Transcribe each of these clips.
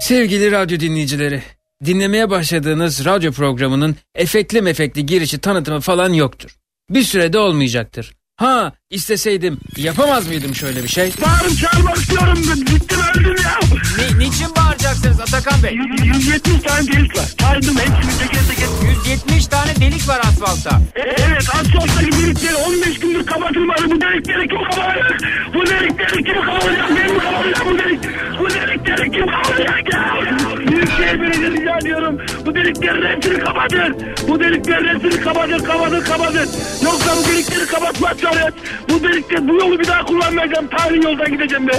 Sevgili radyo dinleyicileri, dinlemeye başladığınız radyo programının efekli mefekli girişi tanıtımı falan yoktur. Bir sürede olmayacaktır. Ha isteseydim yapamaz mıydım şöyle bir şey? Bağırıp çağırmak istiyorum. Bittim öldüm ya. Ni, niçin bağıracaksınız Atakan Bey? 170 tane delik var. Saydım hepsini teker teker. 170 tane delik var asfaltta. E, evet asfalttaki delikleri 15 gündür kapatılmadı. Bu delikleri kim kapatacak? Bu delikleri kim kapatacak? Ben mi kapatacağım bu delik? Bu delikleri kim kapatacak ya? Büyükşehir Belediye rica ediyorum. Bu deliklerin hepsini kapatın. Bu deliklerin hepsini kapatın, kapatın, kapatın. Yoksa bu delikleri kapatmazsanız bu delikte bu yolu bir daha kullanmayacağım. Tarihi yoldan gideceğim be.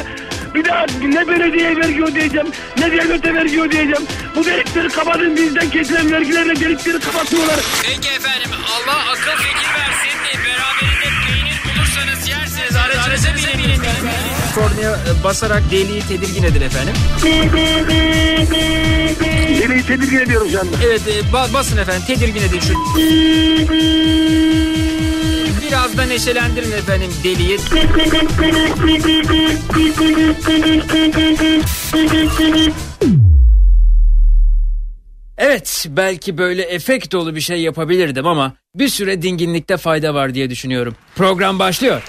Bir daha ne belediye vergi ödeyeceğim, ne devlete vergi ödeyeceğim. Bu delikleri kapatın bizden kesilen vergilerle delikleri kapatıyorlar. Peki efendim Allah akıl fikir versin. Beraberinde peynir bulursanız yersiniz. Aracınıza binin. Kornaya e, basarak deliği tedirgin edin efendim. Deliği tedirgin ediyoruz anda. Evet e, ba- basın efendim tedirgin edin şu. Biraz da neşelendirin efendim deliği. Evet belki böyle efekt dolu bir şey yapabilirdim ama bir süre dinginlikte fayda var diye düşünüyorum. Program başlıyor.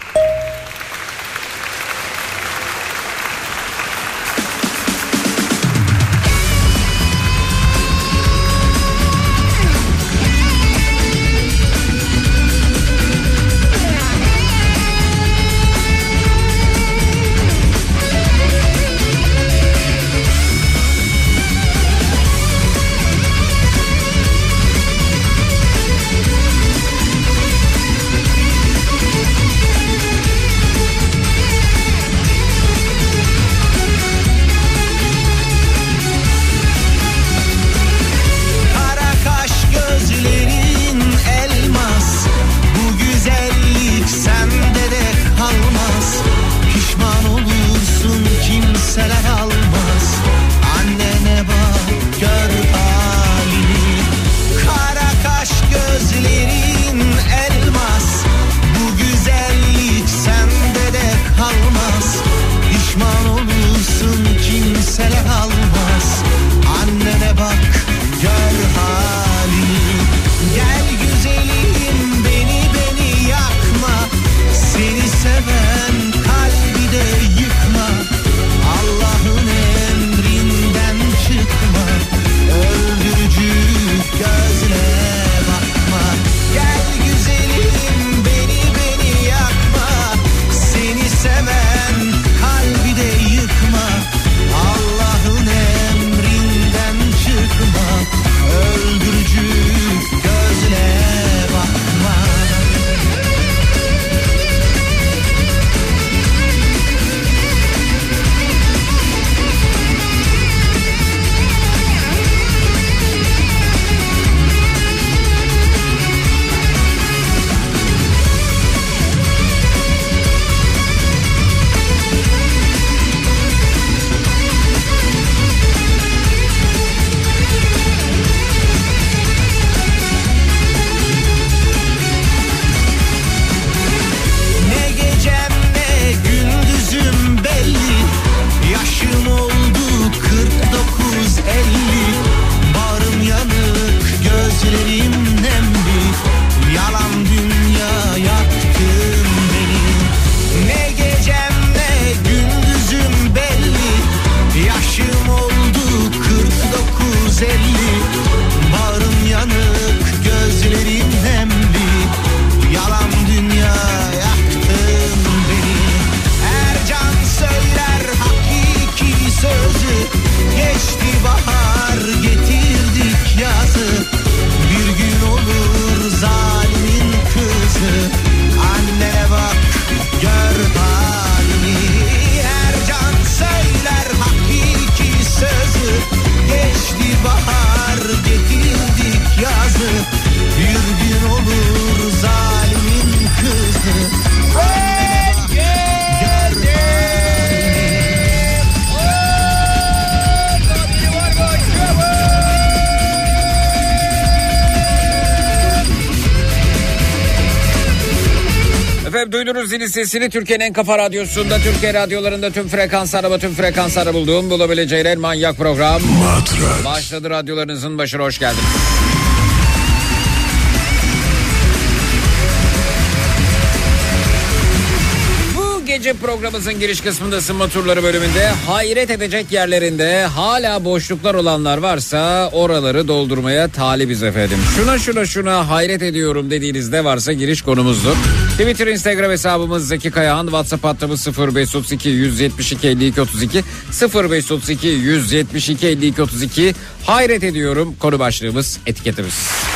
Sesini Türkiye'nin en kafa radyosunda, Türkiye radyolarında tüm frekanslarda tüm frekanslarda bulduğum bulabileceğin en manyak program. Matrax. Başladı radyolarınızın başına hoş geldiniz. Bu gece programımızın giriş kısmında ısınma turları bölümünde hayret edecek yerlerinde hala boşluklar olanlar varsa oraları doldurmaya talibiz efendim. Şuna şuna şuna hayret ediyorum dediğiniz ne varsa giriş konumuzdur. Twitter, Instagram hesabımız Zeki Kayahan, WhatsApp hattımız 0532 172 52 32 0532 172 52 32 hayret ediyorum konu başlığımız etiketimiz.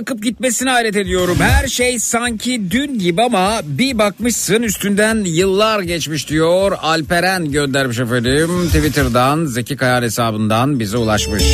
Akıp gitmesine hayret ediyorum. Her şey sanki dün gibi ama bir bakmışsın üstünden yıllar geçmiş diyor. Alperen göndermiş efendim. Twitter'dan Zeki Kayar hesabından bize ulaşmış.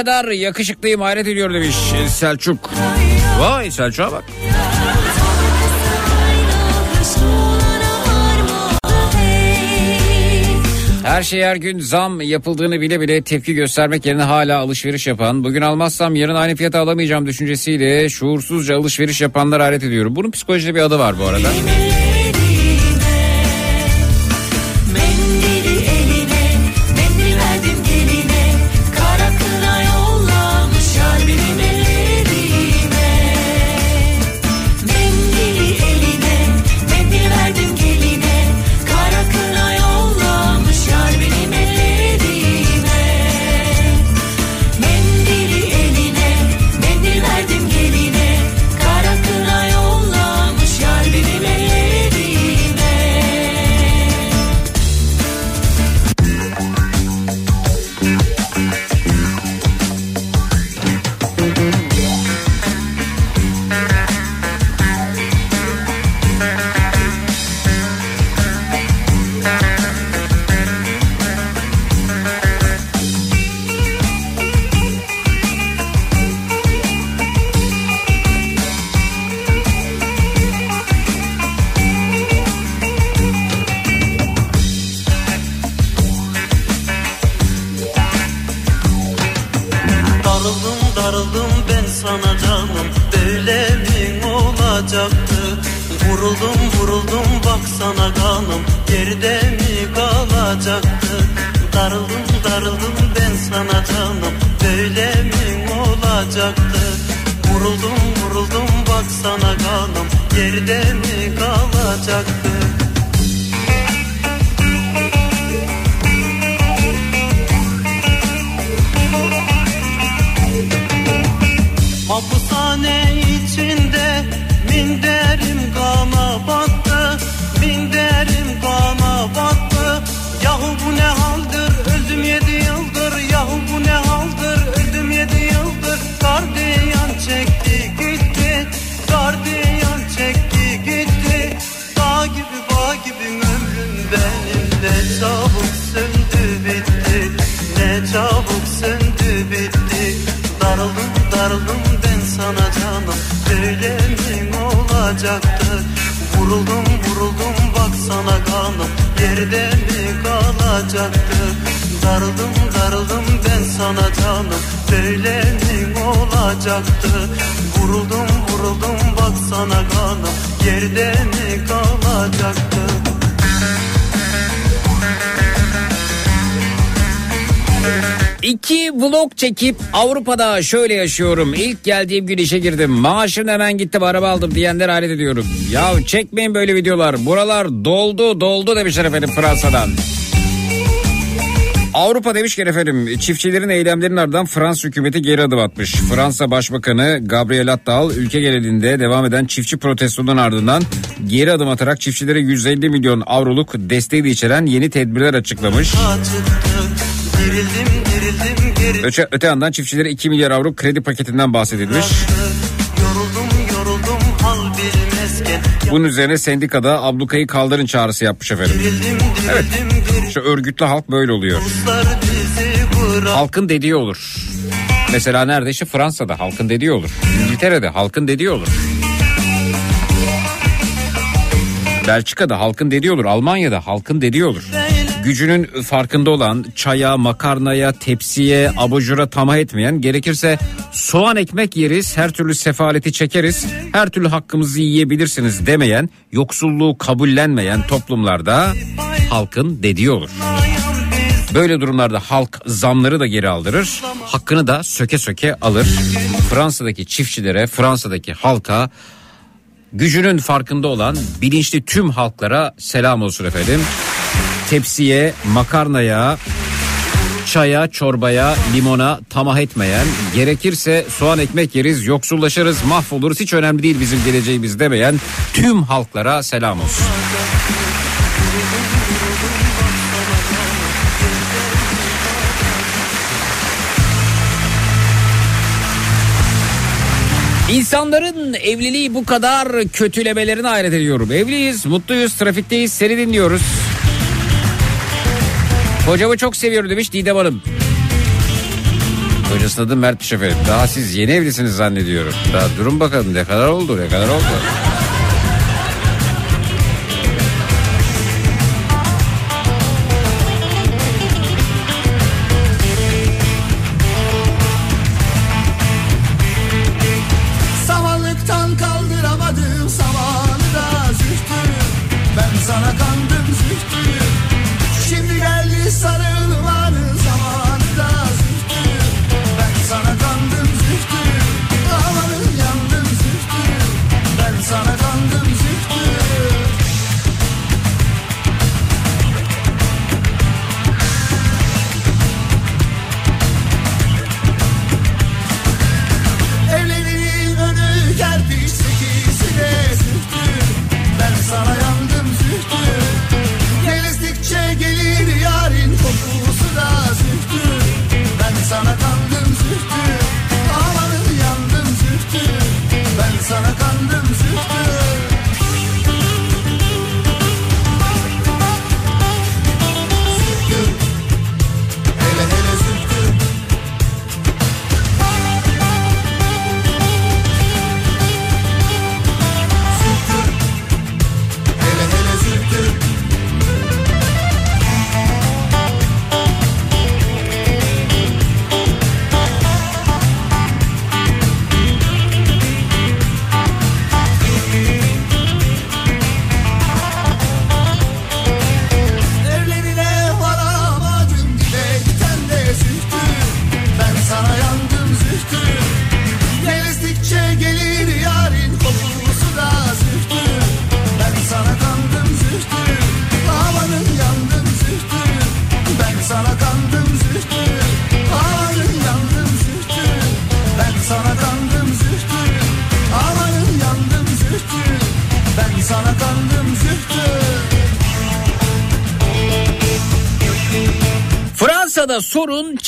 Kadar yakışıklıyım hayret ediyor demiş Selçuk. Vay Selçuk'a bak. Her şey her gün zam yapıldığını bile bile tepki göstermek yerine hala alışveriş yapan, bugün almazsam yarın aynı fiyata alamayacağım düşüncesiyle şuursuzca alışveriş yapanlar hayret ediyorum. Bunun psikolojide bir adı var bu arada. Mendili Yerde mi kalacaktı? Darıldım darıldım ben sana canım. Böyle mi olacaktı? Vuruldum vuruldum baksana kanım. Yerde mi kalacaktı İki vlog çekip Avrupa'da şöyle yaşıyorum. İlk geldiğim gün işe girdim. Maaşım hemen gittim araba aldım diyenler hayret ediyorum. Ya çekmeyin böyle videolar. Buralar doldu doldu demişler efendim Fransa'dan. Avrupa demişken efendim çiftçilerin eylemlerinin ardından Fransız hükümeti geri adım atmış. Fransa Başbakanı Gabriel Attal ülke genelinde devam eden çiftçi protestonun ardından geri adım atarak çiftçilere 150 milyon avroluk desteği de içeren yeni tedbirler açıklamış. Acıktı dirildim dirildim geri Öte, öte yandan çiftçilere 2 milyar avro kredi paketinden bahsedilmiş. Yoruldum yoruldum Bunun üzerine sendikada ablukayı kaldırın çağrısı yapmış efendim. Dirildim dirildim geri İşte örgütlü halk böyle oluyor. Halkın dediği olur. Mesela nerede işte Fransa'da halkın dediği olur. İngiltere'de halkın dediği olur. Belçika'da halkın dediği olur. Almanya'da halkın dediği olur. Gücünün farkında olan çaya, makarnaya, tepsiye, abajura tamah etmeyen gerekirse soğan ekmek yeriz, her türlü sefaleti çekeriz, her türlü hakkımızı yiyebilirsiniz demeyen, yoksulluğu kabullenmeyen toplumlarda halkın dediği olur. Böyle durumlarda halk zamları da geri aldırır, hakkını da söke söke alır. Fransa'daki çiftçilere, Fransa'daki halka gücünün farkında olan bilinçli tüm halklara selam olsun efendim. Tepsiye, makarnaya, çaya, çorbaya, limona tamah etmeyen, gerekirse soğan ekmek yeriz, yoksullaşırız, mahvoluruz, hiç önemli değil bizim geleceğimiz demeyen tüm halklara selam olsun. İnsanların evliliği bu kadar kötülemelerine hayret ediyorum. Evliyiz, mutluyuz, trafikteyiz, seni dinliyoruz. Kocamı çok seviyorum demiş Didem Hanım. Kocasının adı Mertmiş efendim. Daha siz yeni evlisiniz zannediyorum. Daha durun bakalım ne kadar oldu ne kadar oldu.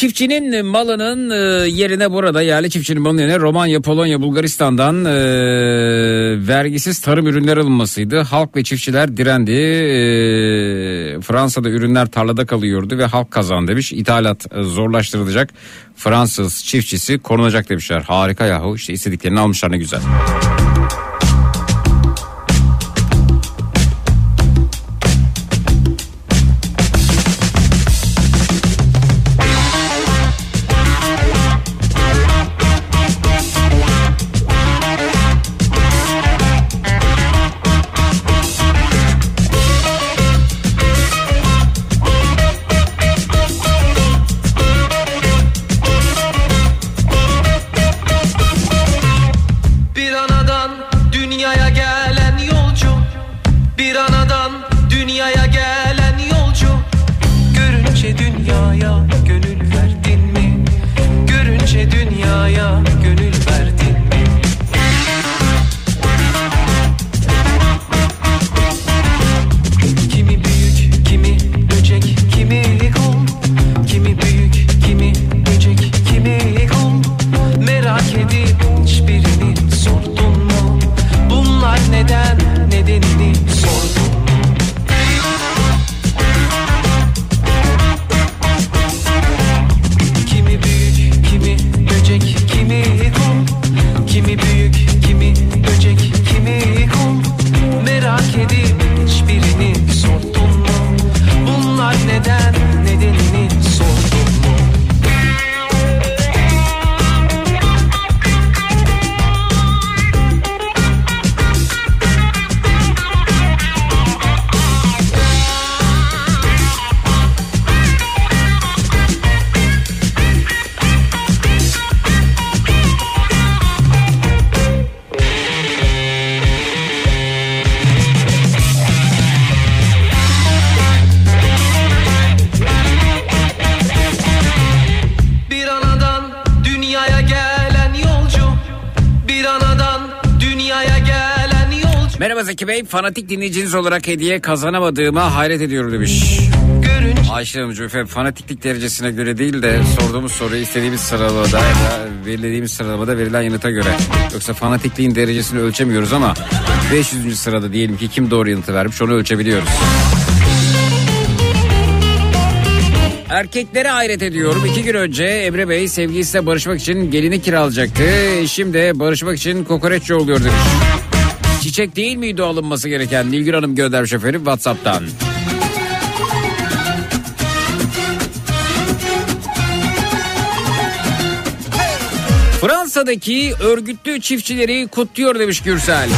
Çiftçinin malının e, yerine burada yerli çiftçinin malının yerine Romanya, Polonya, Bulgaristan'dan e, vergisiz tarım ürünleri alınmasıydı. Halk ve çiftçiler direndi. E, Fransa'da ürünler tarlada kalıyordu ve halk kazandı demiş. İthalat e, zorlaştırılacak. Fransız çiftçisi korunacak demişler. Harika yahu işte istediklerini almışlar ne güzel. Bey fanatik dinleyiciniz olarak hediye kazanamadığıma hayret ediyorum demiş. Ayşe Hanımcığım efendim fanatiklik derecesine göre değil de sorduğumuz soruyu istediğimiz sıralamada ya da belirlediğimiz sıralamada verilen yanıta göre. Yoksa fanatikliğin derecesini ölçemiyoruz ama 500. sırada diyelim ki kim doğru yanıtı vermiş onu ölçebiliyoruz. Erkeklere hayret ediyorum. İki gün önce Emre Bey sevgilisiyle barışmak için gelini kiralayacaktı. Şimdi barışmak için kokoreç yolluyor demiş. Çiçek değil miydi alınması gereken? Nilgün Hanım göndermiş efendim Whatsapp'tan. Fransa'daki örgütlü çiftçileri kutluyor demiş Gürsel.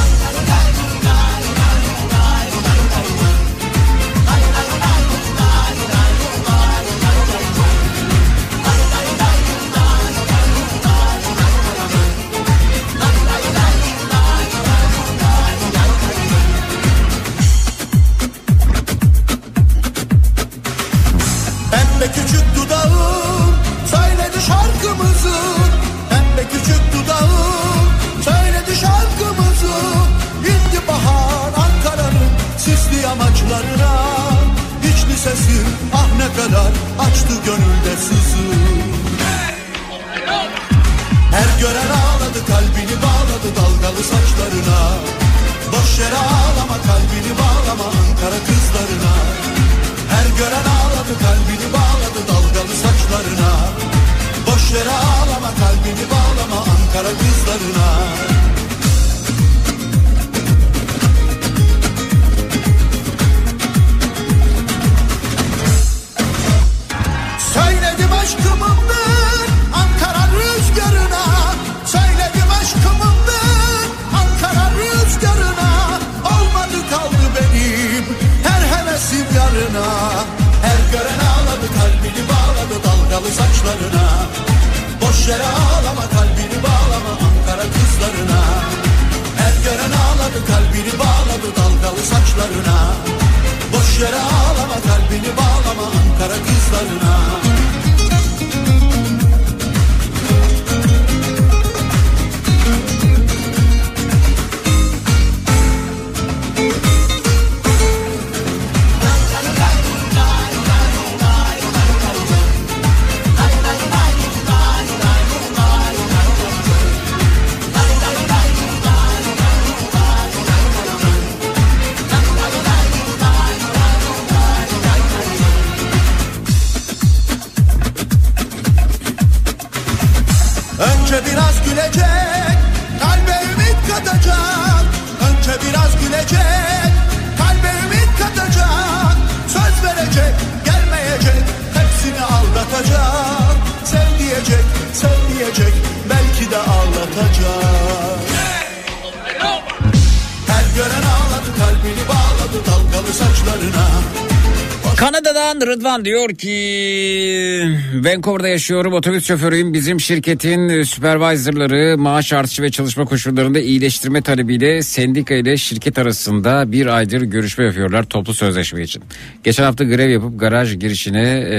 Rıdvan diyor ki Vancouver'da yaşıyorum otobüs şoförüyüm bizim şirketin supervisorları maaş artışı ve çalışma koşullarında iyileştirme talebiyle sendika ile şirket arasında bir aydır görüşme yapıyorlar toplu sözleşme için. Geçen hafta grev yapıp garaj girişine e,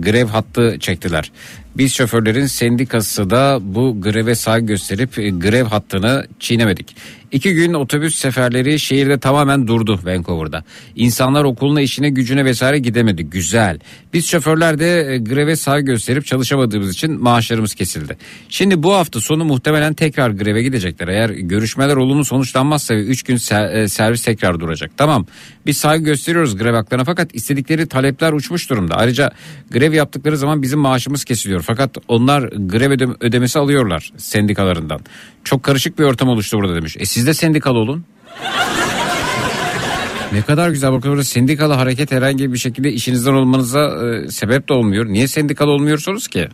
grev hattı çektiler. Biz şoförlerin sendikası da bu greve saygı gösterip e, grev hattını çiğnemedik. İki gün otobüs seferleri şehirde tamamen durdu Vancouver'da. İnsanlar okuluna, işine, gücüne vesaire gidemedi. Güzel. Biz şoförler de e, greve saygı gösterip çalışamadığımız için maaşlarımız kesildi. Şimdi bu hafta sonu muhtemelen tekrar greve gidecekler. Eğer görüşmeler olumlu sonuçlanmazsa 3 gün e, servis tekrar duracak. Tamam biz saygı gösteriyoruz grev haklarına fakat istedikleri talepler uçmuş durumda. Ayrıca grev yaptıkları zaman bizim maaşımız kesiliyor. Fakat onlar grev ödem- ödemesi alıyorlar sendikalarından. Çok karışık bir ortam oluştu burada demiş. E siz de sendikalı olun. Ne kadar güzel bakın burada sendikalı hareket herhangi bir şekilde işinizden olmanıza e, sebep de olmuyor. Niye sendikalı olmuyorsunuz ki?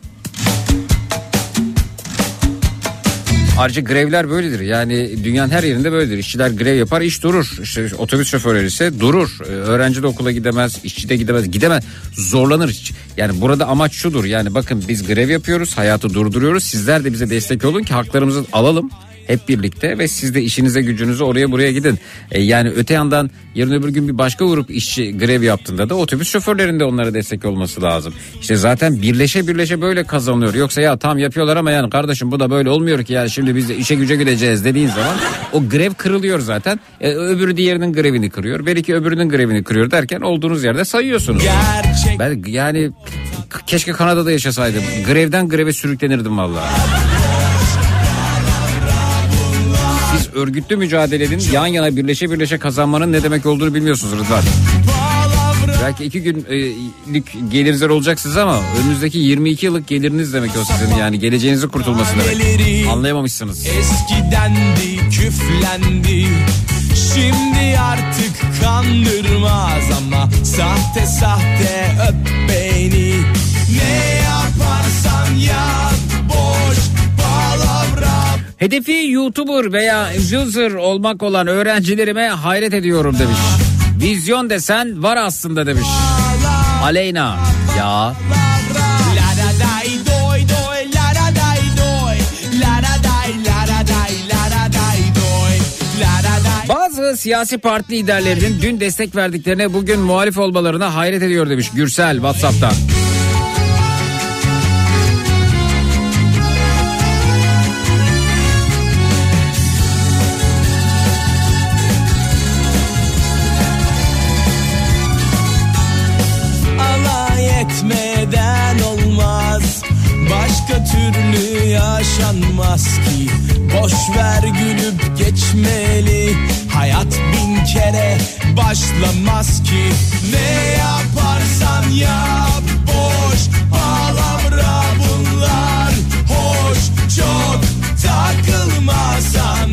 Ayrıca grevler böyledir. Yani dünyanın her yerinde böyledir. İşçiler grev yapar, iş durur. İşte otobüs şoförleri ise durur. Ee, Öğrenci de okula gidemez, işçi de gidemez. Gidemez. Zorlanır. Yani burada amaç şudur. Yani bakın biz grev yapıyoruz, hayatı durduruyoruz. Sizler de bize destek olun ki haklarımızı alalım hep birlikte ve siz de işinize gücünüze oraya buraya gidin. E, yani öte yandan yarın öbür gün bir başka grup işçi grev yaptığında da otobüs şoförlerinde onlara destek olması lazım. İşte zaten birleşe birleşe böyle kazanılıyor. Yoksa ya tam yapıyorlar ama yani kardeşim bu da böyle olmuyor ki yani şimdi biz de işe güce gideceğiz dediğin zaman o grev kırılıyor zaten. E, öbürü diğerinin grevini kırıyor. Belki öbürünün grevini kırıyor derken olduğunuz yerde sayıyorsunuz. Ben yani keşke Kanada'da yaşasaydım. Grevden greve sürüklenirdim vallahi. Örgütlü mücadelenin yan yana birleşe birleşe kazanmanın ne demek olduğunu bilmiyorsunuz Rıdvan. Belki iki günlük gelirler olacaksınız ama önünüzdeki 22 yıllık geliriniz demek o sizin yani geleceğinizin kurtulması demek. Anlayamamışsınız. Eskidendi, küflendi Şimdi artık kandırmaz ama Sahte sahte öp beni Ne yaparsan yap Hedefi YouTuber veya influencer olmak olan öğrencilerime hayret ediyorum demiş. Vizyon desen var aslında demiş. Aleyna. Ya Bazı siyasi parti liderlerinin dün destek verdiklerine bugün muhalif olmalarına hayret ediyor demiş Gürsel Whatsapp'tan. Türlü yaşanmaz ki. Boş ver gülüp geçmeli. Hayat bin kere başlamaz ki. Ne yaparsan yap boş palavra bunlar. Hoş çok takılma sana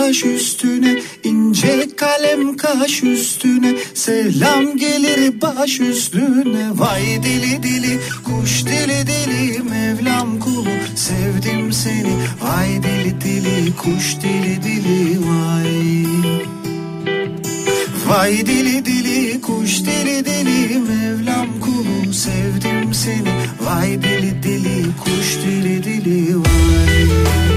taş üstüne ince kalem kaş üstüne. Selam gelir baş üstüne. Vay dili dili kuş dili dili Mevlam kulu sevdim seni. Vay dili dili kuş dili dili vay. Vay dili dili kuş dili dili Mevlam kulu sevdim seni. Vay dili dili kuş dili dili vay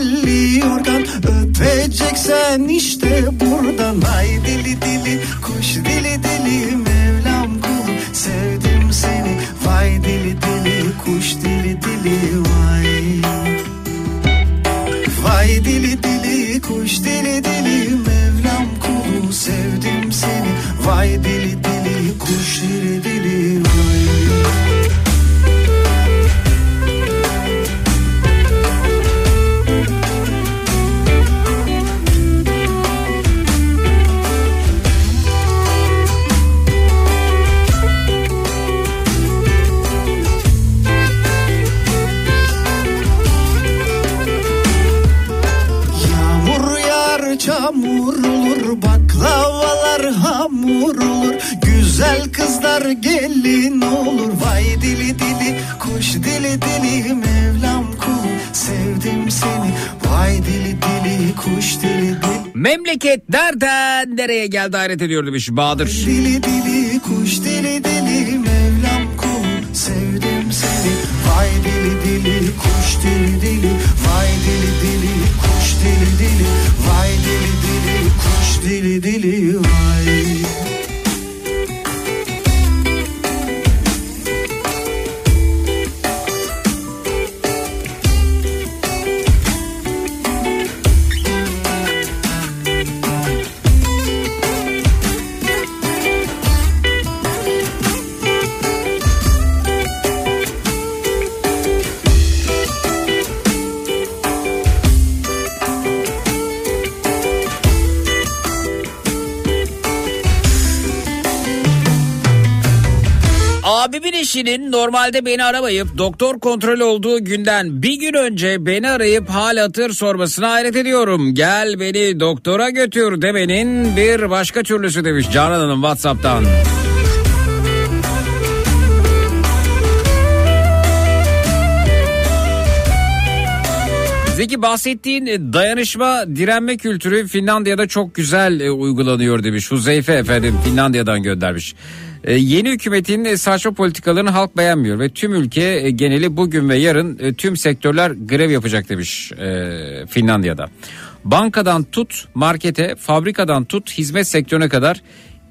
Üstümüzde telli yorgan Öpeceksen işte buradan. Ay dili dili kuş dili dili. Mevlam kulum sevdim seni. Vay dili dili kuş dili dili. Vay. Vay dili dili kuş dili dili. Mevlam kulu sevdim seni. Vay dili Güzel kızlar gelin olur. Vay dili dili kuş dili dili. Mevlam kul sevdim seni. Vay dili dili kuş dili dili. Memleket nereden nereye geldi hayret ediyor demiş Bahadır. Dili dili kuş dili dili. Mevlam kul sevdim seni. Vay dili dili kuş dili dili Abimin eşinin normalde beni aramayıp doktor kontrol olduğu günden bir gün önce beni arayıp hal hatır sormasına hayret ediyorum. Gel beni doktora götür demenin bir başka türlüsü demiş Canan Hanım Whatsapp'tan. Zeki bahsettiğin e, dayanışma direnme kültürü Finlandiya'da çok güzel e, uygulanıyor demiş. Huzeyfe efendim Finlandiya'dan göndermiş. E, yeni hükümetin e, saçma politikalarını halk beğenmiyor ve tüm ülke e, geneli bugün ve yarın tüm sektörler grev yapacak demiş Finlandiya'da. Bankadan tut markete, fabrikadan tut hizmet sektörüne kadar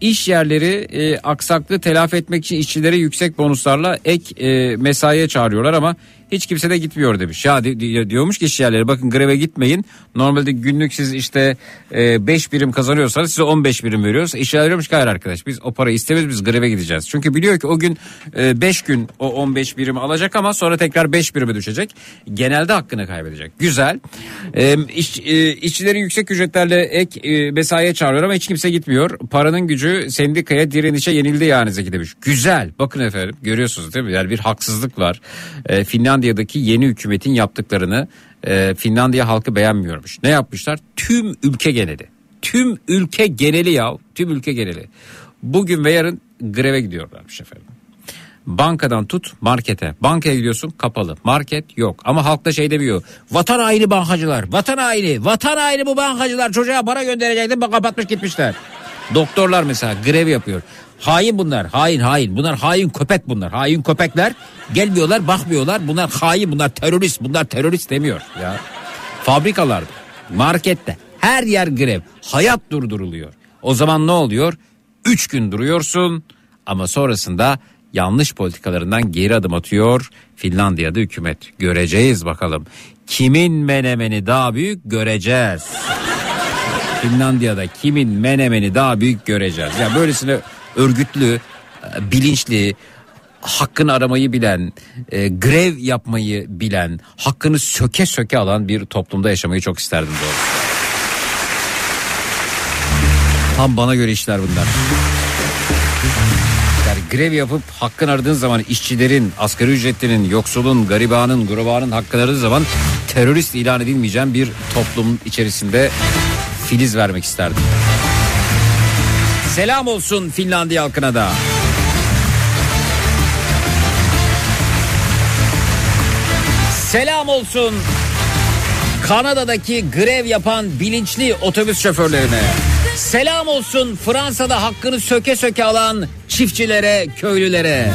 iş yerleri e, aksaklığı telafi etmek için işçilere yüksek bonuslarla ek e, mesaiye çağırıyorlar ama hiç kimse de gitmiyor demiş. Ya di- di- diyormuş ki iş yerleri bakın greve gitmeyin. Normalde günlük siz işte 5 birim kazanıyorsanız size 15 birim veriyoruz. İş yerleri diyormuş ki hayır arkadaş biz o parayı istemiyoruz biz greve gideceğiz. Çünkü biliyor ki o gün 5 gün o 15 birimi alacak ama sonra tekrar 5 birime düşecek. Genelde hakkını kaybedecek. Güzel. E, iş, e, işçileri yüksek ücretlerle ek e, mesaiye çağırıyor ama hiç kimse gitmiyor. Paranın gücü sendikaya direnişe yenildi yani Zeki demiş. Güzel. Bakın efendim görüyorsunuz değil mi? Yani bir haksızlık var. E, Finlandiya'daki yeni hükümetin yaptıklarını e, Finlandiya halkı beğenmiyormuş. Ne yapmışlar? Tüm ülke geneli. Tüm ülke geneli ya. Tüm ülke geneli. Bugün ve yarın greve gidiyorlarmış efendim. Bankadan tut markete. Bankaya gidiyorsun kapalı. Market yok. Ama halk da şey demiyor. Vatan haini bankacılar. Vatan haini. Vatan haini bu bankacılar. Çocuğa para gönderecektim bak kapatmış gitmişler. Doktorlar mesela grev yapıyor. Hain bunlar. Hain hain. Bunlar hain köpek bunlar. Hain köpekler gelmiyorlar bakmıyorlar. Bunlar hain bunlar terörist. Bunlar terörist demiyor ya. Fabrikalarda, markette her yer grev. Hayat durduruluyor. O zaman ne oluyor? Üç gün duruyorsun ama sonrasında yanlış politikalarından geri adım atıyor Finlandiya'da hükümet. Göreceğiz bakalım. Kimin menemeni daha büyük göreceğiz. Finlandiya'da kimin menemeni daha büyük göreceğiz. Ya böylesine örgütlü, bilinçli, hakkını aramayı bilen, e, grev yapmayı bilen, hakkını söke söke alan bir toplumda yaşamayı çok isterdim doğrusu. Tam bana göre işler bunlar. Yani grev yapıp hakkını aradığın zaman işçilerin, asgari ücretlinin, yoksulun, garibanın, gurubanın hakkını aradığı zaman terörist ilan edilmeyeceğim bir toplum içerisinde filiz vermek isterdim. Selam olsun Finlandiya halkına da. Selam olsun Kanada'daki grev yapan bilinçli otobüs şoförlerine. Selam olsun Fransa'da hakkını söke söke alan çiftçilere, köylülere.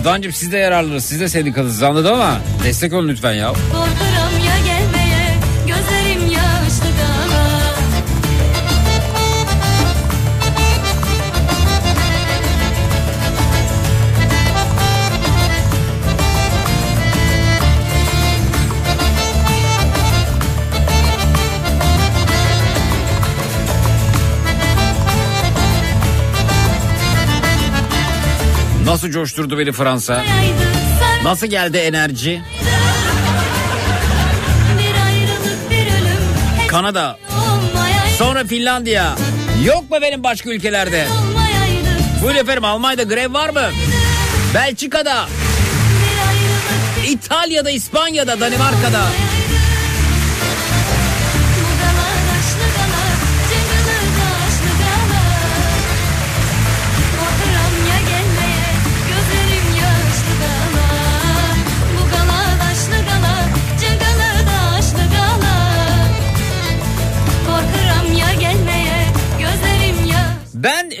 Rıdvancığım siz de yararlısınız. Siz de sendikalısınız anladım ama destek olun lütfen ya. Korkuram Nasıl coşturdu beni Fransa? Nasıl geldi enerji? Kanada. olmayaydı Sonra Finlandiya. Yok mu benim başka ülkelerde? Olmayaydı Buyurun efendim Almanya'da grev var mı? Belçika'da, İtalya'da, İspanya'da, Danimarka'da. Bu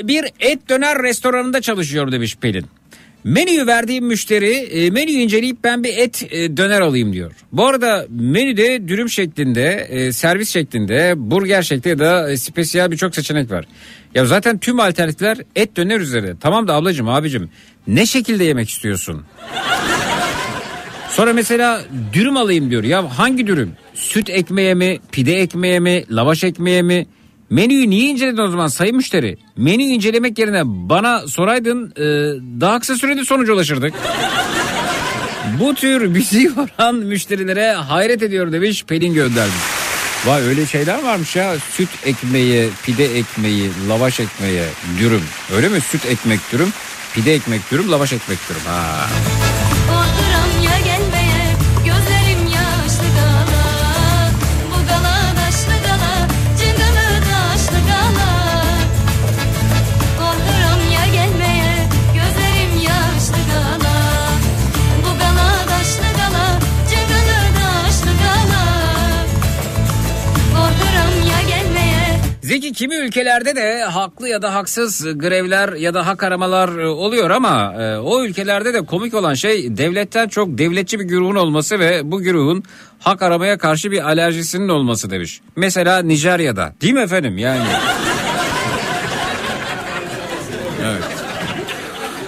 bir et döner restoranında çalışıyorum demiş Pelin. Menüyü verdiğim müşteri e, menüyü inceleyip ben bir et e, döner alayım diyor. Bu arada menüde dürüm şeklinde, e, servis şeklinde, burger şeklinde ya da spesiyel birçok seçenek var. Ya zaten tüm alternatifler et döner üzerine. Tamam da ablacığım abicim ne şekilde yemek istiyorsun? Sonra mesela dürüm alayım diyor. Ya hangi dürüm? Süt ekmeğe mi, pide ekmeğe mi, lavaş ekmeğe mi? Menüyü niye inceledin o zaman sayın müşteri? Menüyü incelemek yerine bana soraydın e, daha kısa sürede sonuca ulaşırdık. Bu tür bizi yoran müşterilere hayret ediyor demiş Pelin göndermiş. Vay öyle şeyler varmış ya. Süt ekmeği, pide ekmeği, lavaş ekmeği, dürüm. Öyle mi? Süt ekmek dürüm, pide ekmek dürüm, lavaş ekmek dürüm. Ha. Zeki kimi ülkelerde de haklı ya da haksız grevler ya da hak aramalar e, oluyor ama e, o ülkelerde de komik olan şey devletten çok devletçi bir güruhun olması ve bu güruhun hak aramaya karşı bir alerjisinin olması demiş. Mesela Nijerya'da değil mi efendim yani?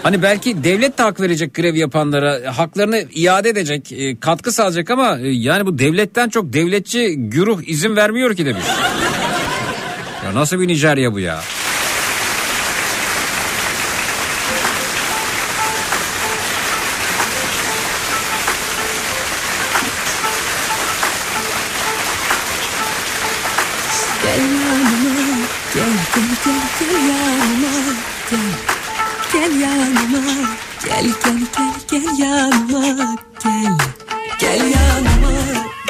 Hani belki devlet de hak verecek grev yapanlara haklarını iade edecek e, katkı sağlayacak ama yani bu devletten çok devletçi güruh izin vermiyor ki demiş.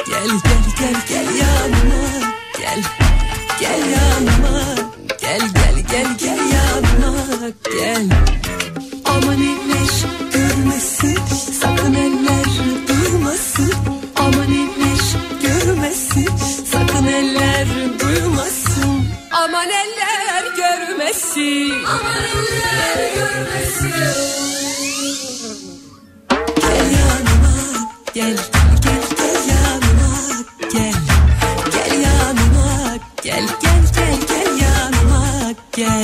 Gel gel gel gel yanıma, gel. Gel yanıma, gel gel gel gel yanıma, gel. Aman eller görmesin, sakın eller duymasın. Aman eller görmesin, sakın eller duymasın. Aman eller görmesin. Aman eller görmesin. Gel yanıma, gel gel gel gel.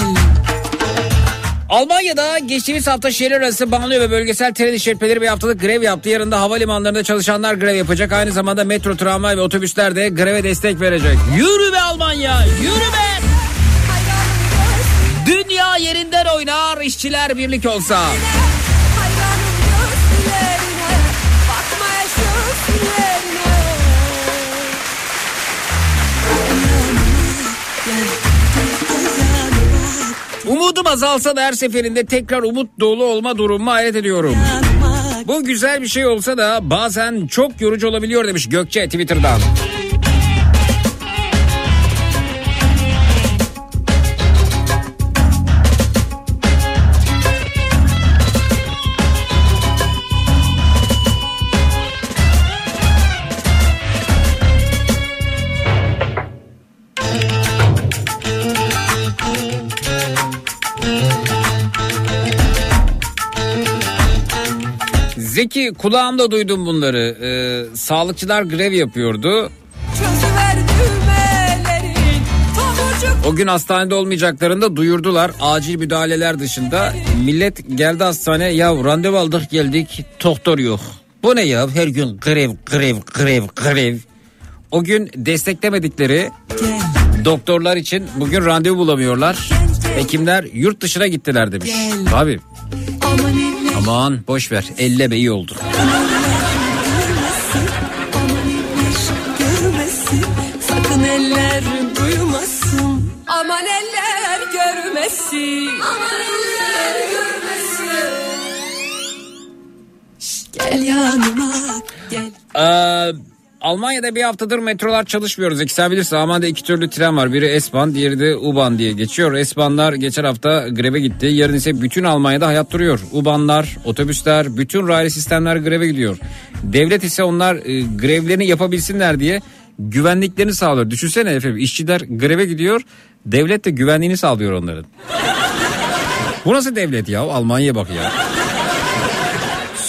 Almanya'da geçtiğimiz hafta şehir arası banliyö ve bölgesel tren işletmeleri bir haftalık grev yaptı. Yarın da havalimanlarında çalışanlar grev yapacak. Aynı zamanda metro, tramvay ve otobüsler de greve destek verecek. Yürü be Almanya, yürü be! Dünya yerinden oynar, işçiler birlik olsa. Hayranım Umudum azalsa da her seferinde tekrar umut dolu olma durumu hayret ediyorum. Bu güzel bir şey olsa da bazen çok yorucu olabiliyor demiş Gökçe Twitter'dan. Zeki kulağımda duydum bunları. Ee, sağlıkçılar grev yapıyordu. O gün hastanede olmayacaklarını da duyurdular. Acil müdahaleler dışında millet geldi hastaneye ya randevu aldık geldik doktor yok. Bu ne ya her gün grev grev grev grev. O gün desteklemedikleri doktorlar için bugün randevu bulamıyorlar. Hekimler yurt dışına gittiler demiş. Tabii. Aman boş ver elleme iyi oldu. görmesin, sakın eller duymasın. Aman eller görmesin. Aman eller görmesin. Gel yanıma gel. Ee, Almanya'da bir haftadır metrolar çalışmıyor. Zeki sen bilirsin Almanya'da iki türlü tren var. Biri S-Bahn diğeri de U-Bahn diye geçiyor. S-Bahnlar geçen hafta greve gitti. Yarın ise bütün Almanya'da hayat duruyor. U-Bahnlar, otobüsler, bütün raylı sistemler greve gidiyor. Devlet ise onlar e, grevlerini yapabilsinler diye güvenliklerini sağlıyor. Düşünsene efendim işçiler greve gidiyor. Devlet de güvenliğini sağlıyor onların. Bu nasıl devlet ya? Almanya'ya bak ya.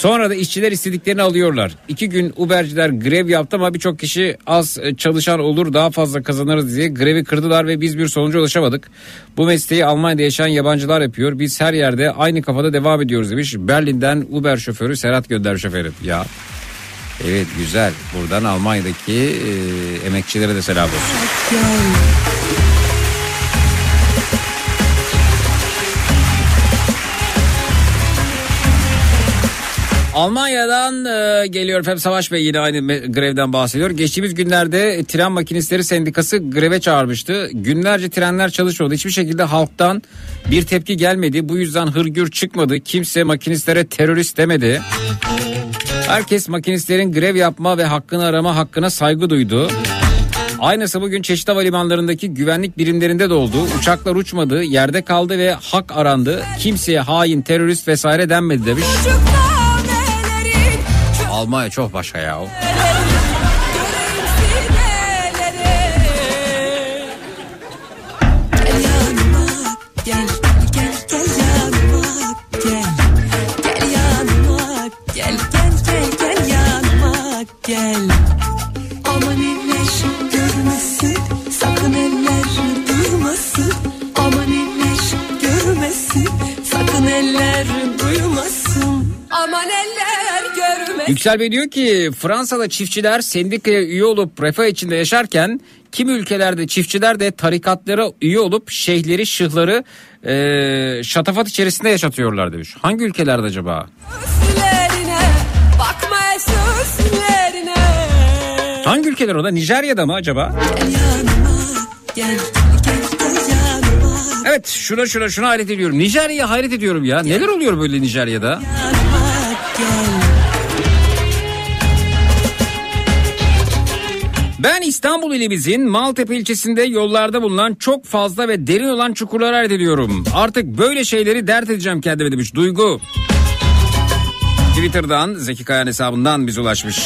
Sonra da işçiler istediklerini alıyorlar. İki gün Uberciler grev yaptı ama birçok kişi az e, çalışan olur daha fazla kazanırız diye grevi kırdılar ve biz bir sonuca ulaşamadık. Bu mesleği Almanya'da yaşayan yabancılar yapıyor. Biz her yerde aynı kafada devam ediyoruz demiş. Berlin'den Uber şoförü Serhat Gönder şoförü. Ya Evet güzel. Buradan Almanya'daki e, emekçilere de selam olsun. Almanya'dan e, geliyor efendim Savaş Bey yine aynı grevden bahsediyor. Geçtiğimiz günlerde tren makinistleri sendikası greve çağırmıştı. Günlerce trenler çalışmadı. Hiçbir şekilde halktan bir tepki gelmedi. Bu yüzden hırgür çıkmadı. Kimse makinistlere terörist demedi. Herkes makinistlerin grev yapma ve hakkını arama hakkına saygı duydu. Aynısı bugün çeşitli havalimanlarındaki güvenlik birimlerinde de oldu. Uçaklar uçmadı, yerde kaldı ve hak arandı. Kimseye hain, terörist vesaire denmedi demiş. Almanya çok başka ya. Aman Yüksel Bey diyor ki Fransa'da çiftçiler sendikaya üye olup refah içinde yaşarken kimi ülkelerde çiftçiler de tarikatlara üye olup şeyhleri şıhları e, şatafat içerisinde yaşatıyorlar demiş. Hangi ülkelerde acaba? Hangi ülkeler o da? Nijerya'da mı acaba? Yanıma gel gel Evet şuna şuna şuna hayret ediyorum. Nijerya'ya hayret ediyorum ya. Neler oluyor böyle Nijerya'da? yanıma Ben İstanbul ilimizin Maltepe ilçesinde yollarda bulunan çok fazla ve derin olan çukurlara hayret ediyorum. Artık böyle şeyleri dert edeceğim kendime demiş Duygu. Twitter'dan Zeki Kayan hesabından bize ulaşmış.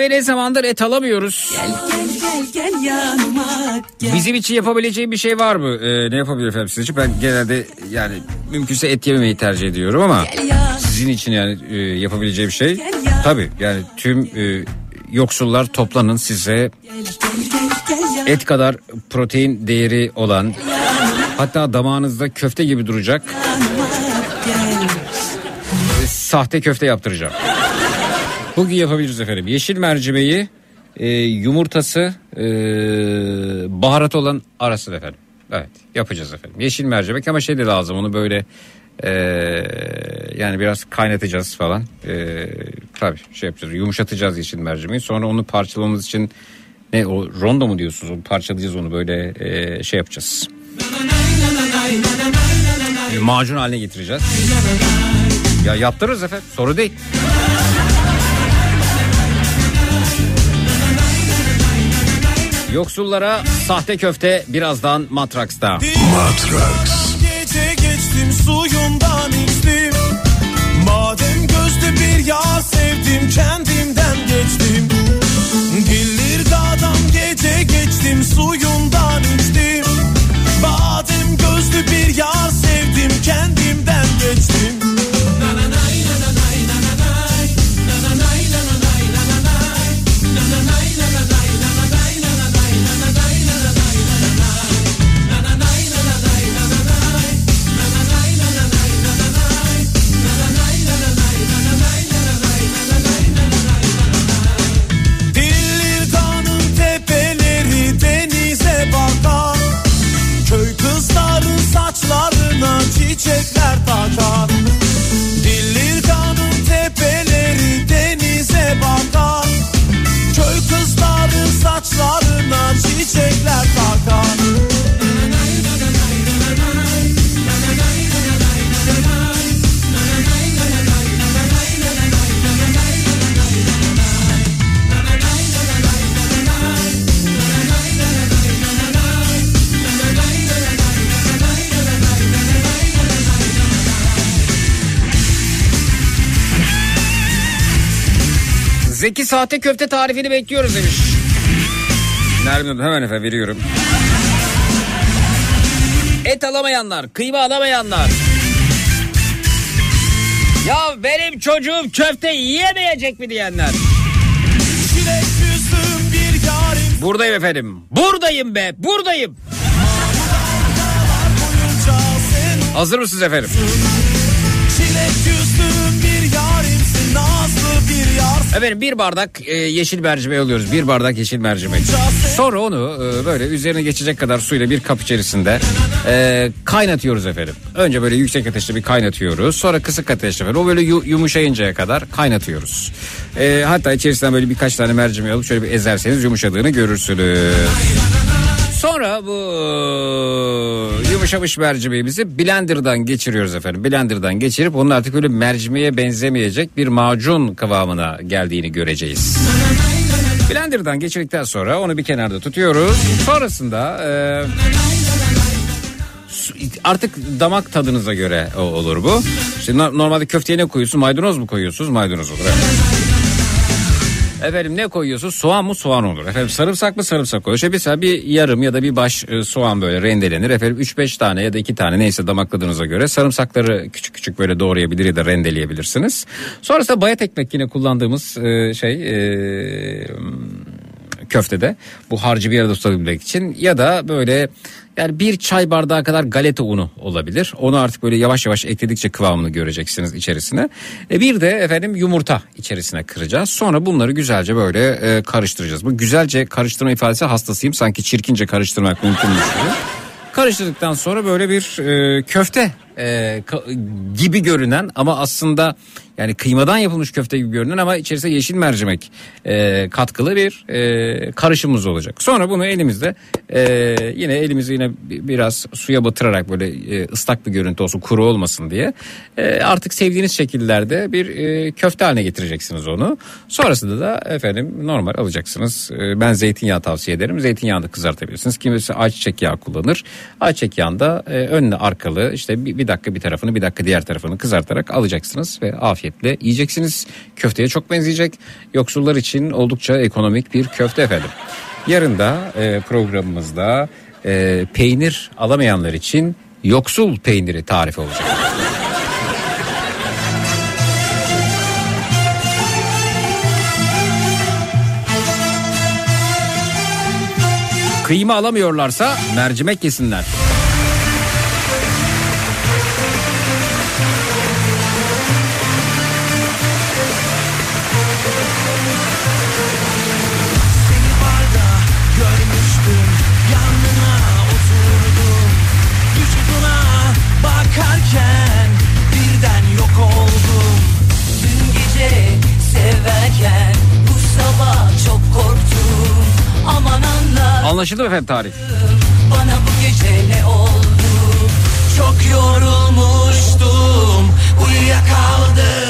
Eve ne zamandır et alamıyoruz. Gel gel gel gel yanıma gel. Bizim için yapabileceğim bir şey var mı? Ee, ne yapabilir efendim sizin için? Ben genelde yani mümkünse et yememeyi tercih ediyorum ama sizin için yani e, yapabileceğim şey. Tabii yani tüm e, yoksullar toplanın size. Et kadar protein değeri olan hatta damağınızda köfte gibi duracak. Sahte köfte yaptıracağım. Bugün yapabiliriz efendim. Yeşil mercimeği, e, yumurtası, e, baharat olan arasın efendim. Evet yapacağız efendim. Yeşil mercimek ama şey de lazım onu böyle e, yani biraz kaynatacağız falan. E, tabii şey yapacağız yumuşatacağız yeşil mercimeği. Sonra onu parçalamamız için ne o rondo mu diyorsunuz? Parçalayacağız onu böyle e, şey yapacağız. E, macun haline getireceğiz. Ya yaptırırız efendim soru değil. Yoksullara sahte köfte birazdan Matraks'ta. Gece geçtim suyundan içtim Madem gözlü bir yar sevdim kendimden geçtim. Gillir dağdan gece geçtim suyundan içtim Badem gözlü bir yar sevdim kendimden geçtim sahte köfte tarifini bekliyoruz demiş. Nermin Hanım hemen efendim veriyorum. Et alamayanlar, kıyma alamayanlar. Ya benim çocuğum köfte yiyemeyecek mi diyenler. Buradayım efendim. Buradayım be, buradayım. Hazır mısınız efendim? Efendim bir bardak e, yeşil mercimek alıyoruz. Bir bardak yeşil mercimek. Sonra onu e, böyle üzerine geçecek kadar suyla bir kap içerisinde e, kaynatıyoruz efendim. Önce böyle yüksek ateşte bir kaynatıyoruz. Sonra kısık ateşte efendim. O böyle yu- yumuşayıncaya kadar kaynatıyoruz. E, hatta içerisinden böyle birkaç tane mercimek alıp şöyle bir ezerseniz yumuşadığını görürsünüz. Sonra bu yumuşamış mercimeğimizi blenderdan geçiriyoruz efendim. Blenderdan geçirip onun artık öyle mercimeğe benzemeyecek bir macun kıvamına geldiğini göreceğiz. Blenderdan geçirdikten sonra onu bir kenarda tutuyoruz. Sonrasında e, artık damak tadınıza göre olur bu. No- normalde köfteye ne koyuyorsun? Maydanoz mu koyuyorsunuz? Maydanoz olur. Evet. Efendim ne koyuyorsun? Soğan mı? Soğan olur. Efendim sarımsak mı? Sarımsak koyuyor. İşte mesela bir yarım ya da bir baş e, soğan böyle rendelenir. Efendim 3-5 tane ya da 2 tane neyse damak tadınıza göre sarımsakları küçük küçük böyle doğrayabilir ya da rendeleyebilirsiniz. Sonrasında bayat ekmek yine kullandığımız e, şey e, köftede bu harcı bir arada tutabilmek için ya da böyle yani bir çay bardağı kadar galeta unu olabilir. Onu artık böyle yavaş yavaş ekledikçe kıvamını göreceksiniz içerisine. E bir de efendim yumurta içerisine kıracağız. Sonra bunları güzelce böyle e, karıştıracağız. Bu güzelce karıştırma ifadesi hastasıyım. Sanki çirkince karıştırmak mümkünmüş gibi. Karıştırdıktan sonra böyle bir e, köfte e, gibi görünen ama aslında yani kıymadan yapılmış köfte gibi görünen ama içerisinde yeşil mercimek e, katkılı bir e, karışımımız olacak. Sonra bunu elimizde e, yine elimizi yine bi- biraz suya batırarak böyle e, ıslak bir görüntü olsun kuru olmasın diye e, artık sevdiğiniz şekillerde bir e, köfte haline getireceksiniz onu. Sonrasında da efendim normal alacaksınız. E, ben zeytinyağı tavsiye ederim. Zeytinyağını kızartabilirsiniz. Kimisi ayçiçek yağı kullanır. Ayçiçek yağında e, önlü arkalı işte bir, bir dakika bir tarafını bir dakika diğer tarafını kızartarak alacaksınız ve afiyetle yiyeceksiniz. Köfteye çok benzeyecek. Yoksullar için oldukça ekonomik bir köfte efendim. Yarın da e, programımızda e, peynir alamayanlar için yoksul peyniri tarifi olacak. Kıyma alamıyorlarsa mercimek yesinler. Anlaşıldı mı efendim tarif? bana bu gece ne oldu? Çok yorulmuştum. Uyuyakaldım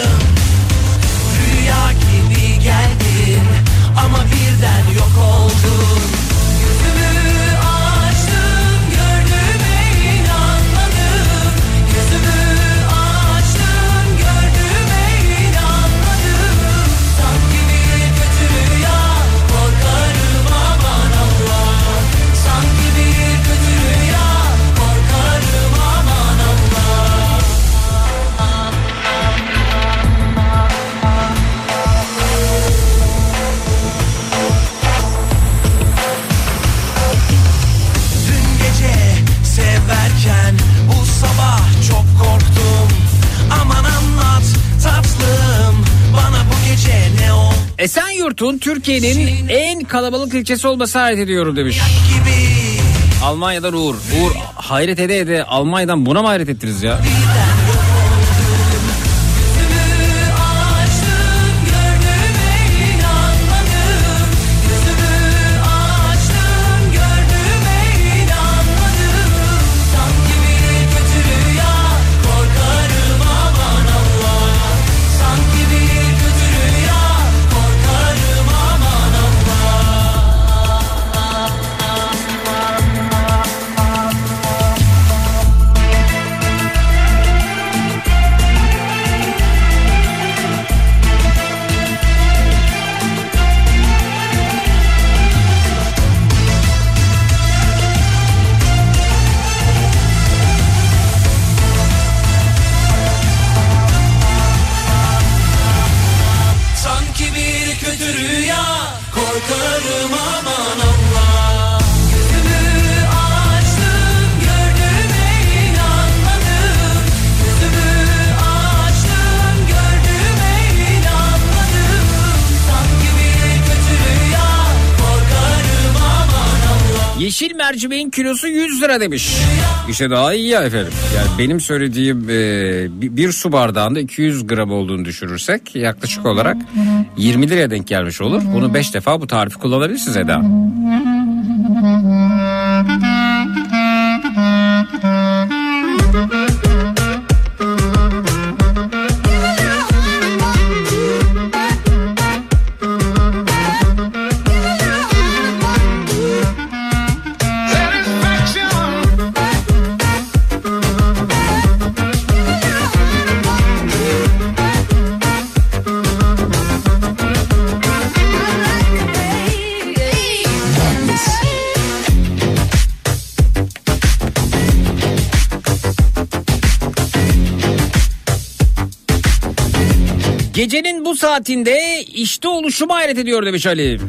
Esenyurt'un Türkiye'nin en kalabalık ilçesi olması hayret ediyorum demiş. Almanya'dan Uğur. Uğur hayret ede ede Almanya'dan buna mı hayret ettiniz ya? Yeşil mercimeğin kilosu 100 lira demiş. İşte daha iyi ya efendim. Yani benim söylediğim e, bir, su bardağında 200 gram olduğunu düşürürsek yaklaşık olarak 20 liraya denk gelmiş olur. Bunu 5 defa bu tarifi kullanabilirsiniz Eda. Saatinde işte oluşumu hayret ediyor demiş Ali.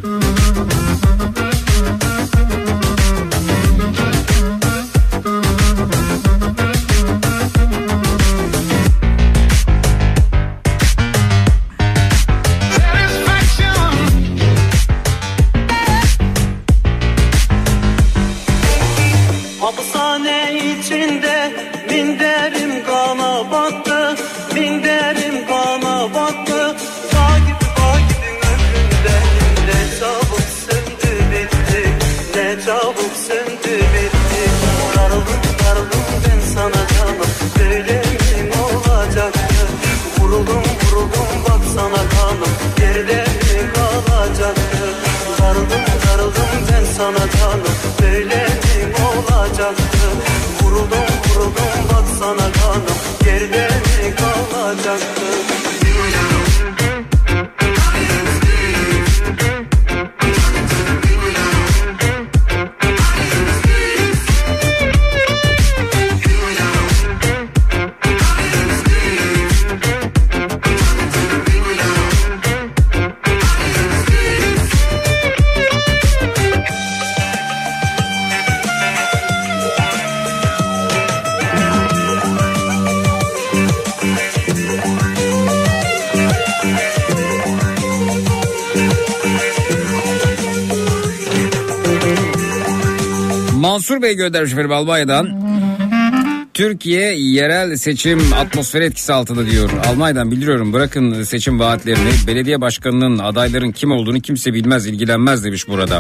Bey göndermiş efendim Almanya'dan. Türkiye yerel seçim atmosferi etkisi altında diyor. Almanya'dan bildiriyorum bırakın seçim vaatlerini. Belediye başkanının adayların kim olduğunu kimse bilmez ilgilenmez demiş burada.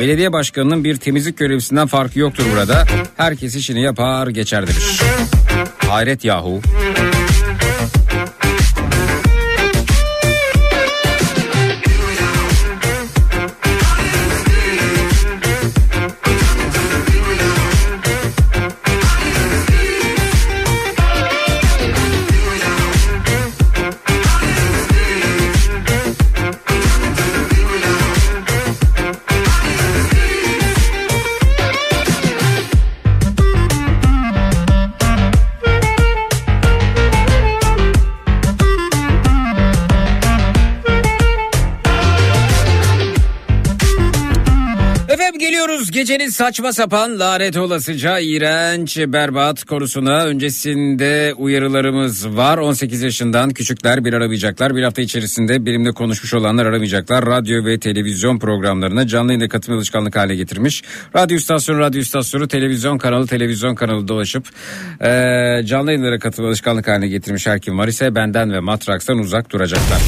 Belediye başkanının bir temizlik görevlisinden farkı yoktur burada. Herkes işini yapar geçer demiş. Hayret yahu. Gecenin saçma sapan lanet olasıca iğrenç berbat konusuna. Öncesinde uyarılarımız var. 18 yaşından küçükler bir aramayacaklar. Bir hafta içerisinde benimle konuşmuş olanlar aramayacaklar. Radyo ve televizyon programlarına canlı yayına katılma alışkanlık hale getirmiş. Radyo istasyonu, radyo istasyonu, televizyon kanalı, televizyon kanalı dolaşıp eee canlı yayınlara katılma alışkanlık haline getirmiş her kim var ise benden ve Matraks'tan uzak duracaklar.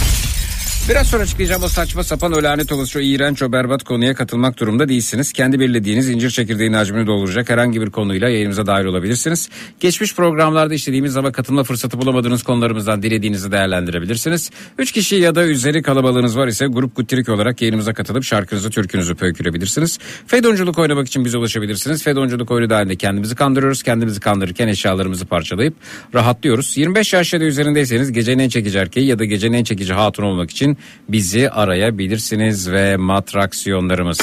Biraz sonra açıklayacağım o saçma sapan o lanet olası o iğrenç o berbat konuya katılmak durumda değilsiniz. Kendi belirlediğiniz incir çekirdeğinin hacmini dolduracak herhangi bir konuyla yayınımıza dahil olabilirsiniz. Geçmiş programlarda işlediğimiz ama katılma fırsatı bulamadığınız konularımızdan dilediğinizi değerlendirebilirsiniz. Üç kişi ya da üzeri kalabalığınız var ise grup guttirik olarak yayınımıza katılıp şarkınızı türkünüzü pöykürebilirsiniz. Fedonculuk oynamak için bize ulaşabilirsiniz. Fedonculuk oyunu dahilinde kendimizi kandırıyoruz. Kendimizi kandırırken eşyalarımızı parçalayıp rahatlıyoruz. 25 yaş ya da üzerindeyseniz gecenin en çekici erkeği ya da gecenin en çekici hatun olmak için bizi arayabilirsiniz ve matraksiyonlarımız.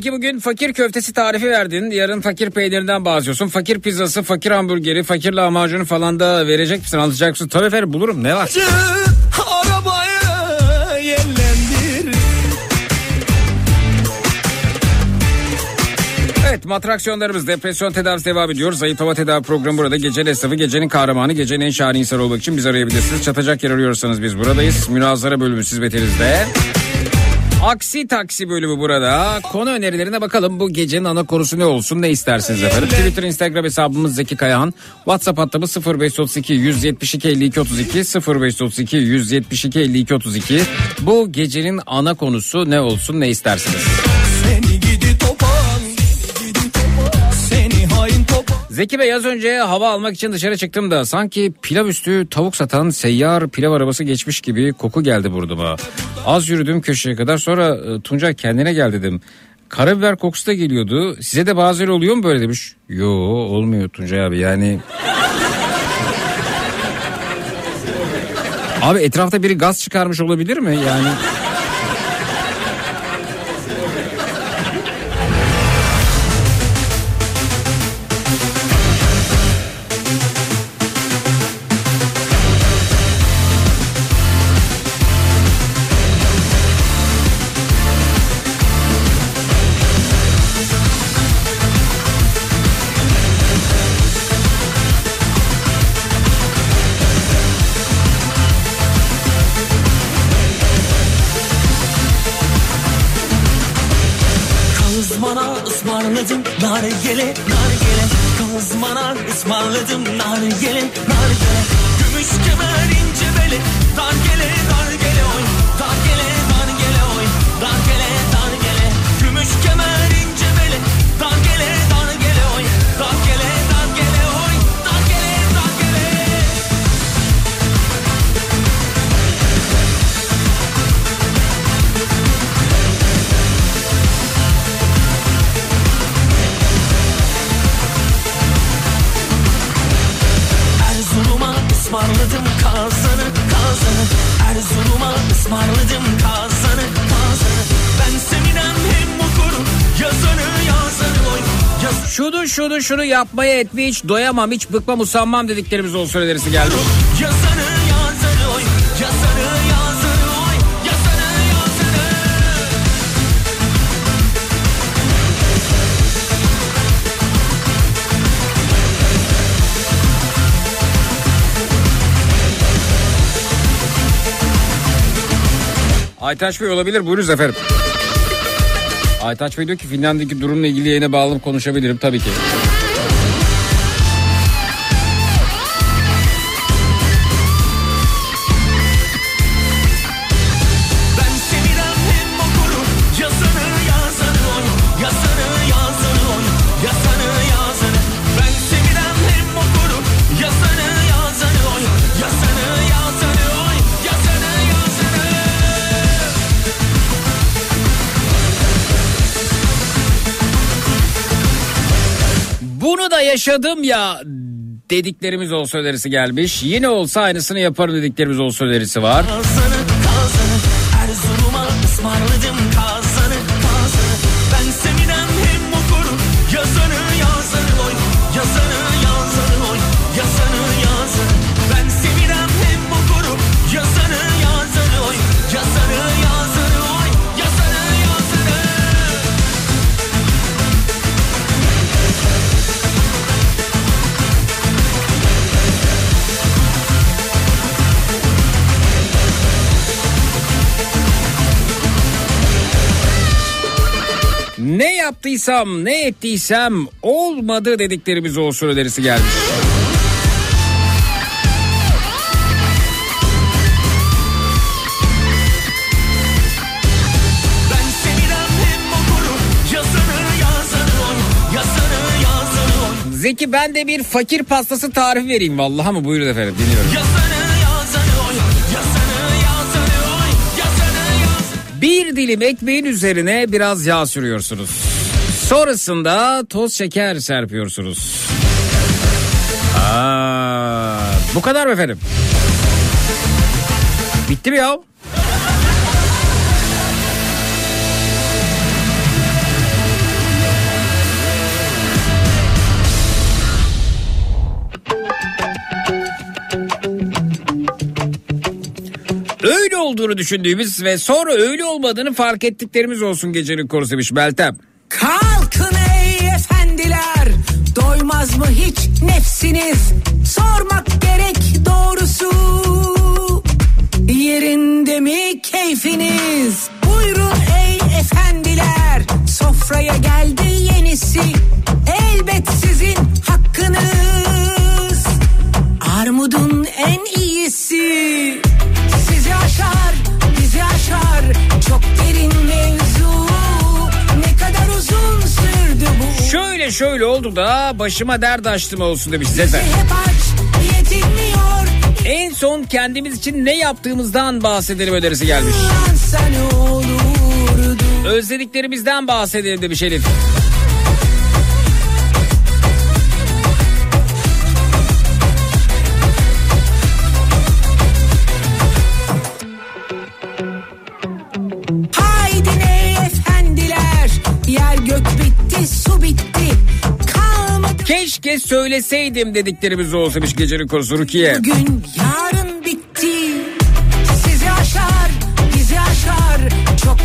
Zeki bugün fakir köftesi tarifi verdin. Yarın fakir peynirinden bahsediyorsun. Fakir pizzası, fakir hamburgeri, fakir lahmacunu falan da verecek misin? Alacak mısın? Tabii efendim bulurum. Ne var? Acı arabayı yerlendir Evet matraksiyonlarımız depresyon tedavisi devam ediyor. Zayıflama tedavi programı burada. Gecenin esnafı, gecenin kahramanı, gecenin en şahane insan olmak için bizi arayabilirsiniz. Çatacak yer arıyorsanız biz buradayız. Münazara bölümü hizmetinizde. Aksi taksi bölümü burada. Konu önerilerine bakalım. Bu gecenin ana konusu ne olsun ne istersiniz efendim. Twitter, Instagram hesabımız Zeki Kayahan. WhatsApp hattımız 0532 172 52 32 0532 172 52 32. Bu gecenin ana konusu ne olsun ne istersiniz? Zeki Bey az önce hava almak için dışarı çıktım da sanki pilav üstü tavuk satan seyyar pilav arabası geçmiş gibi koku geldi burnuma. Az yürüdüm köşeye kadar sonra e, Tunca kendine gel dedim. Karabiber kokusu da geliyordu. Size de bazen oluyor mu böyle demiş. Yo olmuyor Tuncay abi yani. Abi etrafta biri gaz çıkarmış olabilir mi? Yani rhythm. Şunu yapmaya etmeye hiç doyamam hiç bıkmam usanmam dediklerimiz olsun önerisi geldi. Yazanı oy oy yazanı Aytaç Bey olabilir buyurunuz efendim. Aytaç Bey diyor ki Finlandiya'daki durumla ilgili yayına bağlanıp konuşabilirim tabii ki. Yaşadım ya dediklerimiz olsa önerisi gelmiş. Yine olsa aynısını yaparım dediklerimiz olsa önerisi var. Kazanı yaptıysam ne ettiysem olmadı dediklerimiz olsun önerisi gelmiş. Zeki ben de bir fakir pastası tarifi vereyim. Vallahi mı? Buyurun efendim dinliyorum. Bir dilim ekmeğin üzerine biraz yağ sürüyorsunuz. Sonrasında toz şeker serpiyorsunuz. Aa, bu kadar mı efendim? Bitti mi ya? Öyle olduğunu düşündüğümüz ve sonra öyle olmadığını fark ettiklerimiz olsun gecenin konusu demiş Meltem. Kalkın ey efendiler Doymaz mı hiç nefsiniz? Sormak gerek doğrusu Yerinde mi keyfiniz? Buyurun ey efendiler Sofraya geldi yenisi. Elbet sizin hakkınız. Armudun en iyisi. Sizi aşar bizi aşar. Çok derin mevzu. Ne kadar uzun Şöyle şöyle oldu da başıma dert açtım olsun demiş yetinmiyor En son kendimiz için ne yaptığımızdan bahsedelim önerisi gelmiş. Özlediklerimizden bahsedelim demiş Elif. Keşke söyleseydim dediklerimiz demiş gecenin konusu Rukiye. bugün yarın bitti Sizi aşar bizi aşar Çok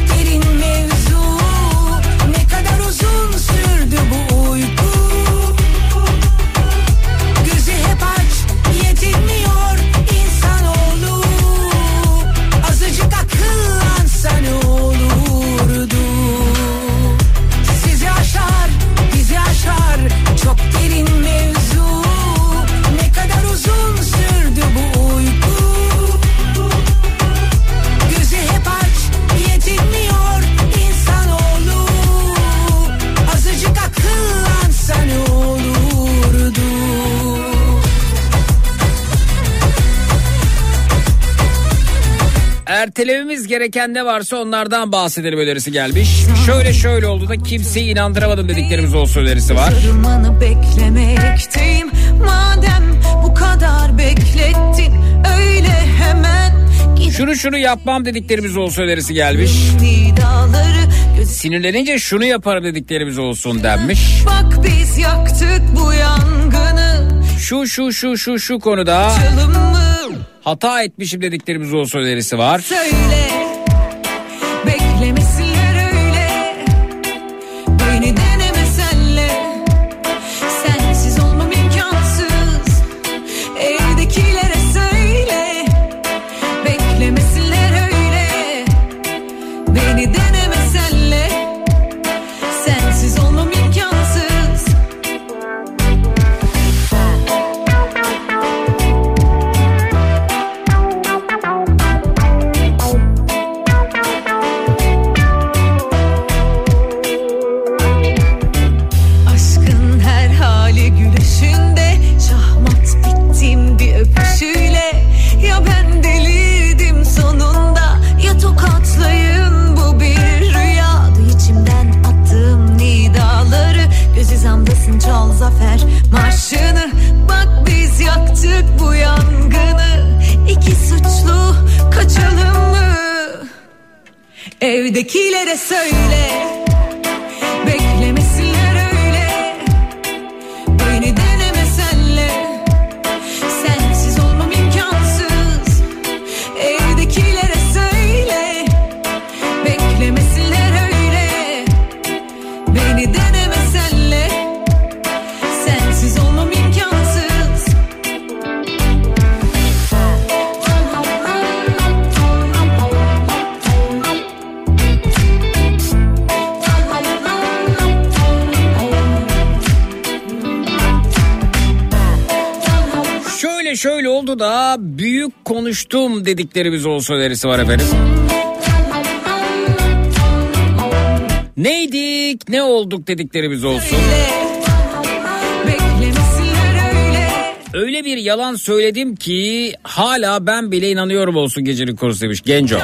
Ertelememiz gereken ne varsa onlardan bahsedelim önerisi gelmiş. Şöyle şöyle oldu da kimseyi inandıramadım dediklerimiz olsa önerisi var. Tırmanı beklemekteyim Madem bu kadar beklettin Öyle hemen Şunu şunu yapmam dediklerimiz olsa önerisi gelmiş. Sinirlenince şunu yaparım dediklerimiz olsun denmiş. bak biz yaktık bu yangını Şu şu şu şu şu konuda Çalım mı hata etmişim dediklerimiz olsa önerisi var. söyle Beklemesinler Evdekilere söyle Oldu da büyük konuştum dediklerimiz olsa önerisi var efendim. Neydik ne olduk dediklerimiz olsun. Öyle bir yalan söyledim ki hala ben bile inanıyorum olsun gecenin konusu demiş Genco.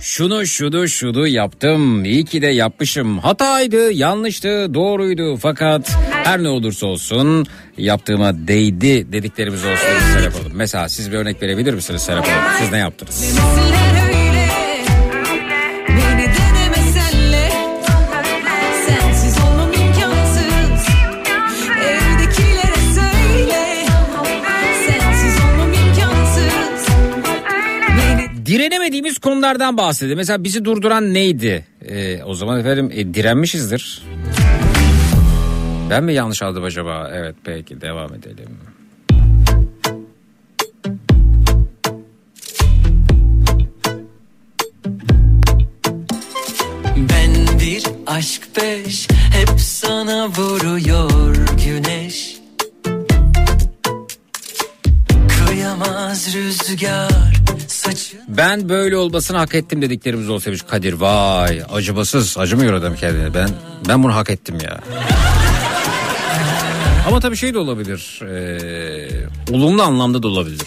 Şunu şunu şunu yaptım. İyi ki de yapmışım. Hataydı, yanlıştı, doğruydu. Fakat her ne olursa olsun yaptığıma değdi dediklerimiz olsun Serap Hanım. Mesela siz bir örnek verebilir misiniz Serap Hanım? Siz ne yaptınız? Direnemediğimiz konulardan bahsedelim. Mesela bizi durduran neydi? Ee, o zaman efendim e, direnmişizdir. Ben mi yanlış aldım acaba? Evet peki devam edelim. Ben bir aşk peş hep sana vuruyor güneş Kıyamaz rüzgar saçın Ben böyle olmasını hak ettim dediklerimiz olsa demiş Kadir. Vay acımasız acımıyor adam kendine. Ben ben bunu hak ettim ya. Ama tabii şey de olabilir. eee, olumlu anlamda da olabilir.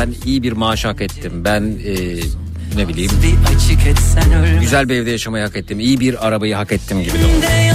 Ben iyi bir maaş hak ettim. Ben eee, ne bileyim güzel bir evde yaşamayı hak ettim. İyi bir arabayı hak ettim gibi de olabilir.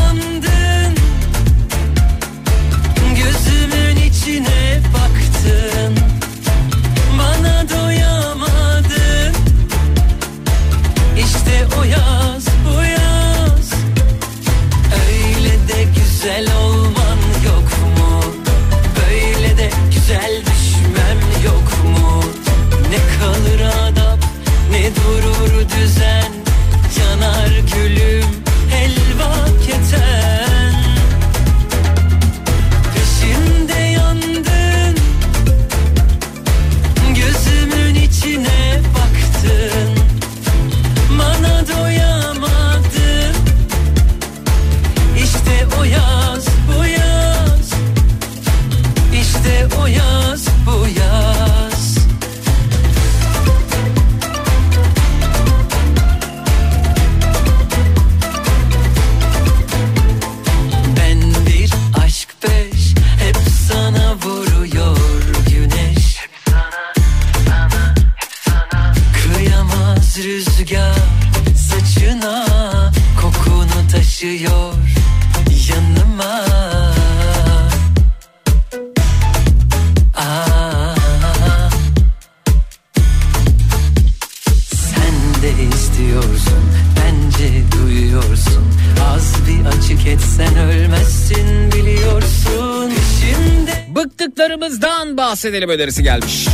Bıktıklarımızdan bahsedelim önerisi gelmiş.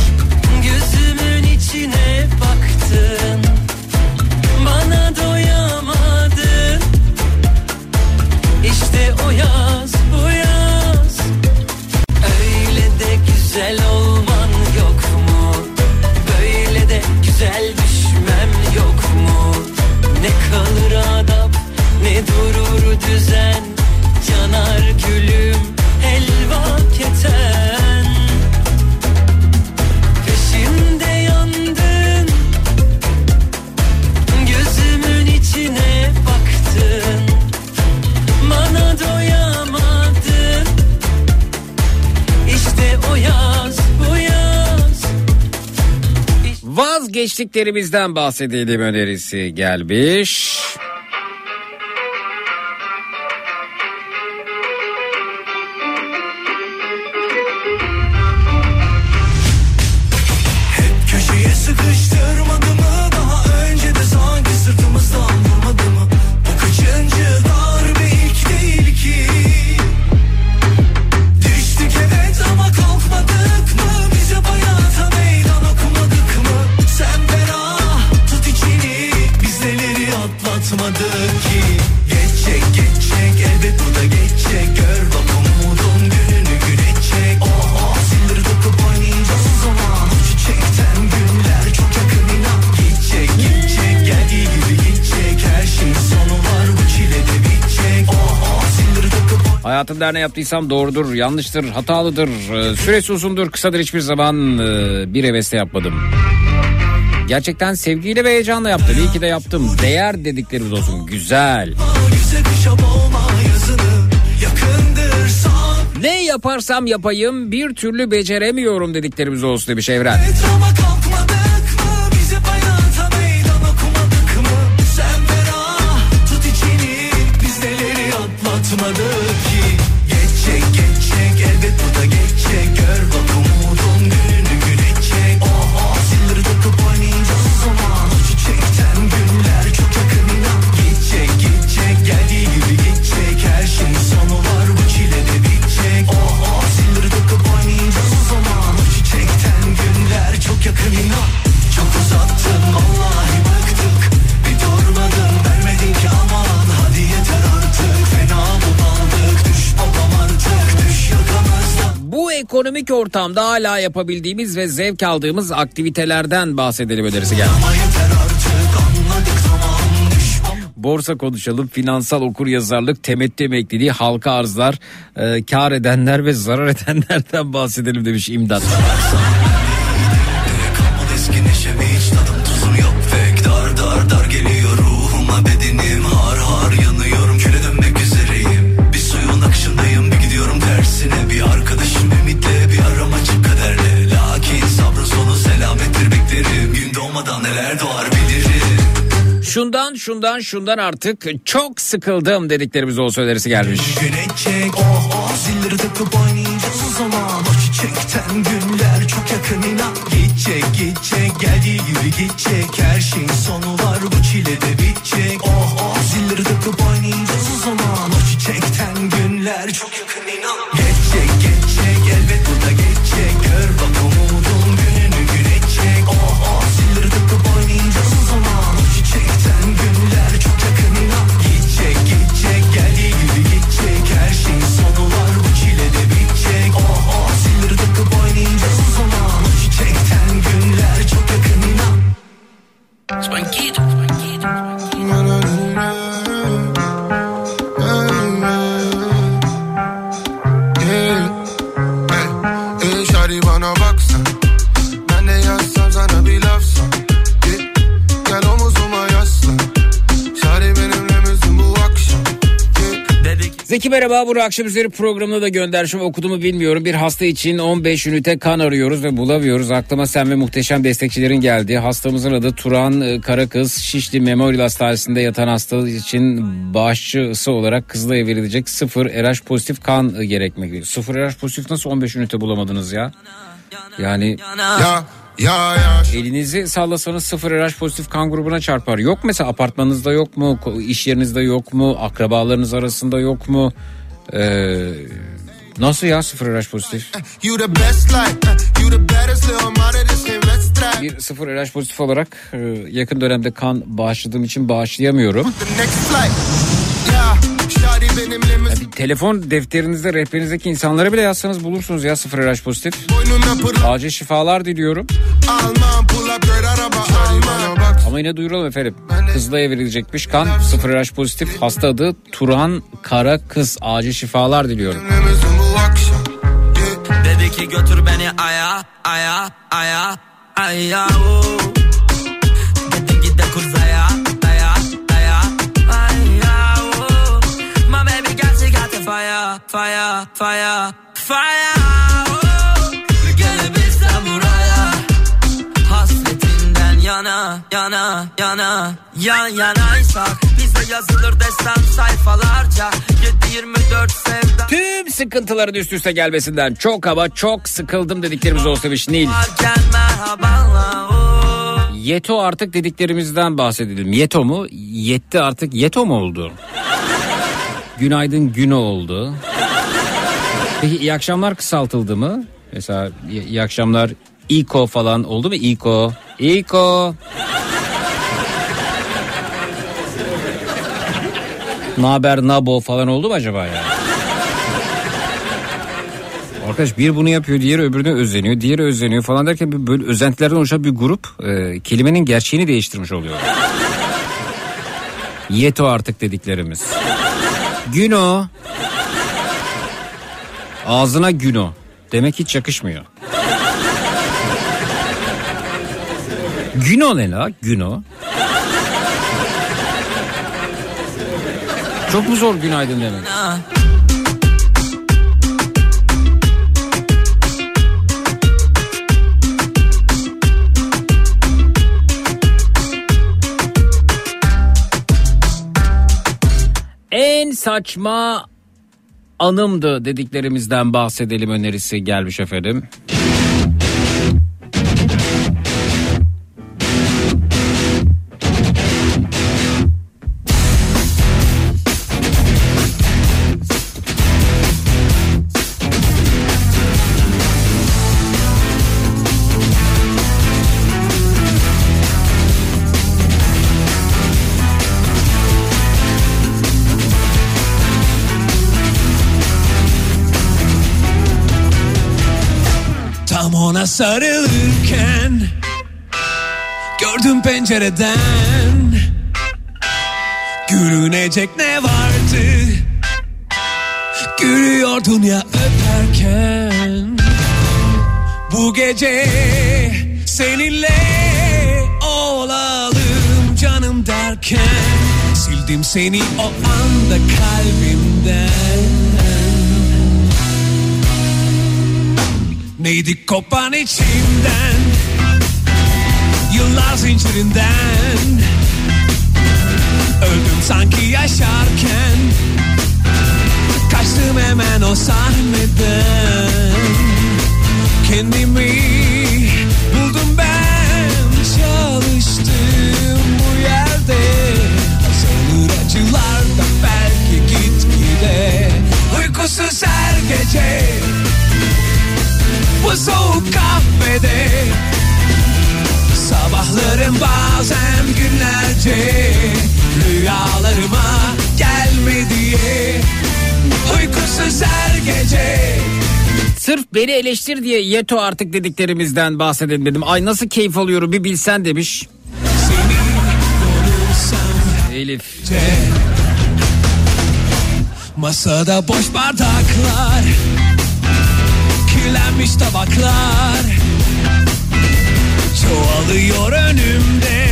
gözümün içine baktın Vazgeçtiklerimizden bahsedelim önerisi gelmiş. Hayatımda ne yaptıysam doğrudur, yanlıştır, hatalıdır, e, süresi uzundur, kısadır hiçbir zaman e, bir hevesle yapmadım. Gerçekten sevgiyle ve heyecanla yaptım. İyi ki de yaptım. Değer dediklerimiz olsun. Güzel. Ne yaparsam yapayım bir türlü beceremiyorum dediklerimiz olsun demiş Evren. Etrama ekonomik ortamda hala yapabildiğimiz ve zevk aldığımız aktivitelerden bahsedelim önerisi geldi. Borsa konuşalım, finansal okur yazarlık, temettü emekliliği, halka arzlar, e, kar edenler ve zarar edenlerden bahsedelim demiş imdat. Şundan şundan şundan artık çok sıkıldım dediklerimiz olsa önerisi gelmiş. Güneşecek oh oh. Zilleri takıp oynayacağız o zaman. O çiçekten günler çok yakın inan. Gidecek gidecek. Geldiği gibi gidecek. Her şeyin sonu var bu çile de bitecek. Oh Zeki merhaba bu akşam üzeri programını da göndermişim okuduğumu bilmiyorum. Bir hasta için 15 ünite kan arıyoruz ve bulamıyoruz. Aklıma sen ve muhteşem destekçilerin geldi. Hastamızın adı Turan e, Karakız. Şişli Memorial Hastanesi'nde yatan hasta için bağışçısı olarak Kızılay'a verilecek sıfır RH pozitif kan gerekmektedir. Sıfır RH pozitif nasıl 15 ünite bulamadınız ya? Yani Ya ya ya elinizi sallasanız sıfır RH pozitif kan grubuna çarpar. Yok mesela apartmanınızda yok mu? İş yerinizde yok mu? Akrabalarınız arasında yok mu? Ee, nasıl ya sıfır RH pozitif? Bir sıfır RH pozitif olarak e, yakın dönemde kan bağışladığım için bağışlayamıyorum. Bir telefon defterinizde rehberinizdeki insanlara bile yazsanız bulursunuz ya sıfır RH pozitif. Acil şifalar diliyorum. Alman up araba Alman Ama yine duyuralım efendim. Kızılay'a verilecekmiş kan sıfır RH pozitif. Hasta adı Turan Kara Kız. Acil şifalar diliyorum. Dedi ki götür beni aya aya aya aya fire fire fire fire oo. Gelebilsem buraya Hasretinden yana yana yana yan yanaysak Bizde yazılır destan sayfalarca 7-24 sevda Tüm sıkıntıların üst üste gelmesinden çok ama çok sıkıldım dediklerimiz olsa merhabalar oo. Yeto artık dediklerimizden bahsedelim. Yeto mu? Yetti artık Yeto mu oldu? Günaydın Güno oldu. Peki iyi akşamlar kısaltıldı mı? Mesela iyi, akşamlar İko falan oldu mu? İko. İko. Naber Nabo falan oldu mu acaba ya? Arkadaş bir bunu yapıyor, diğeri öbürüne özeniyor, diğeri özeniyor falan derken böyle özentilerden oluşan bir grup e, kelimenin gerçeğini değiştirmiş oluyor. Yeto artık dediklerimiz. Güno. Ağzına güno. Demek hiç yakışmıyor. Güno ne la? Güno. Çok mu zor günaydın demek? Saçma anımdı dediklerimizden bahsedelim önerisi gelmiş efendim. Sarılırken Gördüm pencereden Gülünecek ne vardı? Gülüyordun ya öperken. Bu gece seninle olalım canım derken Sildim seni o anda kalbimden Neydi kopan içimden? Yıllar zincirinden. Öldüm sanki yaşarken. Kaçtım hemen o sahneden. Kendimi buldum ben. Çalıştım bu yerde. Azalır acılar da belki gitgide? Uykusuz her gece bu soğuk kahvede Sabahlarım bazen günlerce Rüyalarıma gelme diye Uykusuz her gece Sırf beni eleştir diye yeto artık dediklerimizden bahsedelim dedim. Ay nasıl keyif alıyorum bir bilsen demiş. Elif. Masada boş bardaklar Kirlenmiş tabaklar. Çoğalıyor önümde.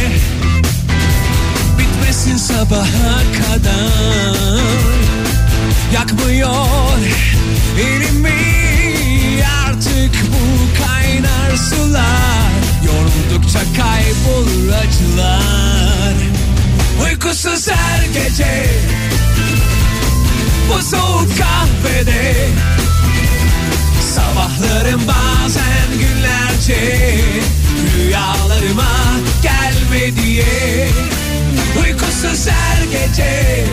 Bitmesin sabaha kadar. Yakmıyor elimi. Artık bu kaynar sular. Yoruldukça kaybolur acılar. Uykusuz her gece. Bu soğuk kahvede Sabahlarım bazen günlerce Rüyalarıma gelme diye. Uykusuz her gece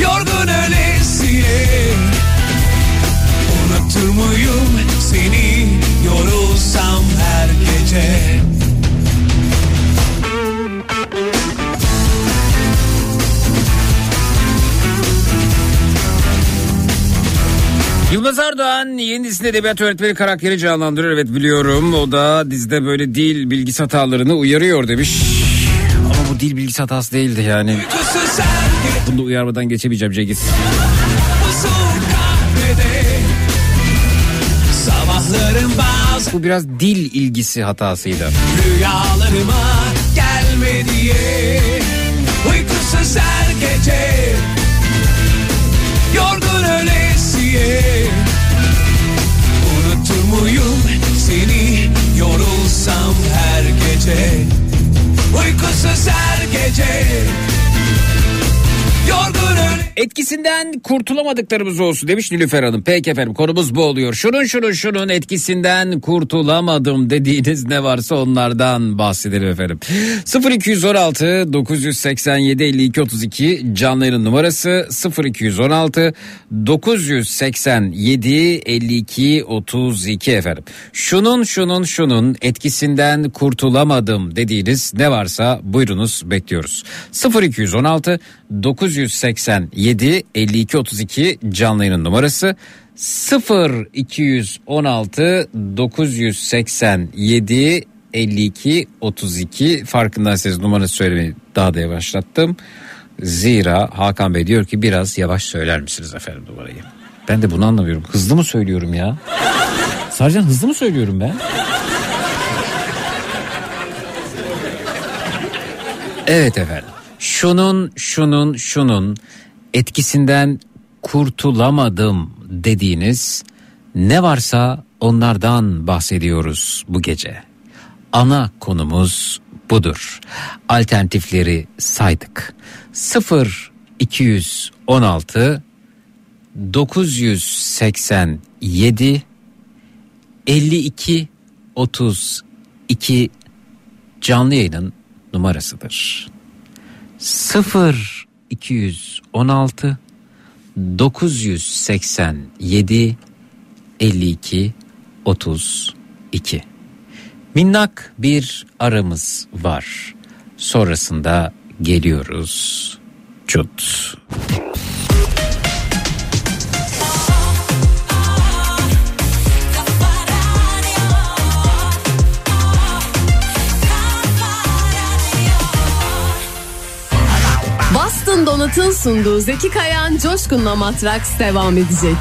Yorgun ölesiye Unutur muyum seni? Yorulsam her gece Yılmaz Erdoğan yeni dizisinde edebiyat öğretmeni karakteri canlandırıyor. Evet biliyorum o da dizide böyle dil bilgisi hatalarını uyarıyor demiş. Ama bu dil bilgisi hatası değildi yani. Bunu da uyarmadan geçemeyeceğim Cengiz. Bu biraz dil ilgisi hatasıydı. Rüyalarıma gelme diye Uykusuz her gece Uykusuz Etkisinden kurtulamadıklarımız olsun demiş Nilüfer Hanım. Peki efendim konumuz bu oluyor. Şunun şunun şunun etkisinden kurtulamadım dediğiniz ne varsa onlardan bahsedelim efendim. 0216 987 52 32 canlı numarası 0216 987 52 32 efendim. Şunun şunun şunun etkisinden kurtulamadım dediğiniz ne varsa buyurunuz bekliyoruz. 0216 987 52 32 canlı yayının numarası 0 216 987 52 32 farkındaysanız numarası söylemeyi daha da yavaşlattım. Zira Hakan Bey diyor ki biraz yavaş söyler misiniz efendim numarayı? Ben de bunu anlamıyorum. Hızlı mı söylüyorum ya? Sarcan hızlı mı söylüyorum ben? Evet efendim. Şunun şunun şunun etkisinden kurtulamadım dediğiniz ne varsa onlardan bahsediyoruz bu gece. Ana konumuz budur. Alternatifleri saydık. 0 216 987 52 32 canlı yayının numarasıdır. 0 216 987 52 32 Minnak bir aramız var. Sonrasında geliyoruz. Çut. Donut'un sunduğu Zeki Kayan Coşkun'la Matraks devam edecek.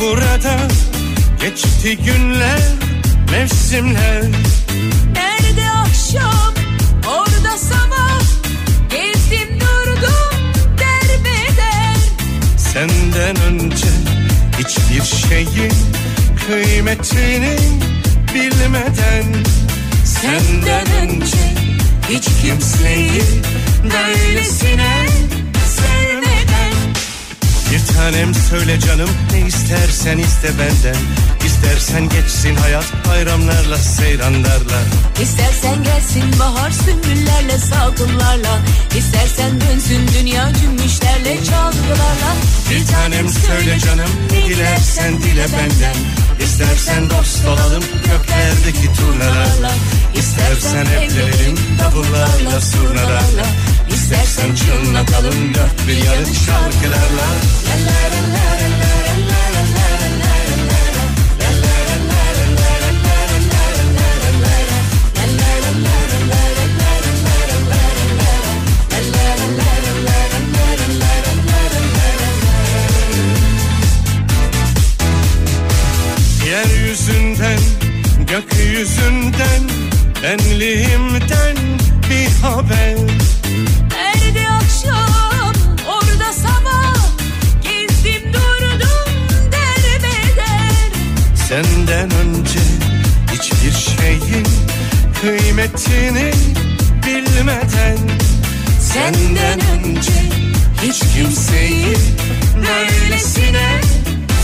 Burada? Geçti günler, mevsimler söyle canım ne istersen iste benden. İstersen geçsin hayat bayramlarla seyranlarla. İstersen gelsin bahar sümbüllerle salkımlarla İstersen dönsün dünya cümbüşlerle çalgılarla. Bir tanem söyle canım ne dilersen dile benden. İstersen dost olalım göklerdeki turnalarla İstersen evlenelim davullarla surnalarla İstersen çınlatalım dört bir yanık şarkılarla. Yeryüzünden, gökyüzünden, benliğimden bir haber Senden önce hiçbir şeyin kıymetini bilmeden Senden önce hiç kimseyi böylesine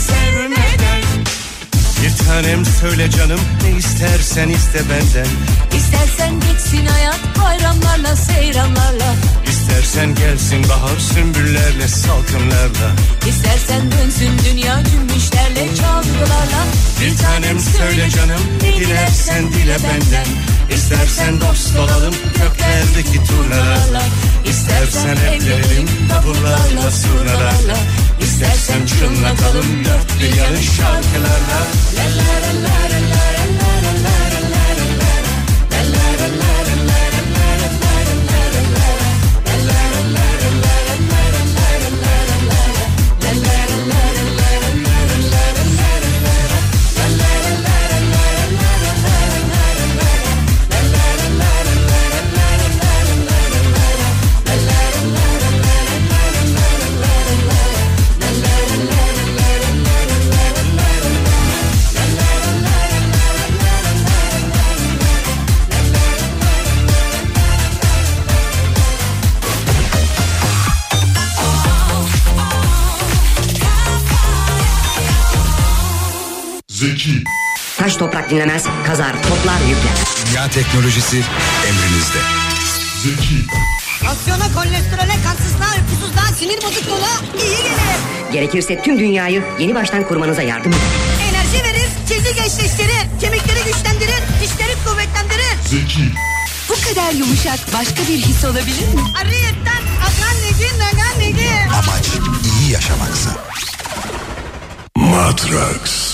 sevmeden. Bir tanem söyle canım ne istersen iste benden. İstersen geçsin hayat bayramlarla seyranlarla Dilersen gelsin bahar sümbüllerle salkımlarla İstersen dönsün dünya cümbüşlerle çalgılarla. Bir tanem söyle canım dilersen dile benden. İstersen dost olalım köklerdeki turnalarla İstersen evlenelim davullarla surnalarla İstersen çınlatalım dört bir yanı şarkılarla La la la la la Toprak dinlemez, kazar, toplar, yükler. Dünya teknolojisi emrinizde. Zeki. Tansiyona, kolesterole, kansızlığa, uykusuzluğa, sinir bozukluğuna iyi gelir. Gerekirse tüm dünyayı yeni baştan kurmanıza yardım eder. Enerji verir, cildi gençleştirir, kemikleri güçlendirir, dişleri kuvvetlendirir. Zeki. Bu kadar yumuşak başka bir his olabilir mi? Ariyetten akan negi, nagan negi. Amaç iyi yaşamaksa. Matrax.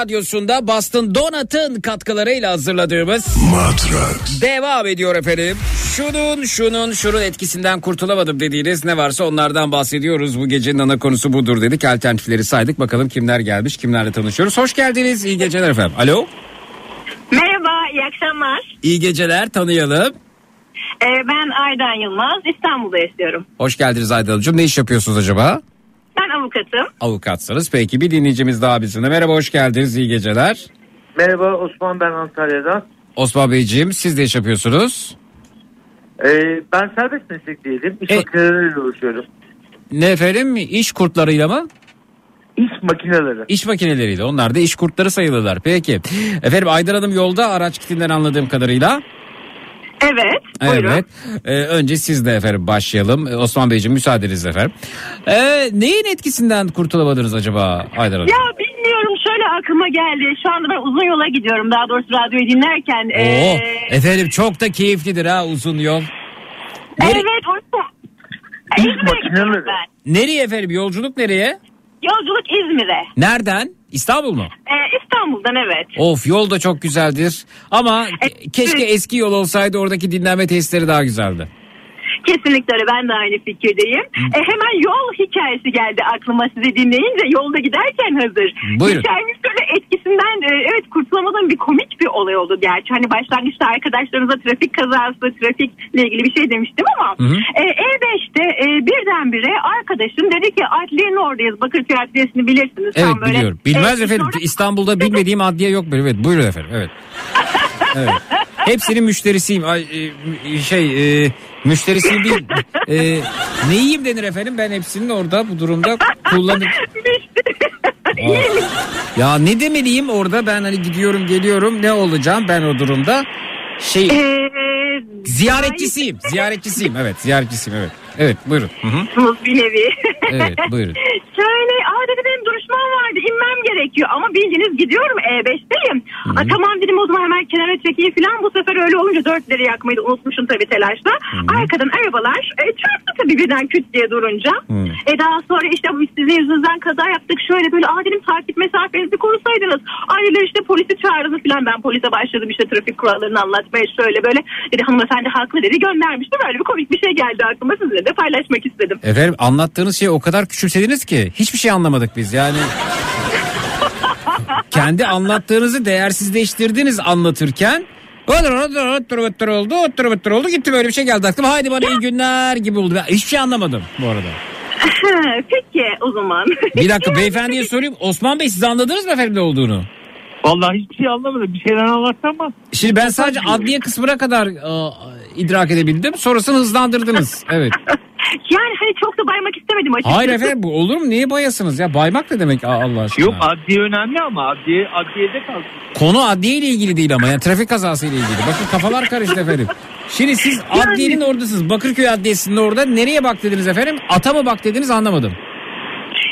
Radyosunda Boston Donat'ın katkılarıyla hazırladığımız Matrax. devam ediyor efendim. Şunun şunun şunun etkisinden kurtulamadım dediğiniz ne varsa onlardan bahsediyoruz. Bu gecenin ana konusu budur dedik. Alternatifleri saydık. Bakalım kimler gelmiş kimlerle tanışıyoruz. Hoş geldiniz. İyi geceler efendim. Alo. Merhaba, iyi akşamlar. İyi geceler tanıyalım. Ee, ben Aydan Yılmaz, İstanbul'da yaşıyorum. Hoş geldiniz Aydan Hanımcığım. Ne iş yapıyorsunuz acaba? Ben avukatım. Avukatsınız. Peki bir dinleyicimiz daha bizimle. Merhaba hoş geldiniz. İyi geceler. Merhaba Osman ben Antalya'dan. Osman Beyciğim siz de iş yapıyorsunuz. Ee, ben serbest meslek diyelim. İş E- makineleriyle uğraşıyorum. Ne efendim iş kurtlarıyla mı? İş makineleri. İş makineleriyle onlar da iş kurtları sayılırlar. Peki efendim Aydan Hanım yolda araç kitinden anladığım kadarıyla. Evet, buyurun. Evet. Ee, önce siz de efendim başlayalım. Ee, Osman Beyciğim müsaadenizle efendim. Ee, neyin etkisinden kurtulamadınız acaba Aydan Hanım? Ya bilmiyorum şöyle aklıma geldi. Şu anda ben uzun yola gidiyorum. Daha doğrusu radyoyu dinlerken. Oo, ee, efendim çok da keyiflidir ha uzun yol. Nere- evet, o İzmir'e gidiyorum ben. Nereye efendim yolculuk nereye? Yolculuk İzmir'e. Nereden? İstanbul mu? Ee, İstanbul'dan evet. Of yol da çok güzeldir. Ama ke- keşke eski yol olsaydı oradaki dinlenme tesisleri daha güzeldi. Kesinlikle öyle ben de aynı fikirdeyim. E, hemen yol hikayesi geldi aklıma sizi dinleyince yolda giderken hazır. Buyurun. Hikayenin şöyle etkisinden e, evet kurtulamadığım bir komik bir olay oldu gerçi. Hani başlangıçta arkadaşlarınıza trafik kazası, trafikle ilgili bir şey demiştim ama Hı hı. e, E5'te e, birdenbire arkadaşım dedi ki adliyenin oradayız. Bakırköy Adliyesi'ni bilirsiniz. Evet Tam böyle, biliyorum. Bilmez e, efendim. sonra- İstanbul'da bilmediğim adliye yok. böyle. Evet buyurun efendim. Evet. evet. Hepsinin müşterisiyim. Ay, e, şey e, müşterisiyim değil. E, neyiyim denir efendim? Ben hepsinin orada bu durumda kullanıp ya ne demeliyim orada? Ben hani gidiyorum geliyorum. Ne olacağım ben o durumda? Şey Ee, ziyaretçisiyim ziyaretçisiyim. Evet ziyaretçisiyim evet evet buyurun Hı hı. bir nevi. evet buyurun Şöyle aa dedi benim duruşmam vardı inmem gerekiyor ama bildiğiniz gidiyorum E5'teyim. Aa, tamam dedim o zaman hemen kenara çekeyim falan bu sefer öyle olunca dörtleri yakmayı unutmuşum tabii telaşla. Arkadan arabalar e, çarptı tabii birden küt diye durunca. E daha sonra işte bu sizin yüzünüzden kaza yaptık şöyle böyle aa dedim takip mesafenizi korusaydınız. Aileler işte polisi çağırdı falan ben polise başladım işte trafik kurallarını anlatmaya şöyle böyle. Dedi hanımefendi haklı dedi göndermişti böyle bir komik bir şey geldi aklıma sizinle de paylaşmak istedim. Efendim anlattığınız şeyi o kadar küçümsediniz ki hiçbir şey anlamadık biz yani. Kendi anlattığınızı değersizleştirdiniz anlatırken. Otur oldu otur otur oldu gitti böyle bir şey geldi aklıma haydi bana iyi günler gibi oldu. Ben hiçbir şey anlamadım bu arada. Peki o zaman. Bir dakika beyefendiye sorayım Osman Bey siz anladınız mı efendim ne olduğunu? Vallahi hiçbir şey anlamadım. Bir şeyler anlattı ama. Şimdi ben sadece adliye kısmına kadar e, idrak edebildim sonrasını hızlandırdınız. Evet. Yani hani çok da baymak istemedim açıkçası. Hayır efendim bu olur mu? Niye bayasınız ya? Baymak ne demek Aa, Allah aşkına? Yok adliye önemli ama adliye, adliyede kalsın. Konu adliye ile ilgili değil ama yani trafik kazası ile ilgili. Bakın kafalar karıştı efendim. Şimdi siz adliyenin oradasınız. Bakırköy Adliyesi'nin orada. Nereye bak dediniz efendim? Ata mı bak dediniz anlamadım.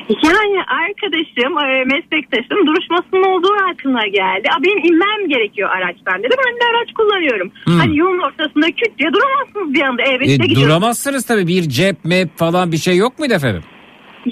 Yani arkadaşım, e, meslektaşım duruşmasının olduğu aklına geldi. Aa, benim inmem gerekiyor araçtan dedi. Ben de araç kullanıyorum. Hmm. Hani yolun ortasında küt diye duramazsınız bir anda. Evet E, duramazsınız tabii. Bir cep, map falan bir şey yok muydu efendim?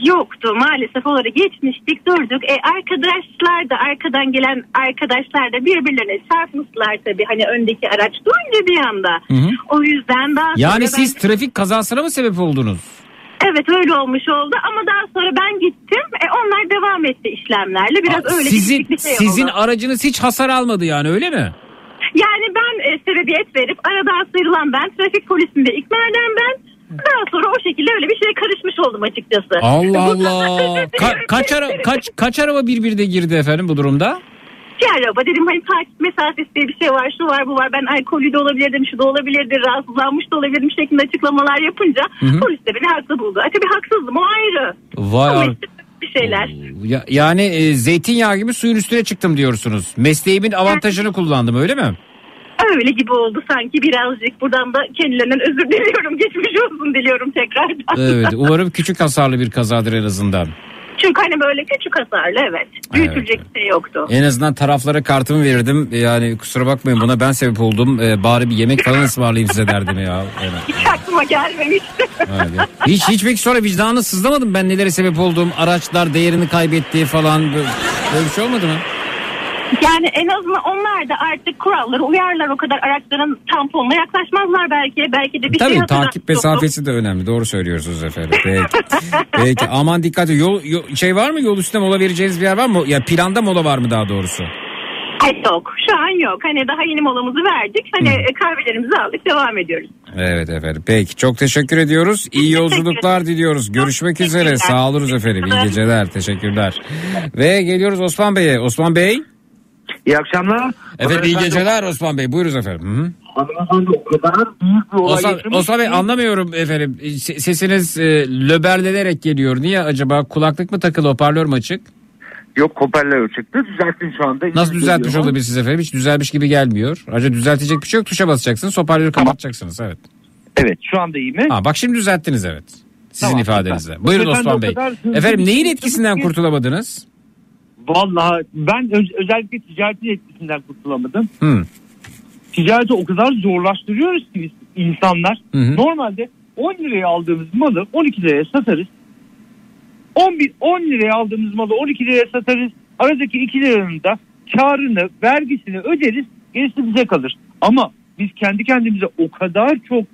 Yoktu maalesef olarak geçmiştik durduk. E, arkadaşlar da arkadan gelen arkadaşlar da birbirlerine çarpmışlar tabii. Hani öndeki araç durunca bir anda. Hı hı. O yüzden daha Yani ben- siz trafik kazasına mı sebep oldunuz? Evet öyle olmuş oldu ama daha sonra ben gittim. E, onlar devam etti işlemlerle. Biraz öyle sizin bir şey sizin oldu. aracınız hiç hasar almadı yani öyle mi? Yani ben e, sebebiyet verip aradan sıyrılan ben, trafik polisinde ikna eden ben. Daha sonra o şekilde öyle bir şeye karışmış oldum açıkçası. Allah Allah. Ka- kaç ara kaç kaç araba birbirine girdi efendim bu durumda? Bir araba dedim hani takip mesafesi diye bir şey var şu var bu var ben alkollü de olabilirdim şu da olabilirdi rahatsızlanmış da olabilirdim şeklinde açıklamalar yapınca Hı hı. polis de beni haklı buldu. E tabii haksızdım o ayrı. Vay Ama işte bir şeyler. Ya- yani e, zeytinyağı gibi suyun üstüne çıktım diyorsunuz. Mesleğimin avantajını kullandım öyle mi? Öyle gibi oldu sanki birazcık. Buradan da kendilerinden özür diliyorum. Geçmiş olsun diliyorum tekrardan. Evet umarım küçük hasarlı bir kazadır en azından. Çünkü hani böyle küçük hasarlı evet. Büyütülecek bir şey yoktu. En azından taraflara kartımı verirdim. Yani kusura bakmayın buna ben sebep oldum. Ee, bari bir yemek falan ısmarlayayım size derdim ya. Evet. Hiç aklıma gelmemişti. Evet. Hiç hiç peki sonra vicdanı sızlamadım ben nelere sebep olduğum araçlar değerini kaybetti falan böyle bir şey olmadı mı? Yani en azından onlar da artık kuralları uyarlar o kadar araçların tamponuna yaklaşmazlar belki. Belki de bir şey Tabii hatırlatmış takip mesafesi de önemli. Doğru söylüyorsunuz efendim. Peki. Peki aman dikkat. Yol, yol- şey var mı yol üstünde mola vereceğiniz bir yer var mı? Ya planda mola var mı daha doğrusu? Yok şu an yok. Hani daha yeni molamızı verdik. Hani e, kahvelerimizi aldık devam ediyoruz. Evet efendim. Peki çok teşekkür ediyoruz. İyi yolculuklar diliyoruz. Görüşmek üzere. Sağ olunuz efendim. İyi geceler. Teşekkürler. Ve geliyoruz Osman Bey'e. Osman Bey. İyi akşamlar. Efendim iyi geceler Osman Bey. Buyurunuz efendim. Hı -hı. Hanımefendi o kadar büyük bir olay Osman, yaşamış Osman Bey anlamıyorum efendim. Se- Sesiniz e, löberlenerek geliyor. Niye acaba? Kulaklık mı takılı hoparlör mü açık? Yok hoparlör çıktı düzelttim şu anda. Nasıl düzeltmiş geliyor. olabilirsiniz efendim? Hiç düzelmiş gibi gelmiyor. Ayrıca düzeltecek bir şey yok. Tuşa basacaksınız. Hoparlörü kapatacaksınız. Evet. Evet şu anda iyi mi? Ha, bak şimdi düzelttiniz evet. Sizin Tamam, ifadenizle. Buyurun Efendim, Osman o Bey. kadar hızlı Efendim bir neyin şey etkisinden ki- kurtulamadınız? Vallahi ben öz- özellikle ticaretin etkisinden kurtulamadım. Hı. Ticareti o kadar zorlaştırıyoruz ki biz insanlar. Hı hı. Normalde 10 liraya aldığımız malı 12 liraya satarız. 11 10 liraya aldığımız malı 12 liraya satarız. Aradaki 2 liranın da karını, vergisini öderiz. Gerisi bize kalır. Ama biz kendi kendimize o kadar çok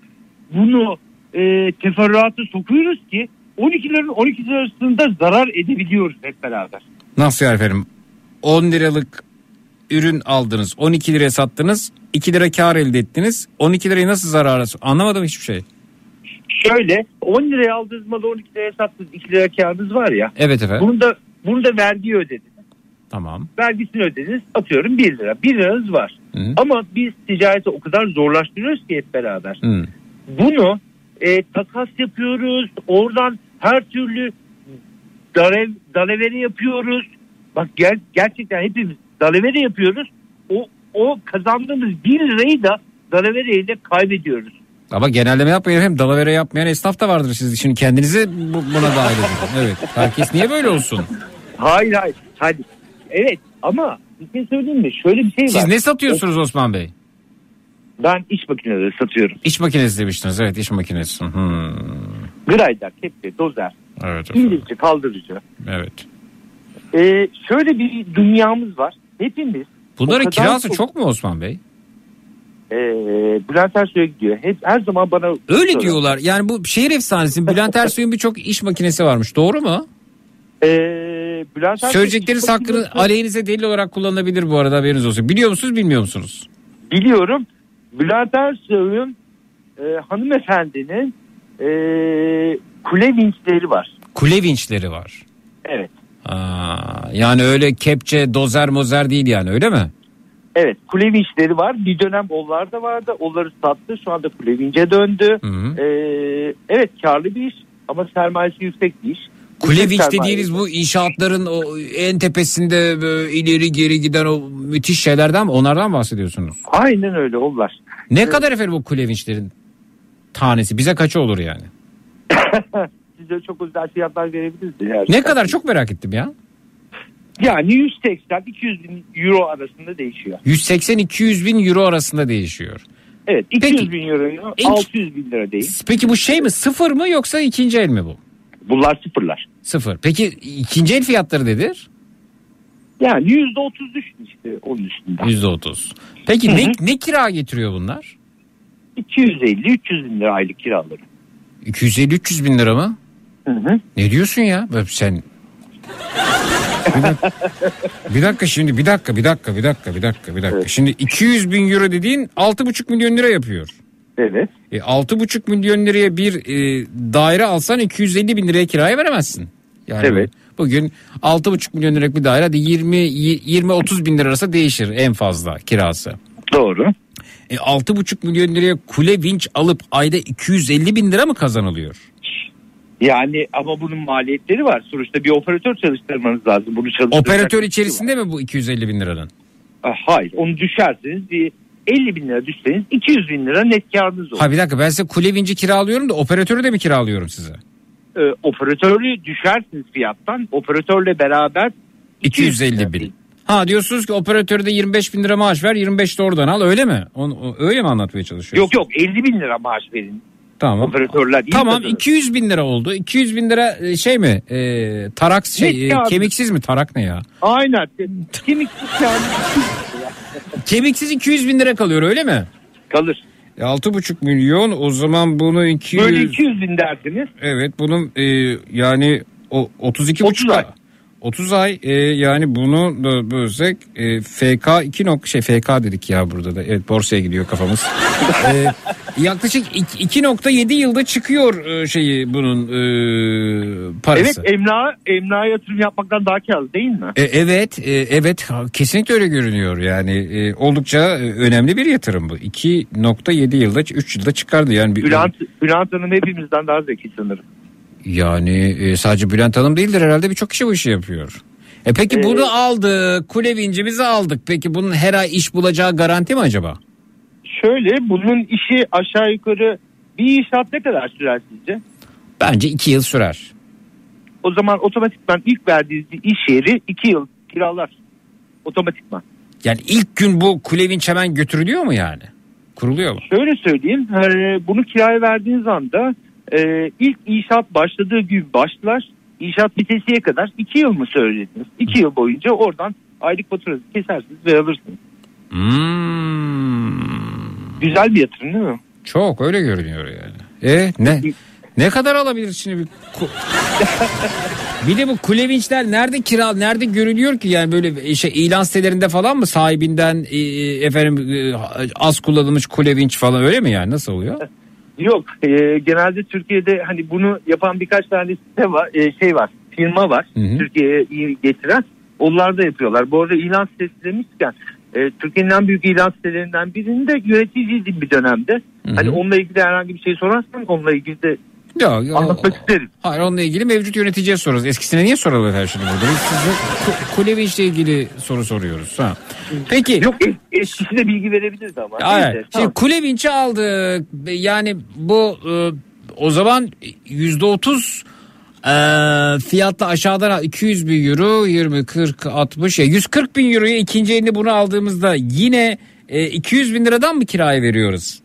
bunu e, teferruatı sokuyoruz ki 12 liranın 12 lirasında zarar edebiliyoruz hep beraber. Nasıl yani efendim? 10 liralık ürün aldınız. 12 liraya sattınız. 2 lira kar elde ettiniz. 12 lirayı nasıl zarara Anlamadım hiçbir şey. Şöyle 10 liraya aldığınız malı 12 liraya sattınız 2 lira karınız var ya. Evet efendim. Bunu da, bunu da vergi ödediniz. Tamam. Vergisini ödediniz atıyorum 1 lira. 1 liranız var. Hı. Ama biz ticareti o kadar zorlaştırıyoruz ki hep beraber. Hı. Bunu e, takas yapıyoruz. Oradan her türlü dalev, dalavere yapıyoruz. Bak ger- gerçekten hepimiz dalavere yapıyoruz. O, o kazandığımız 1 lirayı da dalavereyle kaybediyoruz. Ama genelleme yapmayın efendim. Dalavere yapmayan esnaf da vardır siz. Şimdi kendinizi bu- buna dahil edin. Evet. Herkes niye böyle olsun? Hayır hayır. Hadi. Evet ama bir şey söyleyeyim mi? Şöyle bir şey var. Siz ne satıyorsunuz Osman Bey? Ben iş makineleri satıyorum. İş makinesi demiştiniz. Evet iş makinesi. Hmm. Grinder, kepçe, dozer, Evet efendim. indirici, kaldırıcı. Evet. Ee, şöyle bir dünyamız var. Hepimiz Bunların kirası çok mu Osman Bey? Ee, Bülent Ersoy'a gidiyor. Hep, her zaman bana Öyle soruyorlar. diyorlar. Yani bu şehir efsanesi. Bülent Ersoy'un birçok iş makinesi varmış. Doğru mu? Ee, Bülent Ersoy Söyleyecekleriniz hakkını makinesi- aleyhinize delil olarak kullanılabilir bu arada haberiniz olsun. Biliyor musunuz bilmiyor musunuz? Biliyorum. Bülent Ersoy'un e, hanımefendinin e, kule vinçleri var. Kule vinçleri var. Evet. Aa, yani öyle kepçe, dozer, mozer değil yani öyle mi? Evet kule vinçleri var. Bir dönem onlar da vardı. Onları sattı. Şu anda kule vinçe döndü. Ee, evet karlı bir iş ama sermayesi yüksek bir iş. Kule Yüksek vinç sermaye. dediğiniz bu inşaatların o en tepesinde böyle ileri geri giden o müthiş şeylerden mi? Onlardan bahsediyorsunuz? Aynen öyle onlar. Ne kadar efendim bu kule vinçlerin tanesi? Bize kaçı olur yani? Size çok özel fiyatlar verebiliriz. Eğer Ne kadar çok merak ettim ya. Yani 180-200 bin euro arasında değişiyor. 180-200 bin euro arasında değişiyor. Evet 200 bin euro 600 bin lira değil. Peki bu şey mi sıfır mı yoksa ikinci el mi bu? Bunlar sıfırlar. Sıfır. Peki ikinci el fiyatları nedir? Yani %30 düştü işte onun üstünde. %30. Peki ne, ne kira getiriyor bunlar? 250-300 bin lira aylık kiraları. 250-300 bin lira mı? Hı hı. Ne diyorsun ya? Sen bir dakika, bir dakika şimdi bir dakika bir dakika bir dakika bir dakika bir dakika. Şimdi 200 bin euro dediğin 6,5 milyon lira yapıyor. Evet. E, 6,5 milyon liraya bir e, daire alsan 250 bin liraya kiraya veremezsin. Yani Evet. Bugün 6,5 milyon liralık bir daire 20 20-30 bin lira arası değişir en fazla kirası. Doğru. E, 6,5 milyon liraya kule vinç alıp ayda 250 bin lira mı kazanılıyor? Yani ama bunun maliyetleri var. Sonuçta bir operatör çalıştırmanız lazım. Bunu çalıştıracak Operatör içerisinde mi bu 250 bin liranın? Ah, Hayır onu düşerseniz bir 50 bin lira düşseniz 200 bin lira net karınız olur. Ha bir dakika ben size kule vinci kiralıyorum da operatörü de mi kiralıyorum size? Ee, operatörü düşersiniz fiyattan. Operatörle beraber 250 bin. Ha diyorsunuz ki operatörü de 25 bin lira maaş ver 25 de oradan al öyle mi? Onu, öyle mi anlatmaya çalışıyorsun? Yok yok 50 bin lira maaş verin. Tamam. Operatörler iyi Tamam kazanır. 200 bin lira oldu. 200 bin lira e, şey mi? E, tarak şey e, kemiksiz mi? Tarak ne ya? Aynen. Kemiksiz kağıdı Kemiksiz 200 bin lira kalıyor öyle mi? kalır. E, 6,5 milyon o zaman bunu 200... Böyle 200 bin dersiniz. Evet bunun e, yani o 32 30 buçuk ay. 30 ay e, yani bunu bölsek e, FK 2 nok şey FK dedik ya burada da evet borsaya gidiyor kafamız. e, yaklaşık ik- 2.7 yılda çıkıyor e, şeyi bunun e, parası. Evet emlak, emlağa yatırım yapmaktan daha karlı değil mi? E, evet, e, evet kesinlikle öyle görünüyor. Yani e, oldukça e, önemli bir yatırım bu. 2.7 yılda 3 yılda çıkardı yani bir Bülent, Bülent Hanım hepimizden daha zeki sanırım. Yani e, sadece Bülent Hanım değildir herhalde birçok kişi bu işi yapıyor. E peki Ee, bunu aldık, kule vincimizi aldık. Peki bunun her ay iş bulacağı garanti mi acaba? Şöyle bunun işi aşağı yukarı bir inşaat ne kadar sürer sizce? Bence 2 yıl sürer. O zaman otomatikman ilk verdiğiniz iş yeri 2 yıl kiralar. Otomatikman. Yani ilk gün bu kule vinç hemen götürülüyor mu yani? Kuruluyor mu? Şöyle söyleyeyim e, bunu kiraya verdiğiniz anda e, ilk inşaat başladığı gün başlar. İnşaat bitesiye kadar 2 yıl mı söylediniz? 2 yıl boyunca oradan aylık faturası kesersiniz ve alırsınız. Hmm. Güzel bir yatırım değil mi? Çok öyle görünüyor yani. E ne? Ne kadar alabilir şimdi bir Bir de bu kule vinçler nerede kira nerede görülüyor ki yani böyle şey ilan sitelerinde falan mı sahibinden e, e, efendim e, az kullanılmış kule vinç falan öyle mi yani nasıl oluyor? Yok e, genelde Türkiye'de hani bunu yapan birkaç tane site var, e, şey var firma var Türkiye'ye iyi getiren onlar da yapıyorlar. Bu arada ilan sitesi demişken e, Türkiye'nin en büyük ilan sitelerinden birinde yöneticiydim bir dönemde. Hani onunla ilgili herhangi bir şey sorarsan onunla ilgili de Ya, ya, anlatmak isterim. Hayır onunla ilgili mevcut yöneticiye sorarız. Eskisine niye soralım her şeyi burada? Biz size ku- kule vinçle ilgili soru soruyoruz. Ha. Peki. Yok eskisine bilgi verebiliriz ama. Hayır. Neyse, Şimdi tamam. kule vinçi aldık. Yani bu e, o zaman yüzde otuz e, fiyatla aşağıdan 200 bin euro 20 40 60 ya 140 bin euroya ikinci elini bunu aldığımızda yine e, 200 bin liradan mı kiraya veriyoruz?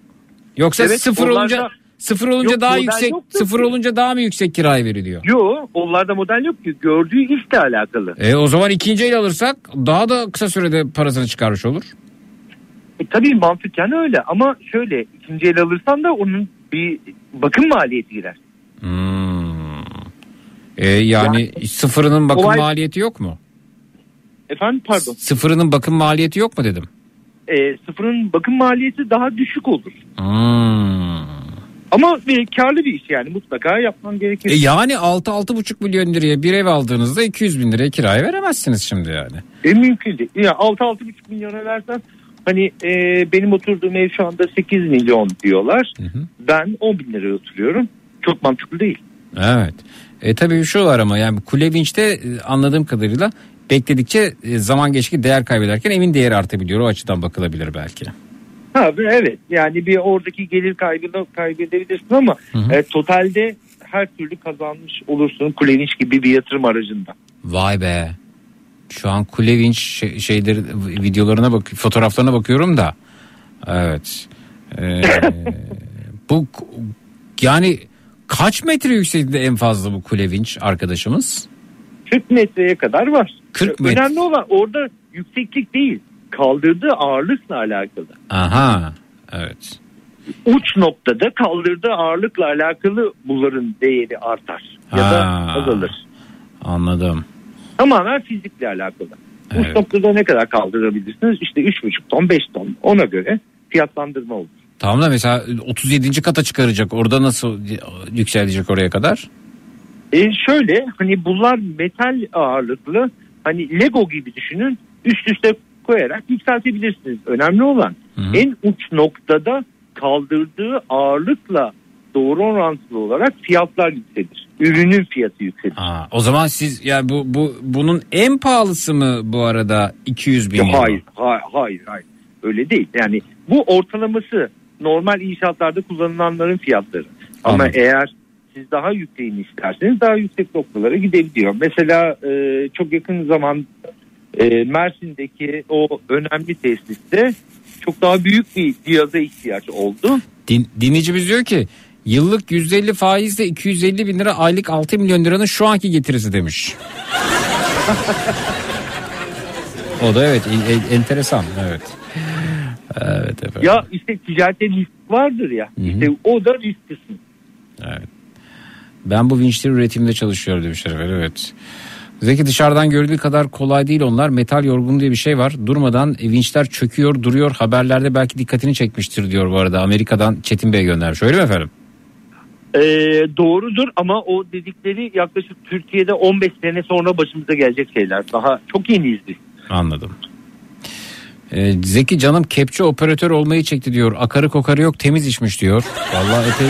Yoksa Evet, sıfır onlarda- olunca sıfır olunca Yok, daha yüksek yoktur sıfır olunca daha mı yüksek kiraya veriliyor? Yok onlarda model yok ki gördüğü işle alakalı. E o zaman ikinci el alırsak daha da kısa sürede parasını çıkarmış olur. E, tabii mantıken öyle ama şöyle ikinci el alırsan da onun bir bakım maliyeti girer. E yani, sıfırının bakım olay- maliyeti yok mu? Efendim pardon. Sıfırının bakım maliyeti yok mu dedim. E, sıfırın bakım maliyeti daha düşük olur. Hmm. Ama bir karlı bir iş yani mutlaka yapman gerekir. E yani 6-6,5 milyon liraya bir ev aldığınızda 200 bin liraya kiraya veremezsiniz şimdi yani. E, mümkün değil. Ya 6-6,5 milyona versen hani e, benim oturduğum ev şu anda 8 milyon diyorlar. Ben 10 bin liraya oturuyorum. Çok mantıklı değil. Evet. E tabii şu var ama yani kule vinçte e, anladığım kadarıyla bekledikçe e, zaman geçtikçe değer kaybederken evin değeri artabiliyor. O açıdan bakılabilir belki. Ha evet yani bir oradaki gelir kaybını kaybedebilirsin ama e, totalde her türlü kazanmış olursun Kulevinç gibi bir yatırım aracında. Vay be. Şu an kule vinç şey- şeyleri videolarına bak fotoğraflarına bakıyorum da. Evet. Ee, bu yani kaç metre yüksekliğinde en fazla bu kule vinç arkadaşımız? 40 metreye kadar var. 40 metre. Önemli olan orada yükseklik değil kaldırdığı ağırlıkla alakalı. Aha. Evet. Uç noktada kaldırdığı ağırlıkla alakalı bunların değeri artar ya da Ha. azalır. Anladım. Tamamen fizikle alakalı. Uç Evet. noktada ne kadar kaldırabilirsiniz? İşte 3,5 ton 5 ton ona göre fiyatlandırma olur. Tamam da mesela 37. kata çıkaracak. Orada nasıl yükselecek oraya kadar? E şöyle hani bunlar metal ağırlıklı hani Lego gibi düşünün üst üste koyarak yükseltebilirsiniz. Önemli olan en uç noktada kaldırdığı ağırlıkla doğru orantılı olarak fiyatlar yükselir. Ürünün fiyatı yükselir. Aa, o zaman siz yani bu bu bunun en pahalısı mı bu arada 200 bin Ya hayır, hayır, hayır, hayır. Öyle değil. Yani bu ortalaması normal inşaatlarda kullanılanların fiyatları. Ama Anladım. eğer siz daha yükseğini isterseniz daha yüksek noktalara gidebiliyor. Mesela e, çok yakın zaman e, Mersin'deki o önemli tesiste çok daha büyük bir cihaza ihtiyaç oldu. Din, dinleyicimiz diyor ki yıllık 150 faizle 250 bin lira aylık 6 milyon liranın şu anki getirisi demiş. o da evet enteresan evet. Evet efendim. Ya işte ticarette risk vardır ya. İşte o da risk kısmı. Evet. Ben bu vinçler üretiminde çalışıyorum demişler efendim evet. Zeki dışarıdan görüldüğü kadar kolay değil onlar. Metal yorgun diye bir şey var. Durmadan vinçler çöküyor duruyor. Haberlerde belki dikkatini çekmiştir diyor bu arada. Amerika'dan Çetin Bey göndermiş. Öyle mi efendim? Ee, doğrudur ama o dedikleri yaklaşık Türkiye'de 15 sene sonra başımıza gelecek şeyler. Daha çok yeniyiz biz. Anladım. Ee, Zeki canım kepçe operatör olmayı çekti diyor. Akarı kokarı yok temiz içmiş diyor. Vallahi epey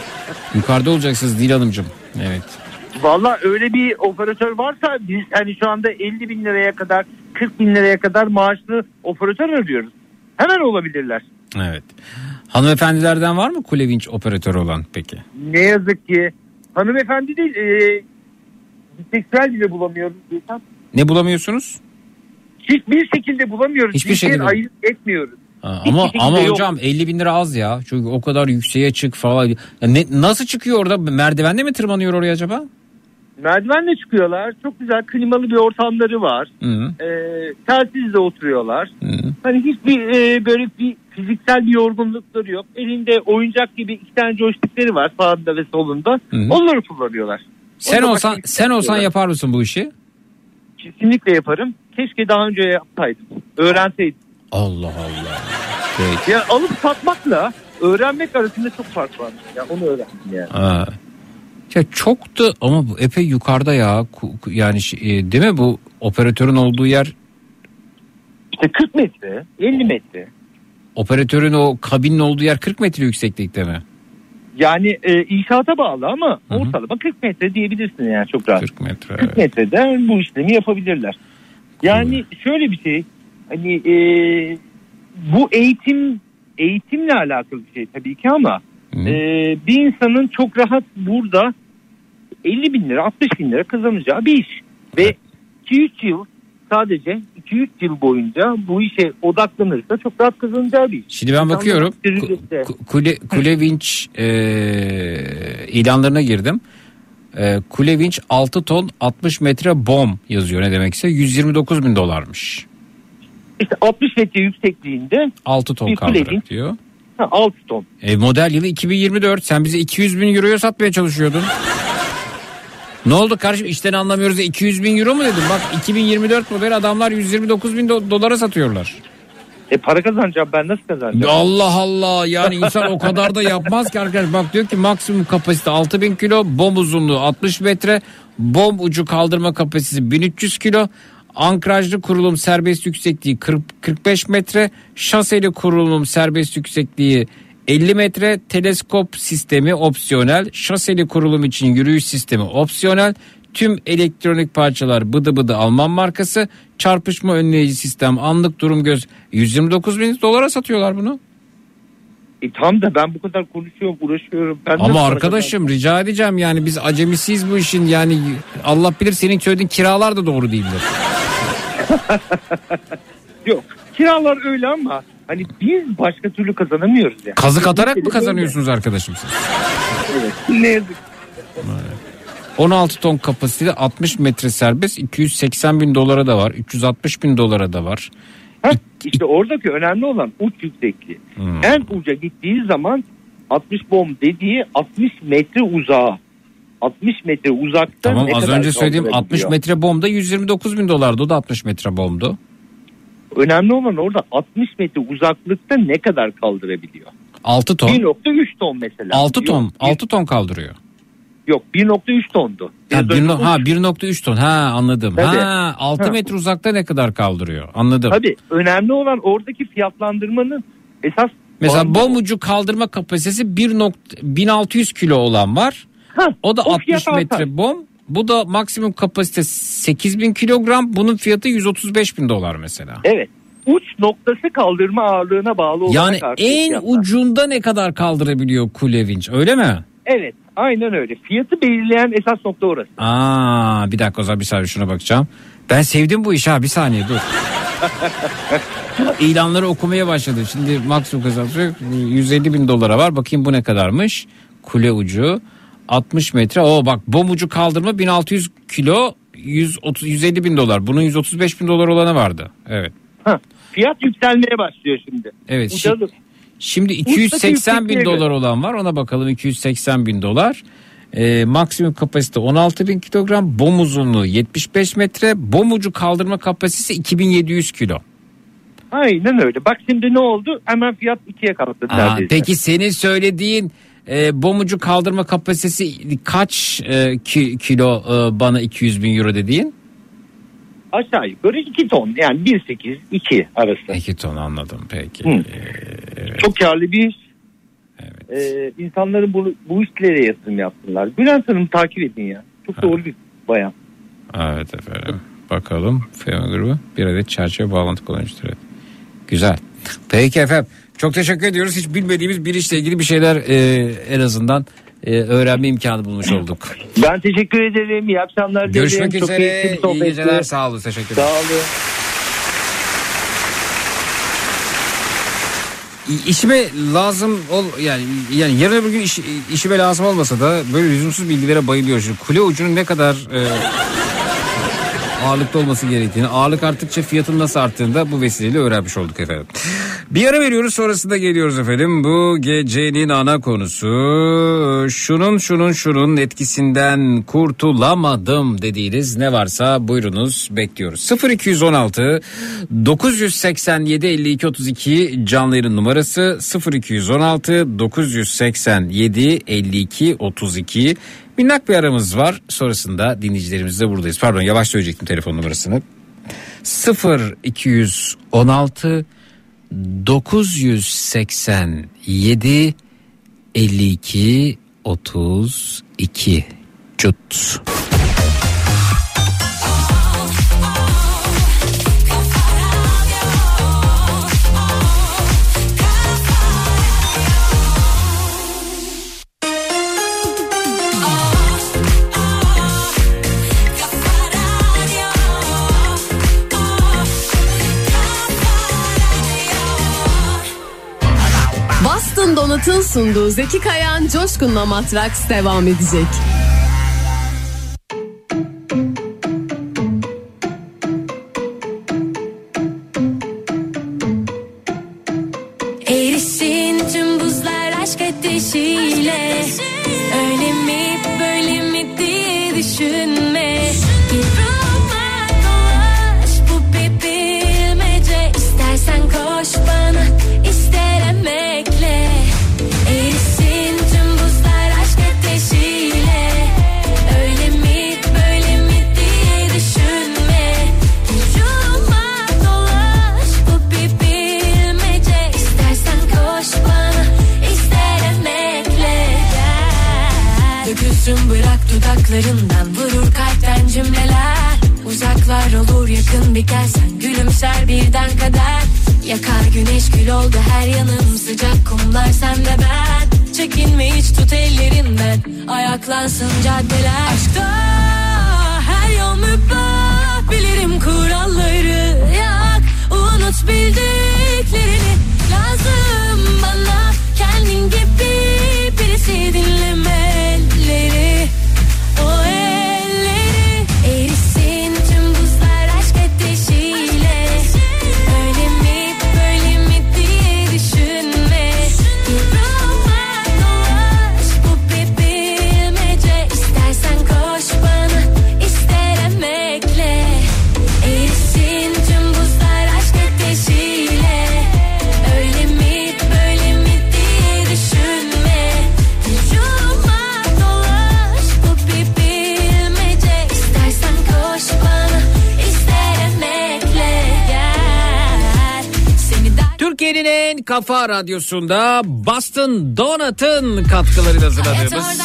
yukarıda olacaksınız Dil Hanımcığım. Evet. Valla öyle bir operatör varsa biz hani şu anda 50 bin liraya kadar 40 bin liraya kadar maaşlı operatör arıyoruz. Hemen olabilirler. Evet. Hanımefendilerden var mı kule vinç operatörü olan peki? Ne yazık ki hanımefendi değil e, biseksüel bile bulamıyoruz. Ne bulamıyorsunuz? Hiçbir şekilde bulamıyoruz. Hiçbir Cinsiyet şekilde. ayırt etmiyoruz. Ha, Hiçbir ama ama yok. hocam 50 bin lira az ya. Çünkü o kadar yükseğe çık falan. Ya ne, nasıl çıkıyor orada? Merdivende mi tırmanıyor oraya acaba? Merdivenle çıkıyorlar. Çok güzel klimalı bir ortamları var. Hı. E, telsizle oturuyorlar. Hı. Hani hiçbir e, böyle bir fiziksel bir yorgunlukları yok. Elinde oyuncak gibi iki tane joystickleri var sağında ve solunda. Hı. Onları kullanıyorlar. Sen Onunla olsan bir şey sen olsan yapar mısın bu işi? Kesinlikle yaparım. Keşke daha önce yapsaydım. Öğrenseydim. Allah Allah. Peki. Ya alıp satmakla öğrenmek arasında çok fark var. Ya onu öğrendim yani. Ha. Ya çok da ama bu epey yukarıda ya. Yani şey, e, değil mi bu operatörün olduğu yer İşte 40 metre, 50 metre. operatörün o kabinin olduğu yer 40 metre yükseklikte mi? Yani e, inşaata bağlı ama ortalama 40 metre diyebilirsin yani çok rahat. 40 metre. 40 metrede bu işlemi yapabilirler. Yani şöyle bir şey hani e, bu eğitim eğitimle alakalı bir şey tabii ki ama e, bir insanın çok rahat burada 50 bin lira 60 bin lira kazanacağı bir iş. Ve 2-3 yıl sadece 2-3 yıl boyunca bu işe odaklanırsa çok rahat kazanacağı bir iş. Şimdi ben İnsanlar bakıyorum. Ku- Kule, kule vinç e, ilanlarına girdim. E, kule vinç 6 ton 60 metre bom yazıyor ne demekse 129 bin dolarmış. İşte 60 metre yüksekliğinde 6 ton Bir kule kaldırır vinç. diyor. Ha, 6 ton. E, model yılı 2024 sen bize 200 bin euroya satmaya çalışıyordun. ne oldu kardeşim işten anlamıyoruz da 200 bin euro mu dedim. Bak 2024 model adamlar 129 bin do- dolara satıyorlar. E para kazanacağım ben nasıl kazanacağım? Allah Allah yani insan o kadar da yapmaz ki arkadaş. Bak diyor ki maksimum kapasite 6000 kilo, bom uzunluğu 60 metre, bom ucu kaldırma kapasitesi 1300 kilo. Ankrajlı kurulum serbest yüksekliği 40, 45 metre, şaseli kurulum serbest yüksekliği 50 metre, teleskop sistemi opsiyonel, şaseli kurulum için yürüyüş sistemi opsiyonel, tüm elektronik parçalar bıdı bıdı Alman markası, çarpışma önleyici sistem, anlık durum göz 129 bin dolara satıyorlar bunu. E tam da ben bu kadar konuşuyorum uğraşıyorum. Ben Ama arkadaşım rica edeceğim yani biz acemisiyiz bu işin yani Allah bilir senin söylediğin kiralar da doğru değildir. Yok kiralar öyle ama hani biz başka türlü kazanamıyoruz yani. Kazık atarak mı kazanıyorsunuz arkadaşım siz? Evet. Ne yazık. 16 ton kapasiteli 60 metre serbest 280 bin dolara da var 360 bin dolara da var. Heh, işte oradaki önemli olan uç yüksekliği. Hmm. En uca gittiği zaman 60 bom dediği 60 metre uzağa. 60 metre uzakta Tamam ne az kadar önce söylediğim 60 kaldırabiliyor? metre bomba 129 bin dolardı o da 60 metre bomdu. Önemli olan orada 60 metre uzaklıkta ne kadar kaldırabiliyor? 6 ton. 1.3 ton mesela. 6 ton Yok, 6 ton kaldırıyor. Yok 1.3 tondu. Ha, Biraz bir, önce no- ha 1.3 ton ha anladım. Tabii. Ha 6 Ha. metre uzakta ne kadar kaldırıyor anladım. Tabii önemli olan oradaki fiyatlandırmanın esas Mesela bandı bom ucu kaldırma kapasitesi 1 nokta- 1600 kilo olan var. O da o 60 fiyat artar. metre bom. Bu da maksimum kapasite 8000 kilogram. Bunun fiyatı 135 bin dolar mesela. Evet. Uç noktası kaldırma ağırlığına bağlı olarak Yani en fiyatlar. ucunda ne kadar kaldırabiliyor kule vinç öyle mi? Evet aynen öyle. Fiyatı belirleyen esas nokta orası. Aa bir dakika o zaman bir saniye şuna bakacağım. Ben sevdim bu işi ha bir saniye dur. İlanları okumaya başladım. Şimdi maksimum kazançı 150 bin dolara var. Bakayım bu ne kadarmış. Kule ucu 60 metre. O bak bom ucu kaldırma 1600 kilo 130, 150 bin dolar. Bunun 135 bin dolar olanı vardı. Evet. Hah, Fiyat yükselmeye başlıyor şimdi. Evet. Da- Şimdi Uçtaki 280 bin dolar olan var. Ona bakalım 280 bin dolar. Ee, maksimum kapasite 16 bin kilogram. Bom uzunluğu 75 metre. Bom ucu kaldırma kapasitesi 2700 kilo. Aynen öyle. Bak şimdi ne oldu? Hemen fiyat ikiye kalktı Aa, peki senin söylediğin e, bom ucu kaldırma kapasitesi kaç e, ki- kilo e, bana 200 bin euro dediğin? Aşağı yukarı 2 ton. Yani 1.8 2 arası. 2 ton anladım peki. Hı. Çok karlı bir iş. Ee, insanların bu, bu işlere yatırım yapsınlar. Bülent Hanım takip edin ya. Çok doğru bir bayan. Evet efendim. Bakalım. Firma grubu bir adet çerçeve bağlantı kullanıcıdır. Evet. Güzel. Peki efendim. Çok teşekkür ediyoruz. Hiç bilmediğimiz bir işle ilgili bir şeyler e, en azından e, öğrenme imkanı bulmuş olduk. Ben teşekkür ederim. İyi akşamlar. Görüşmek dilerim. Çok üzere. bir İyi geceler. Sağ olun. Teşekkürler. Sağ olun. İşime lazım ol yani yani yarın öbür gün iş, işime lazım olmasa da böyle lüzumsuz bilgilere bayılıyor. Şimdi kule ucunun ne kadar e, ağırlıkta olması gerektiğini, ağırlık arttıkça fiyatın nasıl arttığını da bu vesileyle öğrenmiş olduk efendim. Bir ara veriyoruz sonrasında geliyoruz efendim. Bu gecenin ana konusu şunun şunun şunun etkisinden kurtulamadım dediğiniz ne varsa buyurunuz bekliyoruz. 0216 987 52 32 canlı yayın numarası 0216 987 52 32 minnak bir aramız var. Sonrasında dinleyicilerimizle buradayız. Pardon yavaş söyleyecektim telefon numarasını. 0216 987 52 32 Cut. Donut'un sunduğu Zeki Kayan Coşkun'la Matraks devam edecek. Yanaklarından vurur kalpten cümleler. Uzaklar olur yakın bir gelsen. Gülümser birden kader. Yakar güneş gül oldu her yanım. Sıcak kumlar senle ben. Çekinme hiç tut ellerinden. Ayaklansın caddeler. Aşkta her yol mübah. Bilirim kuralları. Yak Unut bildiklerini. Lazım bana kendin gibi kafa radyosunda Boston Donut'ın katkılarıyla hazırladığımız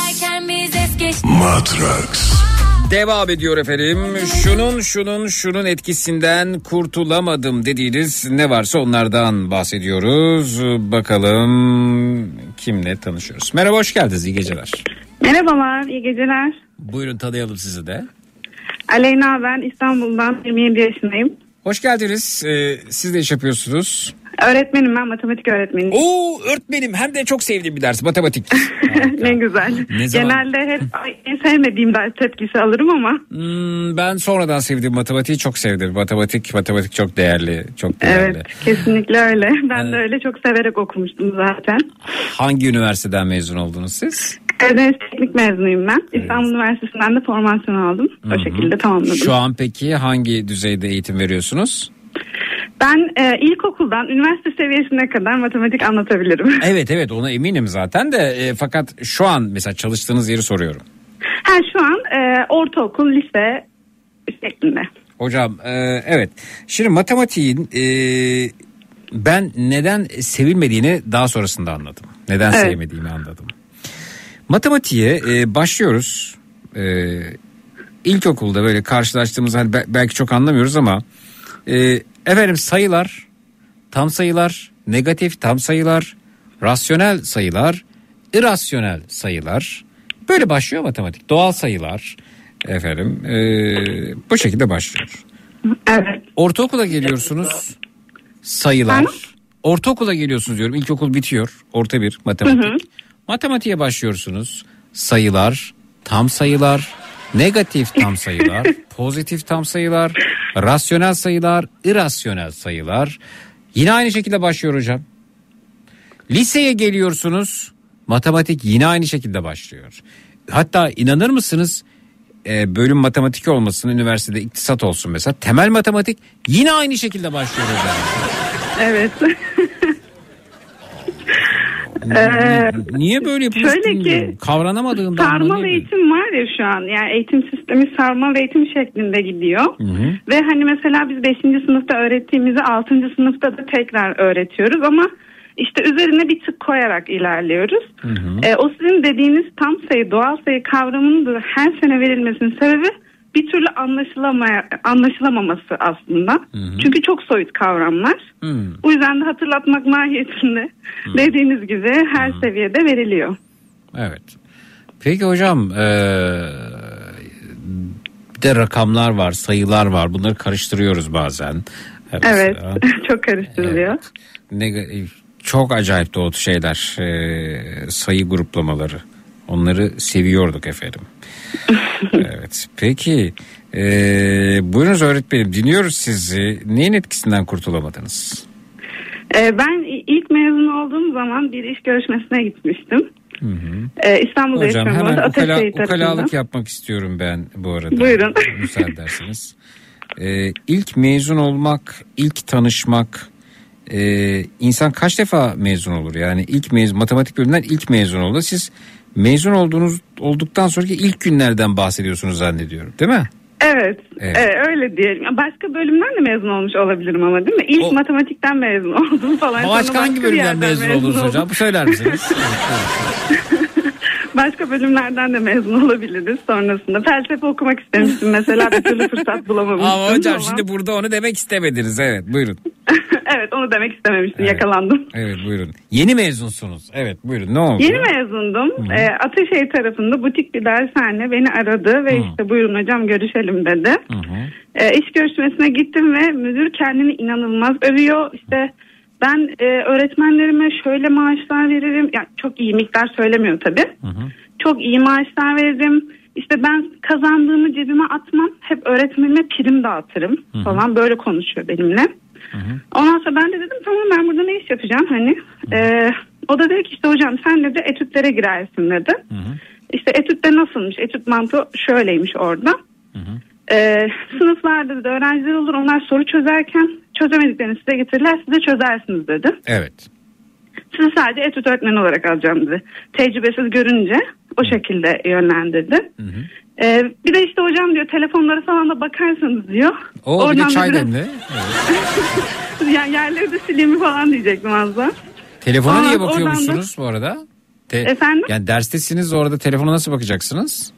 Matrax. devam ediyor efendim. Şunun şunun şunun etkisinden kurtulamadım dediğiniz ne varsa onlardan bahsediyoruz. Bakalım kimle tanışıyoruz. Merhaba hoş geldiniz iyi geceler. Merhabalar, iyi geceler. Buyurun tanıyalım sizi de. Aleyna ben İstanbul'dan 27 yaşındayım. Hoş geldiniz. Ee, siz de iş yapıyorsunuz. Öğretmenim ben, matematik öğretmeniyim. Oo öğretmenim hem de çok sevdiğim bir ders matematik. ne güzel. Ne zaman- Genelde hep en sevmediğim ders tepkisi alırım ama. Hmm, ben sonradan sevdiğim matematiği çok sevdim. Matematik matematik çok değerli, çok değerli. Evet, kesinlikle öyle. Ben de öyle çok severek okumuştum zaten. Hangi üniversiteden mezun oldunuz siz? Karadeniz Teknik mezunuyum ben. İstanbul Üniversitesi'nden de formasyon aldım. Hı O şekilde tamamladım. Şu an peki hangi düzeyde eğitim veriyorsunuz? Ben e, ilkokuldan üniversite seviyesine kadar matematik anlatabilirim. Evet evet ona eminim zaten de e, fakat şu an mesela çalıştığınız yeri soruyorum. Ha şu an e, ortaokul, lise şeklinde. Hocam e, evet şimdi matematiğin e, ben neden sevilmediğini daha sonrasında anladım. Neden Evet. sevmediğimi anladım. Matematiğe e, başlıyoruz. E, ilkokulda böyle karşılaştığımız hani be- belki çok anlamıyoruz ama e, efendim sayılar, tam sayılar, negatif tam sayılar, rasyonel sayılar, irrasyonel sayılar böyle başlıyor matematik. Doğal sayılar efendim e, bu şekilde başlıyor. Evet. Ortaokula geliyorsunuz sayılar. Ortaokula geliyorsunuz diyorum. İlkokul bitiyor. Orta bir matematik. Hı hı. Matematiğe başlıyorsunuz. Sayılar, tam sayılar, negatif tam sayılar, pozitif tam sayılar, rasyonel sayılar, irrasyonel sayılar. Yine aynı şekilde başlıyor hocam. Liseye geliyorsunuz. Matematik yine aynı şekilde başlıyor. Hatta inanır mısınız e, bölüm matematik olmasın üniversitede iktisat olsun mesela temel matematik yine aynı şekilde başlıyor hocam. Evet. Ee, Niye böyle yapılmış şöyle ki, bilmiyorum. Kavranamadığımda Sarmal eğitim var ya şu an yani eğitim sistemi sarmal eğitim şeklinde gidiyor. Hı hı. Ve hani mesela biz 5. sınıfta öğrettiğimizi 6. sınıfta da tekrar öğretiyoruz ama işte üzerine bir tık koyarak ilerliyoruz. Ee, o sizin dediğiniz tam sayı doğal sayı kavramının da her sene verilmesinin sebebi bir türlü anlaşılamaya, anlaşılamaması aslında. Çünkü çok soyut kavramlar. Bu yüzden de hatırlatmak mahiyetinde dediğiniz gibi her seviyede veriliyor. Evet. Peki hocam eee, bir de rakamlar var sayılar var bunları karıştırıyoruz bazen. Evet, Mesela. çok karıştırılıyor. Neg- çok acayip o şeyler eee, sayı gruplamaları. Onları seviyorduk efendim. Evet. Peki eee buyurunuz öğretmenim dinliyoruz sizi. Neyin etkisinden kurtulamadınız? Ee, ben ilk mezun olduğum zaman bir iş görüşmesine gitmiştim. Ee, İstanbul'da Hocam yaşıyorum. hemen ukala, ukalalık yapmak istiyorum ben bu arada. Buyurun. Müsaade ederseniz. Ee, ilk mezun olmak, ilk tanışmak, e, insan kaç defa mezun olur? Yani ilk mezun, matematik bölümünden ilk mezun oldu. Siz mezun olduğunuz olduktan sonraki ilk günlerden bahsediyorsunuz zannediyorum değil mi? Evet, Evet. e, öyle diyelim. Başka bölümden de mezun olmuş olabilirim ama değil mi? İlk matematikten mezun oldum falan. Başka hangi bölümden yerden mezun oldunuz hocam? Bu söyler misiniz? Başka bölümlerden de mezun olabiliriz sonrasında. Felsefe okumak istemiştim mesela bir türlü fırsat bulamamıştım. Ama hocam Ama- şimdi burada onu demek istemediniz. Evet buyurun. evet onu demek istememiştim yakalandım. Evet buyurun. Yeni mezunsunuz. Evet buyurun ne oldu? Yeni mezundum. Ee, Ataşehir tarafında butik bir dershane beni aradı ve işte buyurun hocam görüşelim dedi. Ee, iş görüşmesine gittim ve müdür kendini inanılmaz övüyor. İşte ben e, öğretmenlerime şöyle maaşlar veririm. Yani çok iyi miktar söylemiyor tabii. Çok iyi maaşlar veririm. İşte ben kazandığımı cebime atmam. Hep öğretmenime prim dağıtırım falan böyle konuşuyor benimle. Ondan sonra ben de dedim tamam ben burada ne iş yapacağım hani. Ee, o da dedi ki işte hocam sen dedi etütlere girersin dedi. İşte etütte nasılmış? Etüt mantığı şöyleymiş orada. Ee, sınıflarda dedi öğrenciler olur onlar soru çözerken çözemediklerini size getirirler size çözersiniz dedi. Evet. Sizi sadece etüt öğretmeni olarak alacağım dedi. Tecrübesiz görünce o şekilde yönlendirdi. Ee, bir de işte hocam diyor telefonlara falan da bakarsanız diyor. O bir de çay biraz- demle. yani yerleri de sileyim falan diyecektim az daha. Telefona Aa, niye oradan da- bakıyormuşsunuz bu arada? Te- Efendim? Yani derstesiniz orada telefona nasıl bakacaksınız?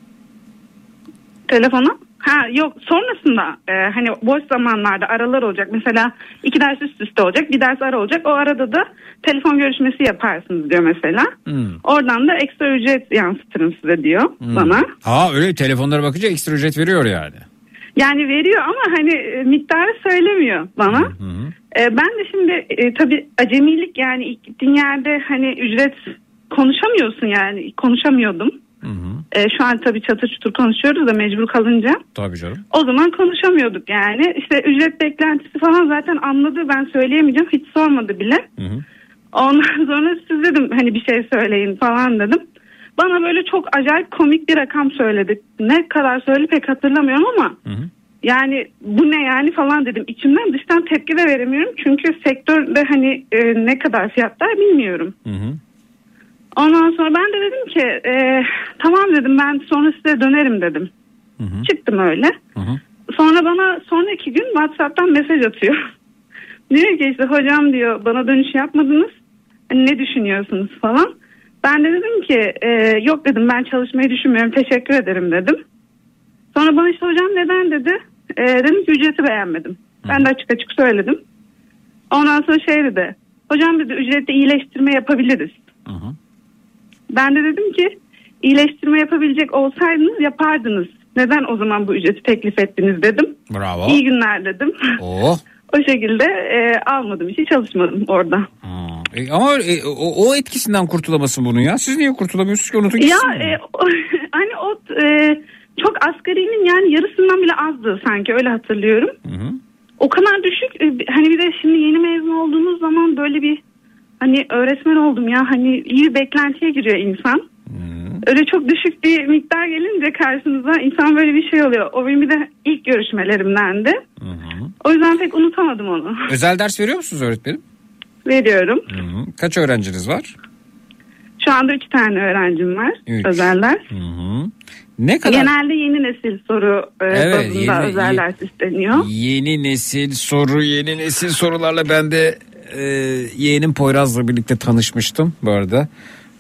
Telefona? Ha yok sonrasında e, hani boş zamanlarda aralar olacak. Mesela iki ders üst üste olacak bir ders ara olacak. O arada da telefon görüşmesi yaparsınız diyor mesela. Hmm. Oradan da ekstra ücret yansıtırım size diyor Hmm. bana. Ha öyle telefonlara bakınca ekstra ücret veriyor yani. Yani veriyor ama hani e, miktarı söylemiyor bana. E, ben de şimdi e, tabii acemilik yani ilk gittiğin yerde hani ücret konuşamıyorsun yani konuşamıyordum. E, şu an tabii çatır çutur konuşuyoruz da mecbur kalınca. Tabii canım. O zaman konuşamıyorduk yani. İşte ücret beklentisi falan zaten anladı. Ben söyleyemeyeceğim. Hiç sormadı bile. Ondan sonra siz dedim hani bir şey söyleyin falan dedim. Bana böyle çok acayip komik bir rakam söyledi. Ne kadar söyledi pek hatırlamıyorum ama yani bu ne yani falan dedim. İçimden dıştan tepki de veremiyorum. Çünkü sektörde hani e, ne kadar fiyatlar bilmiyorum. Ondan sonra ben de dedim ki e, tamam dedim ben sonra size dönerim dedim. Çıktım öyle. Sonra bana sonraki gün WhatsApp'tan mesaj atıyor. diyor ki işte hocam diyor bana dönüş yapmadınız. Hani ne düşünüyorsunuz falan. Ben de dedim ki e, yok dedim ben çalışmayı düşünmüyorum teşekkür ederim dedim. Sonra bana işte hocam neden dedi. E, dedim ki ücreti beğenmedim. Ben de açık açık söyledim. Ondan sonra şey dedi. Hocam dedi ücrette iyileştirme yapabiliriz. Ben de dedim ki iyileştirme yapabilecek olsaydınız yapardınız. Neden o zaman bu ücreti teklif ettiniz dedim. Bravo. İyi günler dedim. Oh. o şekilde e, almadım işi çalışmadım orada. E, ama e, o, o etkisinden kurtulamasın bunun ya. Siz niye kurtulamıyorsunuz ki unutun Ya e, o- hani o e, çok asgarinin yani yarısından bile azdı sanki öyle hatırlıyorum. O kadar düşük e, hani bir de şimdi yeni mezun olduğumuz zaman böyle bir hani öğretmen oldum ya hani iyi bir beklentiye giriyor insan. Öyle çok düşük bir miktar gelince karşınıza insan böyle bir şey oluyor. O benim bir de ilk görüşmelerimdendi. O yüzden pek unutamadım onu. Özel ders veriyor musunuz öğretmenim? Veriyorum. Hı. Kaç öğrenciniz var? Şu anda üç tane öğrencim var. Üç. Özel ders. Ne kadar? Genelde yeni nesil soru e, Evet, bazında yeni- özel ye- ders isteniyor. Yeni nesil soru, yeni nesil sorularla ben de e, yeğenim Poyraz'la birlikte tanışmıştım bu arada.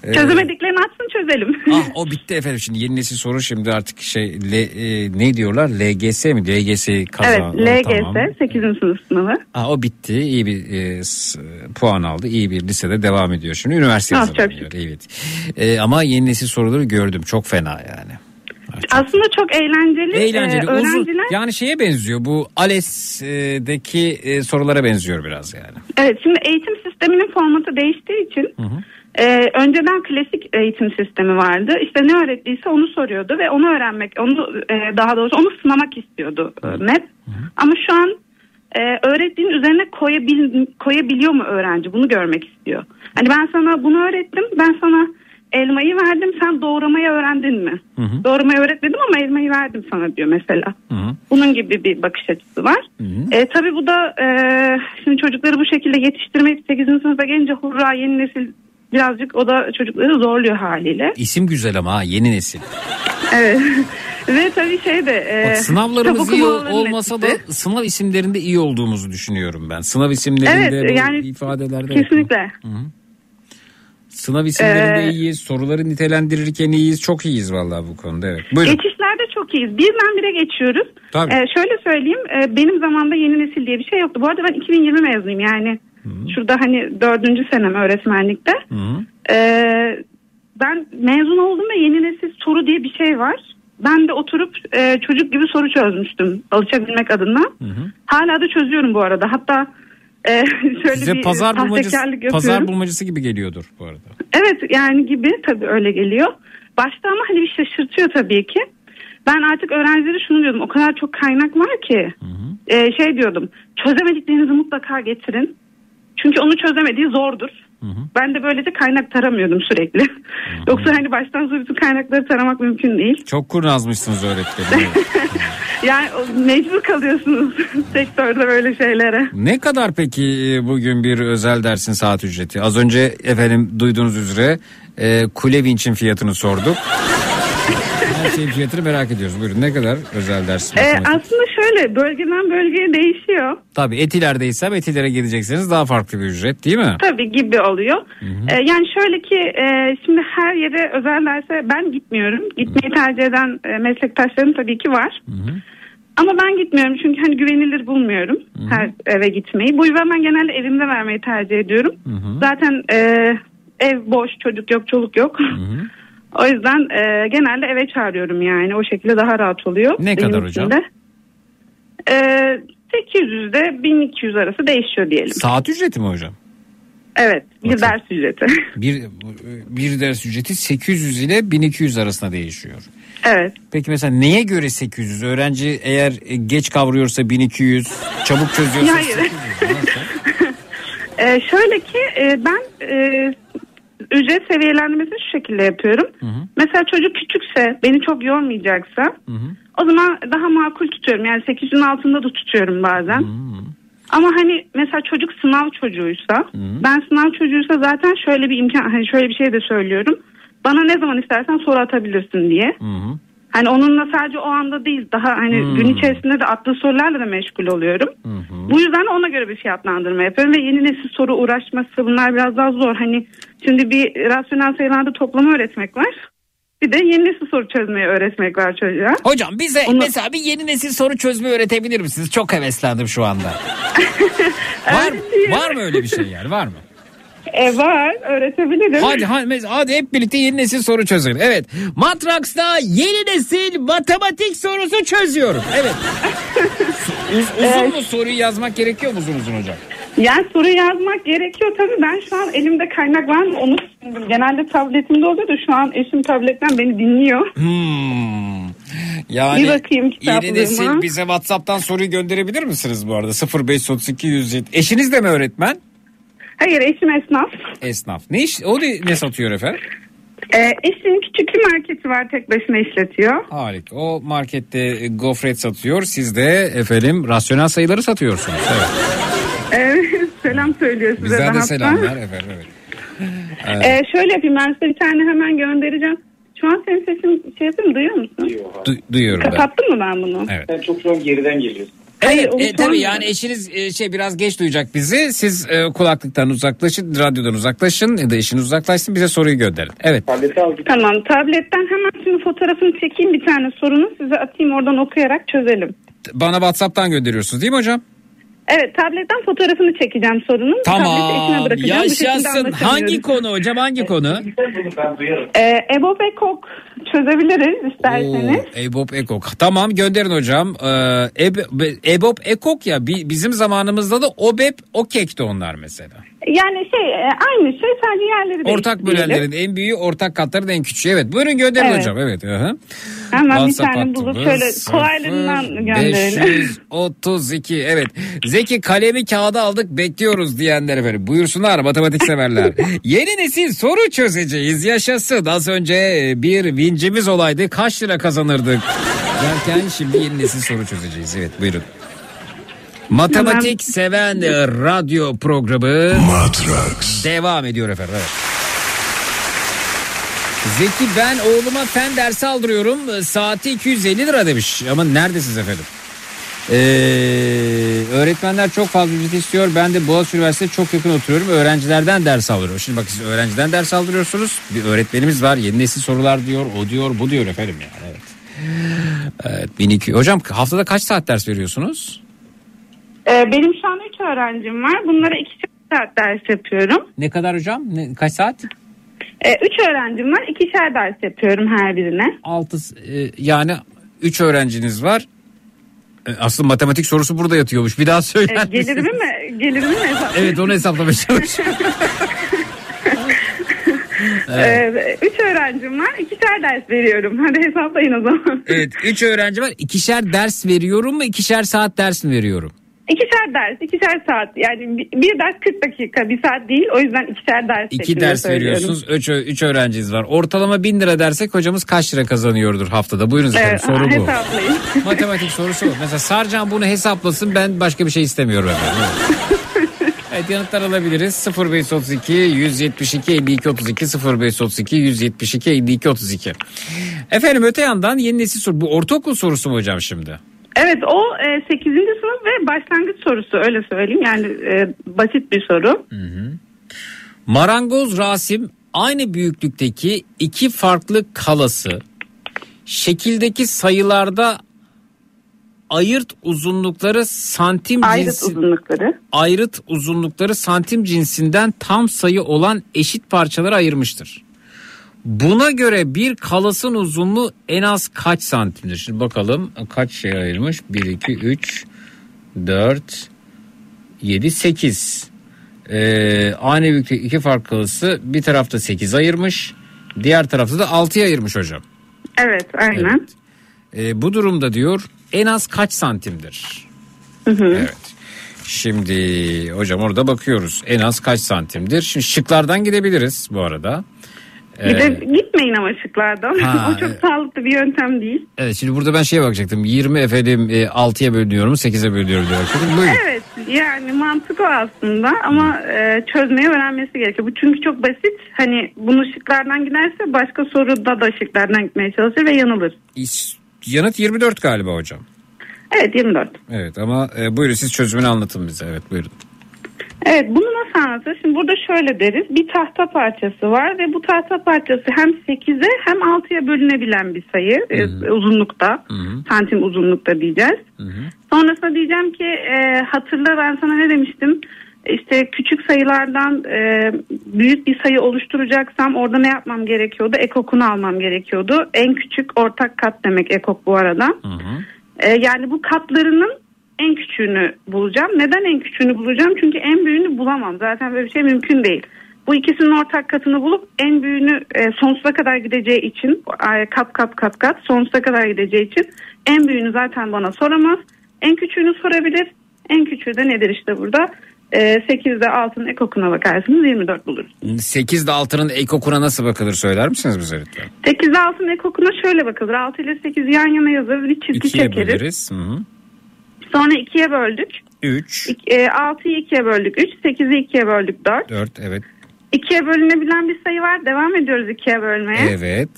E, Çözemediklerini atsın çözelim. Ah o bitti efendim şimdi yeni nesil soru şimdi artık şey L, e, ne diyorlar LGS mi LGS evet kazandı. LGS Tamam. 8. sınıf sınavı. Ah, o bitti iyi bir e, s- puan aldı iyi bir lisede devam ediyor şimdi üniversite Ah, çok hazırlanıyor evet. E, ama yeni nesil soruları gördüm çok fena yani. Aslında çok eğlenceli. Eğlenceli Ee, uzun öğrenciler yani şeye benziyor bu ALES'deki e, sorulara benziyor biraz yani. Evet şimdi eğitim sisteminin formatı değiştiği için e, önceden klasik eğitim sistemi vardı. İşte ne öğrettiyse onu soruyordu ve onu öğrenmek, onu e, daha doğrusu onu sınamak istiyordu e, net. Ama şu an e, öğrettiğin üzerine koyabil, koyabiliyor mu öğrenci? Bunu görmek istiyor. Hani ben sana bunu öğrettim, ben sana elmayı verdim, sen doğramayı öğrendin mi? Doğramayı öğretmedim ama elmayı verdim sana diyor mesela. Bunun gibi bir bakış açısı var. E, tabii bu da e, şimdi çocukları bu şekilde yetiştirmek 8. sınıfa gelince hurra yeni nesil birazcık o da çocukları zorluyor haliyle. İsim güzel ama ha, yeni nesil. Evet. Ve tabii şey de e, Bak, sınavlarımız iyi olmasa da etkisi. sınav isimlerinde iyi olduğumuzu düşünüyorum ben. Sınav isimlerinde Evet, yani ifadelerde. kesinlikle. Sınav isimlerinde Ee, iyiyiz. Soruları nitelendirirken iyiyiz. Çok iyiyiz vallahi bu konuda. Evet. Buyurun. Geçişlerde çok iyiyiz. Birdenbire geçiyoruz. Tabii. Ee, şöyle söyleyeyim. e, benim zamanımda yeni nesil diye bir şey yoktu. Bu arada ben 2020 mezunuyum yani. Şurada hani dördüncü senem öğretmenlikte. Ee, ben mezun oldum ve yeni nesil soru diye bir şey var. Ben de oturup e, çocuk gibi soru çözmüştüm alışabilmek adına. Hala da çözüyorum bu arada. Hatta e, şöyle Size bir pazar bulmacası, pazar bulmacası gibi geliyordur bu arada. Evet yani gibi tabii öyle geliyor. Başta ama hani bir şaşırtıyor tabii ki. Ben artık öğrencilere şunu diyordum. O kadar çok kaynak var ki. Ee, şey diyordum. Çözemediklerinizi mutlaka getirin. Çünkü onu çözemediği zordur. Ben de böylece kaynak taramıyordum sürekli. Yoksa hani baştan sona bütün kaynakları taramak mümkün değil. Çok kurnazmışsınız öğretmenim. Yani mecbur kalıyorsunuz sektörde böyle şeylere. ne kadar peki e, bugün bir özel dersin saat ücreti? Az önce efendim duyduğunuz üzere e, kule vinçin fiyatını sorduk. Her şeyin fiyatını merak ediyoruz. Buyurun ne kadar özel ders? Matematik? aslında şöyle bölgeden bölgeye değişiyor. Tabii etilerdeysem etilere gidecekseniz daha farklı bir ücret değil mi? Tabii gibi oluyor. Ee, yani şöyle ki e, şimdi her yere özel derse ben gitmiyorum. Gitmeyi tercih eden e, meslektaşlarım tabii ki var. Ama ben gitmiyorum çünkü hani güvenilir bulmuyorum her eve gitmeyi. Bu yüzden ben genelde evimde vermeyi tercih ediyorum. Zaten e, ev boş çocuk yok çoluk yok. o yüzden e, genelde eve çağırıyorum yani o şekilde daha rahat oluyor. Ne kadar için hocam? De. E, 800 ile 1200 arası değişiyor diyelim. Saat ücreti mi hocam? Evet bir ders ücreti. Bir, bir ders ücreti 800 ile 1200 arasında değişiyor. evet. Peki mesela neye göre 800? Öğrenci eğer geç kavruyorsa 1200, çabuk çözüyorsa Hayır. 800. Ee, şöyle ki e, ben e, ücret seviyelendirmesini şu şekilde yapıyorum. Mesela çocuk küçükse beni çok yormayacaksa o zaman daha makul tutuyorum. Yani 800'ün altında da tutuyorum bazen. Ama hani mesela çocuk sınav çocuğuysa ben sınav çocuğuysa zaten şöyle bir imkan hani şöyle bir şey de söylüyorum. Bana ne zaman istersen soru atabilirsin diye. Hani onunla sadece o anda değil daha hani Hmm. gün içerisinde de attığı sorularla da meşgul oluyorum. Bu yüzden ona göre bir fiyatlandırma yapıyorum ve yeni nesil soru uğraşması bunlar biraz daha zor. Hani şimdi bir rasyonel sayılarda toplama öğretmek var. Bir de yeni nesil soru çözmeyi öğretmek var çocuğa. Hocam bize mesela bir yeni nesil soru çözme öğretebilir misiniz? Çok heveslendim şu anda. var, var mı öyle bir şey yani var mı? E var öğretebilirim. Hadi hadi, hadi hep birlikte yeni nesil soru çözelim. Evet. Matraks'ta yeni nesil matematik sorusu çözüyorum. Evet. Uz- uzun mu soruyu yazmak gerekiyor mu uzun uzun hocam? Yani soru yazmak gerekiyor tabii. Ben şu an elimde kaynak var mı onu düşündüm. Genelde tabletimde oluyor da şu an eşim tabletten beni dinliyor. Hmm. Yani Bir bakayım yeni nesil bize WhatsApp'tan soruyu gönderebilir misiniz bu arada? 0532 107. Eşiniz de mi öğretmen? Hayır eşim esnaf. Esnaf. Ne iş? O da ne satıyor efendim? Ee, eşim küçük bir marketi var tek başına işletiyor. Harika. O markette e, gofret satıyor. Siz de efendim rasyonel sayıları satıyorsunuz. Evet. Ee, selam söylüyor size Bizden de selamlar efendim. Evet. Evet. Ee, şöyle yapayım ben size bir tane hemen göndereceğim. Şu an senin sesin şey yapayım duyuyor musun? Du- duyuyorum ben. Kapattın mı ben bunu? Evet. Sen çok şu an geriden geliyorsun. Hayır, onu E, tabii yani eşiniz e, şey biraz geç duyacak bizi. Siz e, kulaklıktan uzaklaşın, radyodan uzaklaşın ya da eşiniz uzaklaşsın bize soruyu gönderin. Evet. Tamam tabletten hemen şimdi fotoğrafını çekeyim bir tane sorunu size atayım oradan okuyarak çözelim. Bana WhatsApp'tan gönderiyorsunuz değil mi hocam? Evet tabletten fotoğrafını çekeceğim sorunun. Tamam. Yaşasın. Hangi konu hocam? Hangi konu? Ben duyarım. Ee, EBOB EKOK çözebiliriz isterseniz. Oo, Ebop Ekok. Tamam gönderin hocam. Ee, Eb- Ebop Ekok ya bi- bizim zamanımızda da Obep Okek'ti onlar mesela. Yani şey e, aynı şey sadece yerleri Ortak bölenlerin en büyüğü, ortak katların en küçüğü. Evet. Buyurun gönderin Evet. hocam. Evet. Hı-hı. Hemen bir WhatsApp tane bulup şöyle kolaylığından gönderelim. 532 evet. Zeki kalemi kağıda aldık bekliyoruz diyenler efendim. Buyursunlar matematik severler. Yeni nesil soru çözeceğiz yaşasın. Az önce bir vincimiz olaydı kaç lira kazanırdık derken şimdi yeni nesil soru çözeceğiz. Evet buyurun. Matematik seven e, radyo programı Matrax devam ediyor efendim. Evet. Zeki ben oğluma fen dersi aldırıyorum. Saati 250 lira demiş. Ama neredesiniz efendim? Ee, öğretmenler çok fazla ücret istiyor. Ben de Boğaziçi Üniversitesi çok yakın oturuyorum. Öğrencilerden ders alıyorum. Şimdi bak siz öğrenciden ders aldırıyorsunuz. Bir öğretmenimiz var. Yeni nesil sorular diyor. O diyor bu diyor efendim yani. Evet. Evet 1200. Hocam haftada kaç saat ders veriyorsunuz? Ee, benim şu an 3 öğrencim var. Bunlara 2 saat ders yapıyorum. Ne kadar hocam? Ne, kaç saat? 3 öğrencim var. ikişer ders yapıyorum her birine. 6 yani 3 öğrenciniz var. E, Aslında matematik sorusu burada yatıyormuş. Bir daha Ee, söyler misiniz? gelirimi mi? Gelirimi mi hesap? Evet onu hesaplamaya çalışıyorum. Evet. 3 öğrencim var. ikişer ders veriyorum. Hadi hesaplayın o zaman. Evet 3 öğrenci var. İkişer ders veriyorum mu? ikişer saat ders mi veriyorum? İkişer ders, ikişer saat. Yani bir, ders 40 dakika, bir saat değil. O yüzden ikişer ders 2 şeklinde ders veriyorsunuz. 3 üç öğrenciniz var. Ortalama 1000 lira dersek hocamız kaç lira kazanıyordur haftada? Buyurunuz efendim Evet, soru bu. hesaplayın. Matematik sorusu bu. Mesela Sarcan bunu hesaplasın ben başka bir şey istemiyorum efendim. Evet yanıtlar alabiliriz. 0532 172 52 32 0532 172 52 32. Efendim öte yandan yeni nesil soru. Bu ortaokul sorusu mu hocam şimdi? Evet o e, 8. sınıf ve başlangıç sorusu öyle söyleyeyim. Yani e, basit bir soru. Marangoz Rasim aynı büyüklükteki iki farklı kalası şekildeki sayılarda ayırt uzunlukları santim Ayrıt cinsi uzunlukları. ayrıt uzunlukları santim cinsinden tam sayı olan eşit parçalara ayırmıştır. Buna göre bir kalasın uzunluğu en az kaç santimdir? Şimdi bakalım kaç şey ayırmış? 1, 2, 3, 4, 7, 8. Ee, aynı büyüklük iki farklı kalası bir tarafta 8 ayırmış. Diğer tarafta da 6'ya ayırmış hocam. Evet aynen. Ee, bu durumda diyor en az kaç santimdir? Evet. Şimdi hocam orada bakıyoruz. En az kaç santimdir? Şimdi şıklardan gidebiliriz bu arada. Bir de gitmeyin ama şıklardan. Ha, o çok sağlıklı bir yöntem değil. evet şimdi burada ben şeye bakacaktım. 20 efendim e, 6'ya bölünüyorum 8'e bölünüyorum. Buyurun. Evet yani mantık o aslında ama e, çözmeyi öğrenmesi gerekiyor. Bu çünkü çok basit. Hani bunu şıklardan giderse başka soruda da şıklardan gitmeye çalışır ve yanılır. Yanıt 24 galiba hocam. Evet 24. Evet ama e, buyurun siz çözümünü anlatın bize. Evet buyurun. Evet bunu nasıl anlatır? Şimdi burada şöyle deriz. Bir tahta parçası var ve bu tahta parçası hem 8'e hem 6'ya bölünebilen bir sayı. e, uzunlukta. Santim uzunlukta diyeceğiz. Sonrasında diyeceğim ki e, hatırla ben sana ne demiştim? İşte küçük sayılardan e, büyük bir sayı oluşturacaksam orada ne yapmam gerekiyordu? Ekokunu almam gerekiyordu. En küçük ortak kat demek ekok bu arada. E, yani bu katlarının en küçüğünü bulacağım. Neden en küçüğünü bulacağım? Çünkü en büyüğünü bulamam. Zaten böyle bir şey mümkün değil. Bu ikisinin ortak katını bulup en büyüğünü e, sonsuza kadar gideceği için e, kat kat kat kat sonsuza kadar gideceği için en büyüğünü zaten bana soramaz. En küçüğünü sorabilir. En küçüğü de nedir işte burada? E, 8'de altının ekokuna bakarsınız 24 buluruz. 8 ile 6'nın ek okuna nasıl bakılır söyler misiniz bize lütfen? 8'de altının ekokuna şöyle bakılır. 6 ile 8 yan yana yazılır. Bir çizgi 2'ye çekeriz. böleriz. Hı hı. Sonra 2'ye böldük. 3, E, 6'yı 2'ye böldük 3, 8'i 2'ye böldük 4. 4 evet. 2'ye bölünebilen bir sayı var. Devam ediyoruz 2'ye bölmeye. Evet.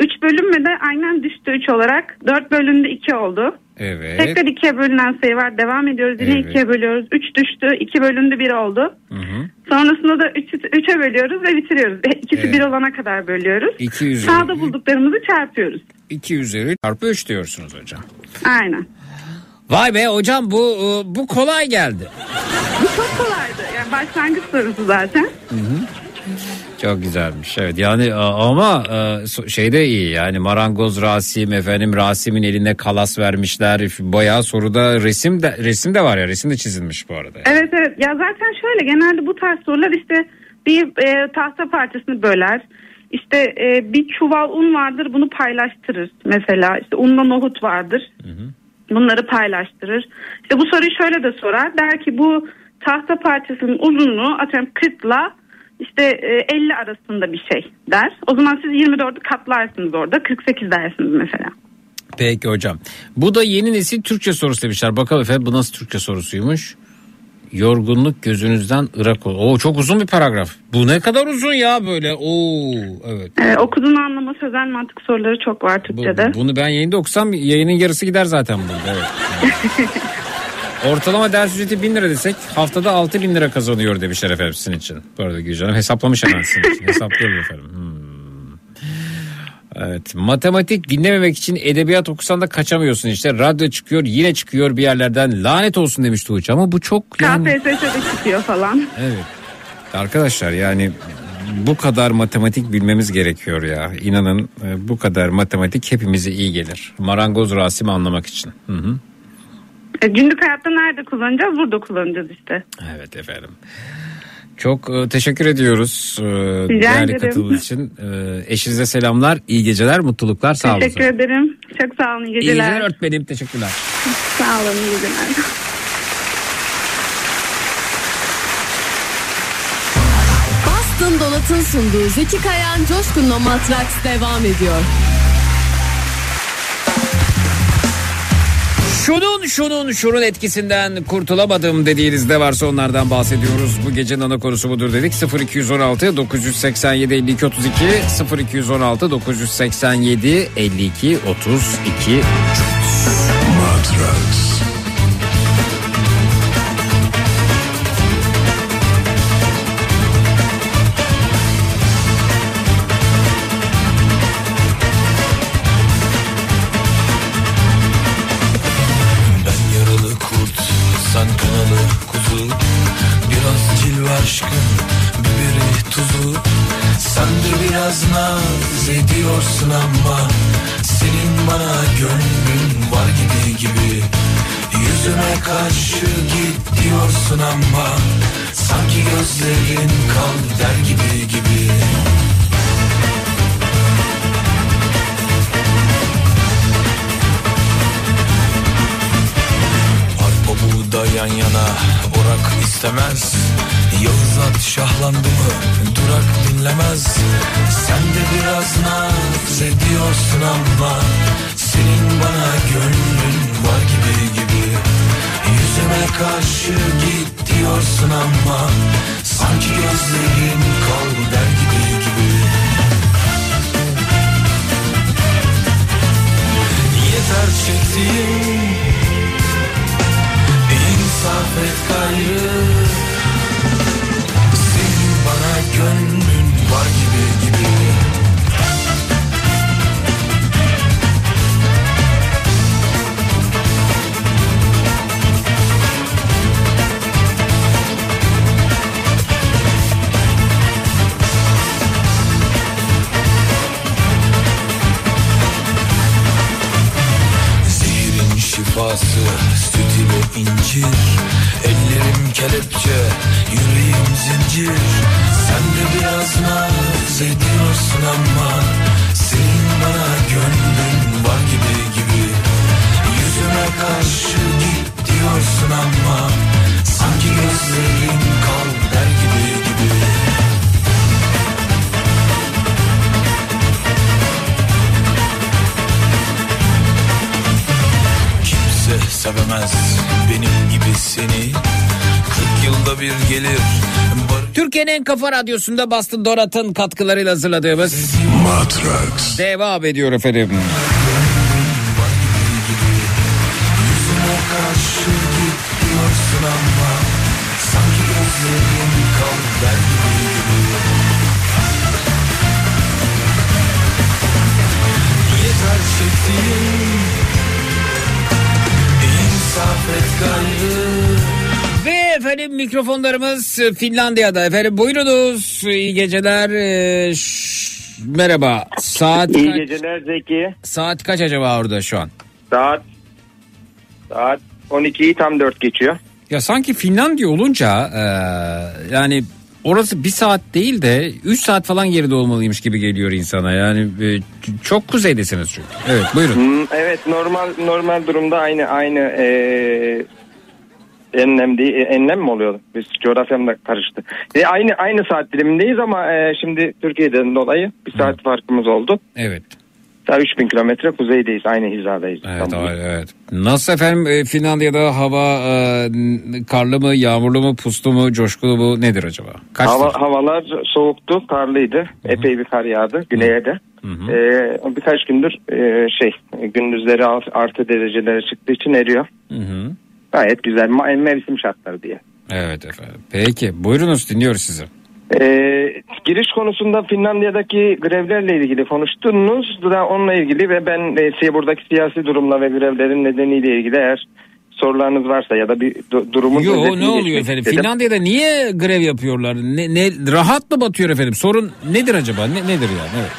3 bölünmedi aynen düştü 3 olarak. 4 bölündü 2 oldu. Evet. Tekrar 2'ye bölünen sayı var. Devam ediyoruz yine Evet. 2'ye bölüyoruz. 3 düştü 2 bölündü 1 oldu. Hı hı. Sonrasında da 3'e bölüyoruz ve bitiriyoruz. İkisi Evet. 1 olana kadar bölüyoruz. 2 üzeri, Sağda bulduklarımızı çarpıyoruz. 2 üzeri çarpı 3 diyorsunuz hocam. Aynen. Vay be hocam bu e, bu kolay geldi. Bu çok kolaydı. Yani başlangıç sorusu zaten. Hı hı. Çok güzelmiş evet yani a- ama e, şey de iyi yani marangoz Rasim efendim Rasim'in eline kalas vermişler bayağı soruda resim de resim de var ya resim de çizilmiş bu arada. Evet evet ya zaten şöyle genelde bu tarz sorular işte bir e, tahta parçasını böler. İşte e, bir çuval un vardır bunu paylaştırır mesela işte unla nohut vardır bunları paylaştırır. İşte bu soruyu şöyle de sorar der ki bu tahta parçasının uzunluğu atıyorum 40 ile işte e, 50 arasında bir şey der. O zaman siz 24'ü katlarsınız orada 48 dersiniz mesela. Peki hocam bu da yeni nesil Türkçe sorusu demişler bakalım efendim bu nasıl Türkçe sorusuymuş. Yorgunluk gözünüzden ırak ol. Oo çok uzun bir paragraf. Bu ne kadar uzun ya böyle. Oo evet. Ee, okudun anlama sözel mantık soruları çok var Türkçe'de. Bunu ben yayında okusam yayının yarısı gider zaten burada. Evet. Ortalama ders ücreti 1000 lira desek haftada 6000 bin lira kazanıyor demişler efendim sizin için. Bu arada Gülcan Hanım hesaplamış hemen sizin için. Hesaplıyorum efendim. Hmm. Evet matematik dinlememek için edebiyat okusan da kaçamıyorsun işte. Radyo çıkıyor yine çıkıyor bir yerlerden lanet olsun demiş Tuğçe ama bu çok yani... KPSS'de çıkıyor falan. Evet. Arkadaşlar yani bu kadar matematik bilmemiz gerekiyor ya. İnanın e, bu kadar matematik hepimize iyi gelir. Marangoz Rasim anlamak için. Hı hı. E, günlük hayatta nerede kullanacağız? Burada kullanacağız işte. Evet efendim. Çok e, teşekkür ediyoruz e, Rica değerli ederim. katıldığınız için. E, eşinize selamlar, iyi geceler, mutluluklar, sağ olun. Teşekkür ederim. Çok sağ olun. iyi İyi geceler. geceler öğretmenim, teşekkürler. Sağ olun. iyi geceler. Boston Donat'ın sunduğu Zeki Kayan Coşkun'la Matraks devam ediyor. Şunun şunun şunun etkisinden kurtulamadım dediğinizde varsa onlardan bahsediyoruz. Bu gecenin ana konusu budur dedik. 0216 987 52 32 0216 987 52 32 Matrax. Diyorsun ama Sanki gözlerin kal der gibi gibi. Arpa buğda yan yana orak istemez. Yağız at şahlandı mı durak dinlemez. Sen de biraz naz ediyorsun ama Senin bana gönlün var gibi gibi Yüzüme karşı git diyorsun ama Sanki gözlerin kal der gibi gibi. Yeter çektiğim İnsaf et gayrı. Senin bana gönlün Zehirin şifası süt ile incir. Ellerim kelepçe yüreğim zincir. Sen de biraz naz ediyorsun ama Senin bana gönlün var gibi gibi. Yüzüme karşı git diyorsun ama Sanki gözlerin kal der gibi Kimse sevemez benim gibi seni 40 yılda bir gelir Türkiye'nin en kafa radyosunda Boston Donat'ın katkılarıyla hazırladığımız Matrax. devam ediyor efendim. Mikrofonlarımız Finlandiya'da. Efendim buyurunuz. İyi geceler. Ee, merhaba. Saat İyi kaç? geceler Zeki. Saat kaç acaba orada şu an? Saat saat 12'yi tam 4 geçiyor. Ya sanki Finlandiya olunca e, yani orası bir saat değil de 3 saat falan geride olmalıymış gibi geliyor insana. Yani e, çok kuzeydesiniz çünkü. Evet buyurun. Hmm, evet normal normal durumda aynı aynı eee enlem değil, e, enlem mi oluyor? Biz coğrafyamda karıştı. E, aynı aynı saat dilimindeyiz ama e, şimdi Türkiye'den dolayı bir saat farkımız oldu. Evet. Daha 3000 kilometre kuzeydeyiz. Aynı hizadayız. Evet, İstanbul'da. evet. Nasıl efendim e, Finlandiya'da hava e, karlı mı, yağmurlu mu, puslu mu, coşkulu mu nedir acaba? Kaç Hava, havalar soğuktu, karlıydı. Epey bir kar yağdı güneye de. Ee, birkaç gündür e, şey gündüzleri artı derecelere çıktığı için eriyor. Hı hı. Gayet güzel mevsim şartları diye. Evet efendim. Peki buyurunuz dinliyoruz sizi. Ee, giriş konusunda Finlandiya'daki grevlerle ilgili konuştunuz. Da onunla ilgili ve ben e, buradaki siyasi durumla ve grevlerin nedeniyle ilgili eğer sorularınız varsa ya da bir du- durumun Yo ne oluyor efendim? istedim. Finlandiya'da niye grev yapıyorlar? Ne, ne rahat mı batıyor efendim? Sorun nedir acaba? Ne, nedir yani? Evet.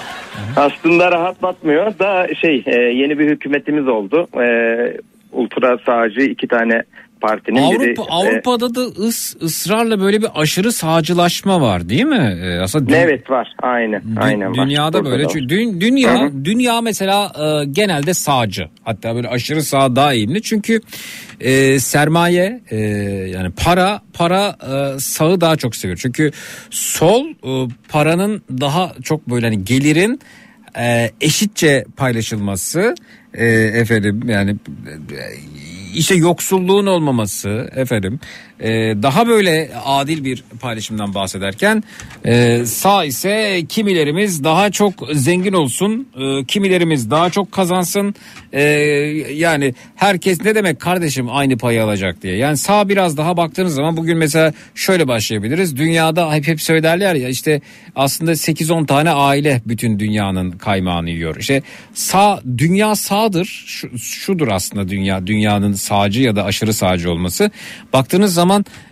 Aslında rahat batmıyor da şey e, yeni bir hükümetimiz oldu. E, ultra sağcı iki tane partinin biri, Avrupa e, Avrupa'da da ıs, ısrarla böyle bir aşırı sağcılaşma var değil mi? Ee, aslında dü- evet var aynen dü- aynen var. dünyada Burada böyle var. çünkü dü- dünya Hı hı. dünya mesela e, genelde sağcı. Hatta böyle aşırı sağ daha eğilimli. Çünkü e, sermaye e, yani para para e, sağı daha çok seviyor. Çünkü sol e, paranın daha çok böyle hani gelirin e, eşitçe paylaşılması e, efendim yani e, işte yoksulluğun olmaması efendim e, daha böyle adil bir paylaşımdan bahsederken e, sağ ise kimilerimiz daha çok zengin olsun e, kimilerimiz daha çok kazansın. E, yani herkes ne demek kardeşim aynı payı alacak diye. Yani sağ biraz daha baktığınız zaman bugün mesela şöyle başlayabiliriz. Dünyada hep hep söylerler ya işte aslında 8-10 tane aile bütün dünyanın kaymağını yiyor. İşte sağ dünya sağdır. Şu, şudur aslında dünya dünyanın sağcı ya da aşırı sağcı olması. Baktığınız zaman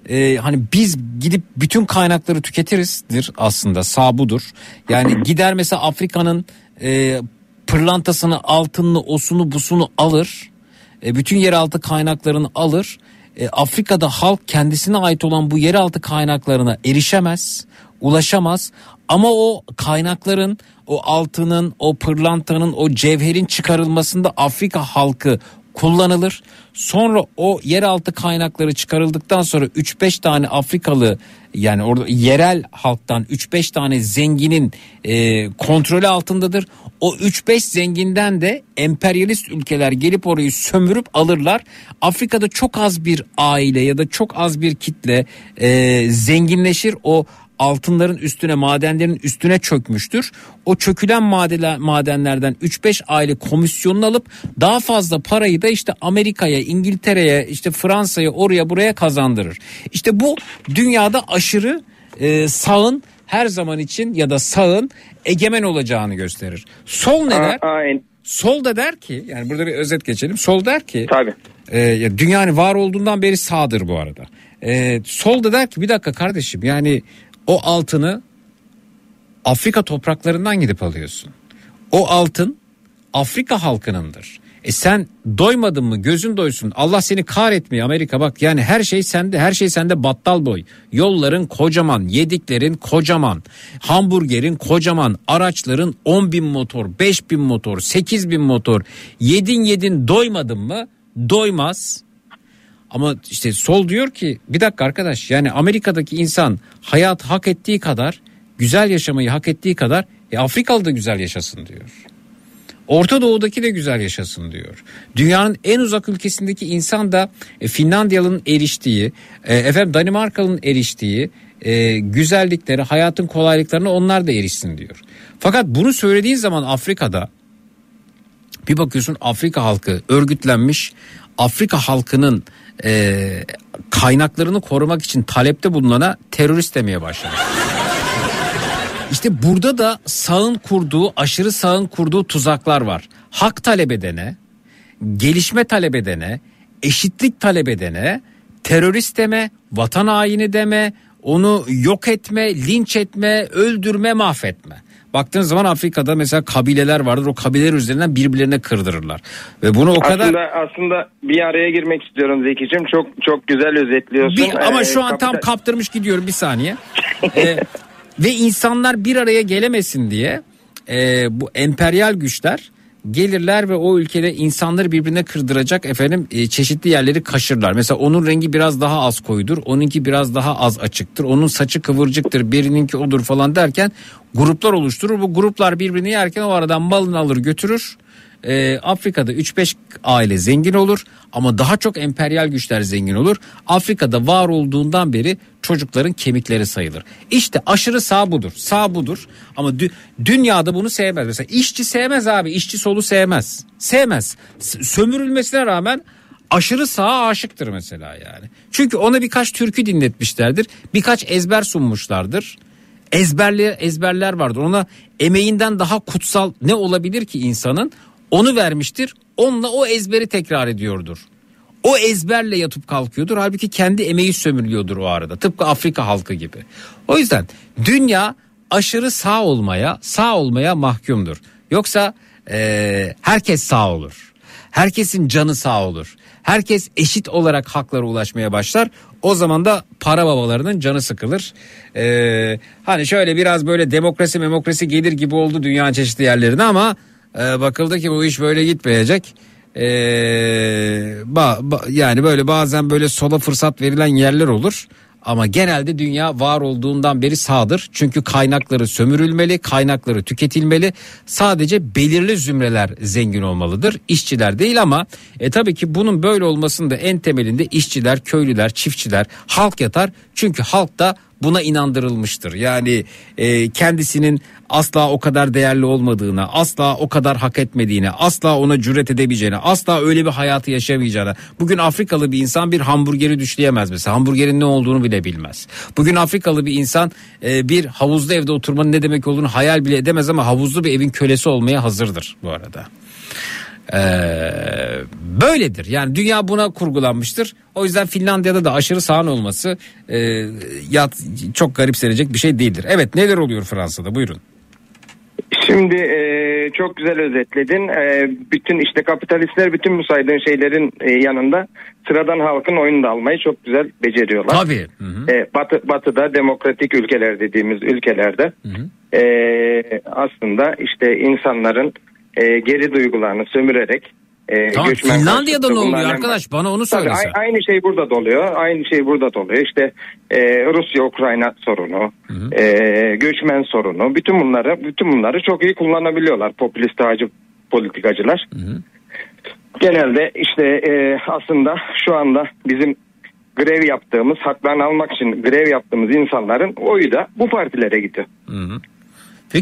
e, hani biz gidip bütün kaynakları tüketirizdir aslında. Sağ budur. Yani gider mesela Afrika'nın e, pırlantasını altınını osunu busunu alır. E, bütün yeraltı kaynaklarını alır. E, Afrika'da halk kendisine ait olan bu yeraltı kaynaklarına erişemez ulaşamaz. Ama o kaynakların o altının o pırlantanın o cevherin çıkarılmasında Afrika halkı kullanılır. Sonra o yeraltı kaynakları çıkarıldıktan sonra 3-5 tane Afrikalı yani orada yerel halktan 3-5 tane zenginin e, kontrolü altındadır. O 3-5 zenginden de emperyalist ülkeler gelip orayı sömürüp alırlar. Afrika'da çok az bir aile ya da çok az bir kitle e, zenginleşir. O altınların üstüne madenlerin üstüne çökmüştür. O çökülen madenler, madenlerden 3-5 aile komisyonunu alıp daha fazla parayı da işte Amerika'ya, İngiltere'ye, işte Fransa'ya, oraya buraya kazandırır. İşte bu dünyada aşırı e, sağın her zaman için ya da sağın egemen olacağını gösterir. Sol ne der? Sol da der ki yani burada bir özet geçelim. Sol der ki Tabii. e, ya dünyanın var olduğundan beri sağdır bu arada. E, sol da der ki bir dakika kardeşim yani o altını Afrika topraklarından gidip alıyorsun. O altın Afrika halkınındır. E sen doymadın mı? Gözün doysun. Allah seni kahretmiyor Amerika bak yani her şey sende her şey sende battal boy. Yolların kocaman yediklerin kocaman hamburgerin kocaman araçların 10 bin motor 5 bin motor 8 bin motor. Yedin yedin doymadın mı? Doymaz ama işte sol diyor ki bir dakika arkadaş yani Amerika'daki insan hayat hak ettiği kadar güzel yaşamayı hak ettiği kadar e, Afrikalı da güzel yaşasın diyor. Orta Doğu'daki de güzel yaşasın diyor. Dünyanın en uzak ülkesindeki insan da e, Finlandiyalı'nın eriştiği, e, efendim Danimarkalı'nın eriştiği e, güzelliklere, hayatın kolaylıklarına onlar da erişsin diyor. Fakat bunu söylediğin zaman Afrika'da bir bakıyorsun Afrika halkı örgütlenmiş. Afrika halkının e, kaynaklarını korumak için talepte bulunana terörist demeye başladı. İşte burada da sağın kurduğu, aşırı sağın kurduğu tuzaklar var. Hak talep edene, gelişme talep edene, eşitlik talep edene, terörist deme, vatan haini deme, onu yok etme, linç etme, öldürme, mahvetme. Baktığınız zaman Afrika'da mesela kabileler vardır. O kabileler üzerinden birbirlerine kırdırırlar. Ve bunu o kadar Aslında aslında bir araya girmek istiyorum Zeki'cim. Çok çok güzel özetliyorsun. Bir, ama Ee, şu an tam kaptırmış gidiyorum bir saniye. Ee, ve insanlar bir araya gelemesin diye e, bu emperyal güçler gelirler ve o ülkede insanları birbirine kırdıracak efendim e, çeşitli yerleri kaşırlar. Mesela onun rengi biraz daha az koyudur, onunki biraz daha az açıktır, onun saçı kıvırcıktır, birininki odur falan derken gruplar oluşturur. Bu gruplar birbirini yerken o aradan malını alır götürür. Ee, Afrika'da 3-5 aile zengin olur ama daha çok emperyal güçler zengin olur. Afrika'da var olduğundan beri çocukların kemikleri sayılır. İşte aşırı sağ budur. Sağ budur ama dü- dünyada bunu sevmez. Mesela işçi sevmez abi. işçi solu sevmez. Sevmez. S- sömürülmesine rağmen aşırı sağa aşıktır mesela yani. Çünkü ona birkaç türkü dinletmişlerdir. Birkaç ezber sunmuşlardır ezberler ezberler vardır. Ona emeğinden daha kutsal ne olabilir ki insanın? Onu vermiştir. Onunla o ezberi tekrar ediyordur. O ezberle yatıp kalkıyordur. Halbuki kendi emeği sömürülüyordur o arada. Tıpkı Afrika halkı gibi. O yüzden dünya aşırı sağ olmaya, sağ olmaya mahkumdur. Yoksa eee, herkes sağ olur. Herkesin canı sağ olur. Herkes eşit olarak haklara ulaşmaya başlar. O zaman da para babalarının canı sıkılır. Ee, hani şöyle biraz böyle demokrasi memokrasi gelir gibi oldu dünyanın çeşitli yerlerine ama e, bakıldı ki bu iş böyle gitmeyecek. Ee, ba- ba- yani böyle bazen böyle sola fırsat verilen yerler olur. Ama genelde dünya var olduğundan beri sağdır. Çünkü kaynakları sömürülmeli, kaynakları tüketilmeli. Sadece belirli zümreler zengin olmalıdır. İşçiler değil ama e tabii ki bunun böyle olmasının da en temelinde işçiler, köylüler, çiftçiler, halk yatar. Çünkü halk da buna inandırılmıştır. Yani e, kendisinin asla o kadar değerli olmadığına, asla o kadar hak etmediğine, asla ona cüret edebileceğine, asla öyle bir hayatı yaşamayacağına. Bugün Afrikalı bir insan bir hamburgeri düşleyemez mesela. Hamburgerin ne olduğunu bile bilmez. Bugün Afrikalı bir insan e, bir havuzlu evde oturmanın ne demek olduğunu hayal bile edemez ama havuzlu bir evin kölesi olmaya hazırdır bu arada. Ee, böyledir. Yani dünya buna kurgulanmıştır. O yüzden Finlandiya'da da aşırı sağın olması e, ya, çok garipsenecek bir şey değildir. Evet neler oluyor Fransa'da buyurun. Şimdi e, çok güzel özetledin. E, bütün işte kapitalistler bütün bu saydığın şeylerin e, yanında sıradan halkın oyunu da almayı çok güzel beceriyorlar. Tabii. E, batı, batıda demokratik ülkeler dediğimiz ülkelerde e, aslında işte insanların e, geri duygularını sömürerek e, Tamam göçmen Finlandiya'da ne oluyor arkadaş bana onu Tabii, söylesen. a- aynı şey burada da oluyor. Aynı şey burada da oluyor. İşte e, Rusya-Ukrayna sorunu, e, göçmen sorunu. Bütün bunları bütün bunları çok iyi kullanabiliyorlar popülist ağacı politikacılar. Genelde işte e, aslında şu anda bizim grev yaptığımız, haklarını almak için grev yaptığımız insanların oyu da bu partilere gidiyor. Peki Bu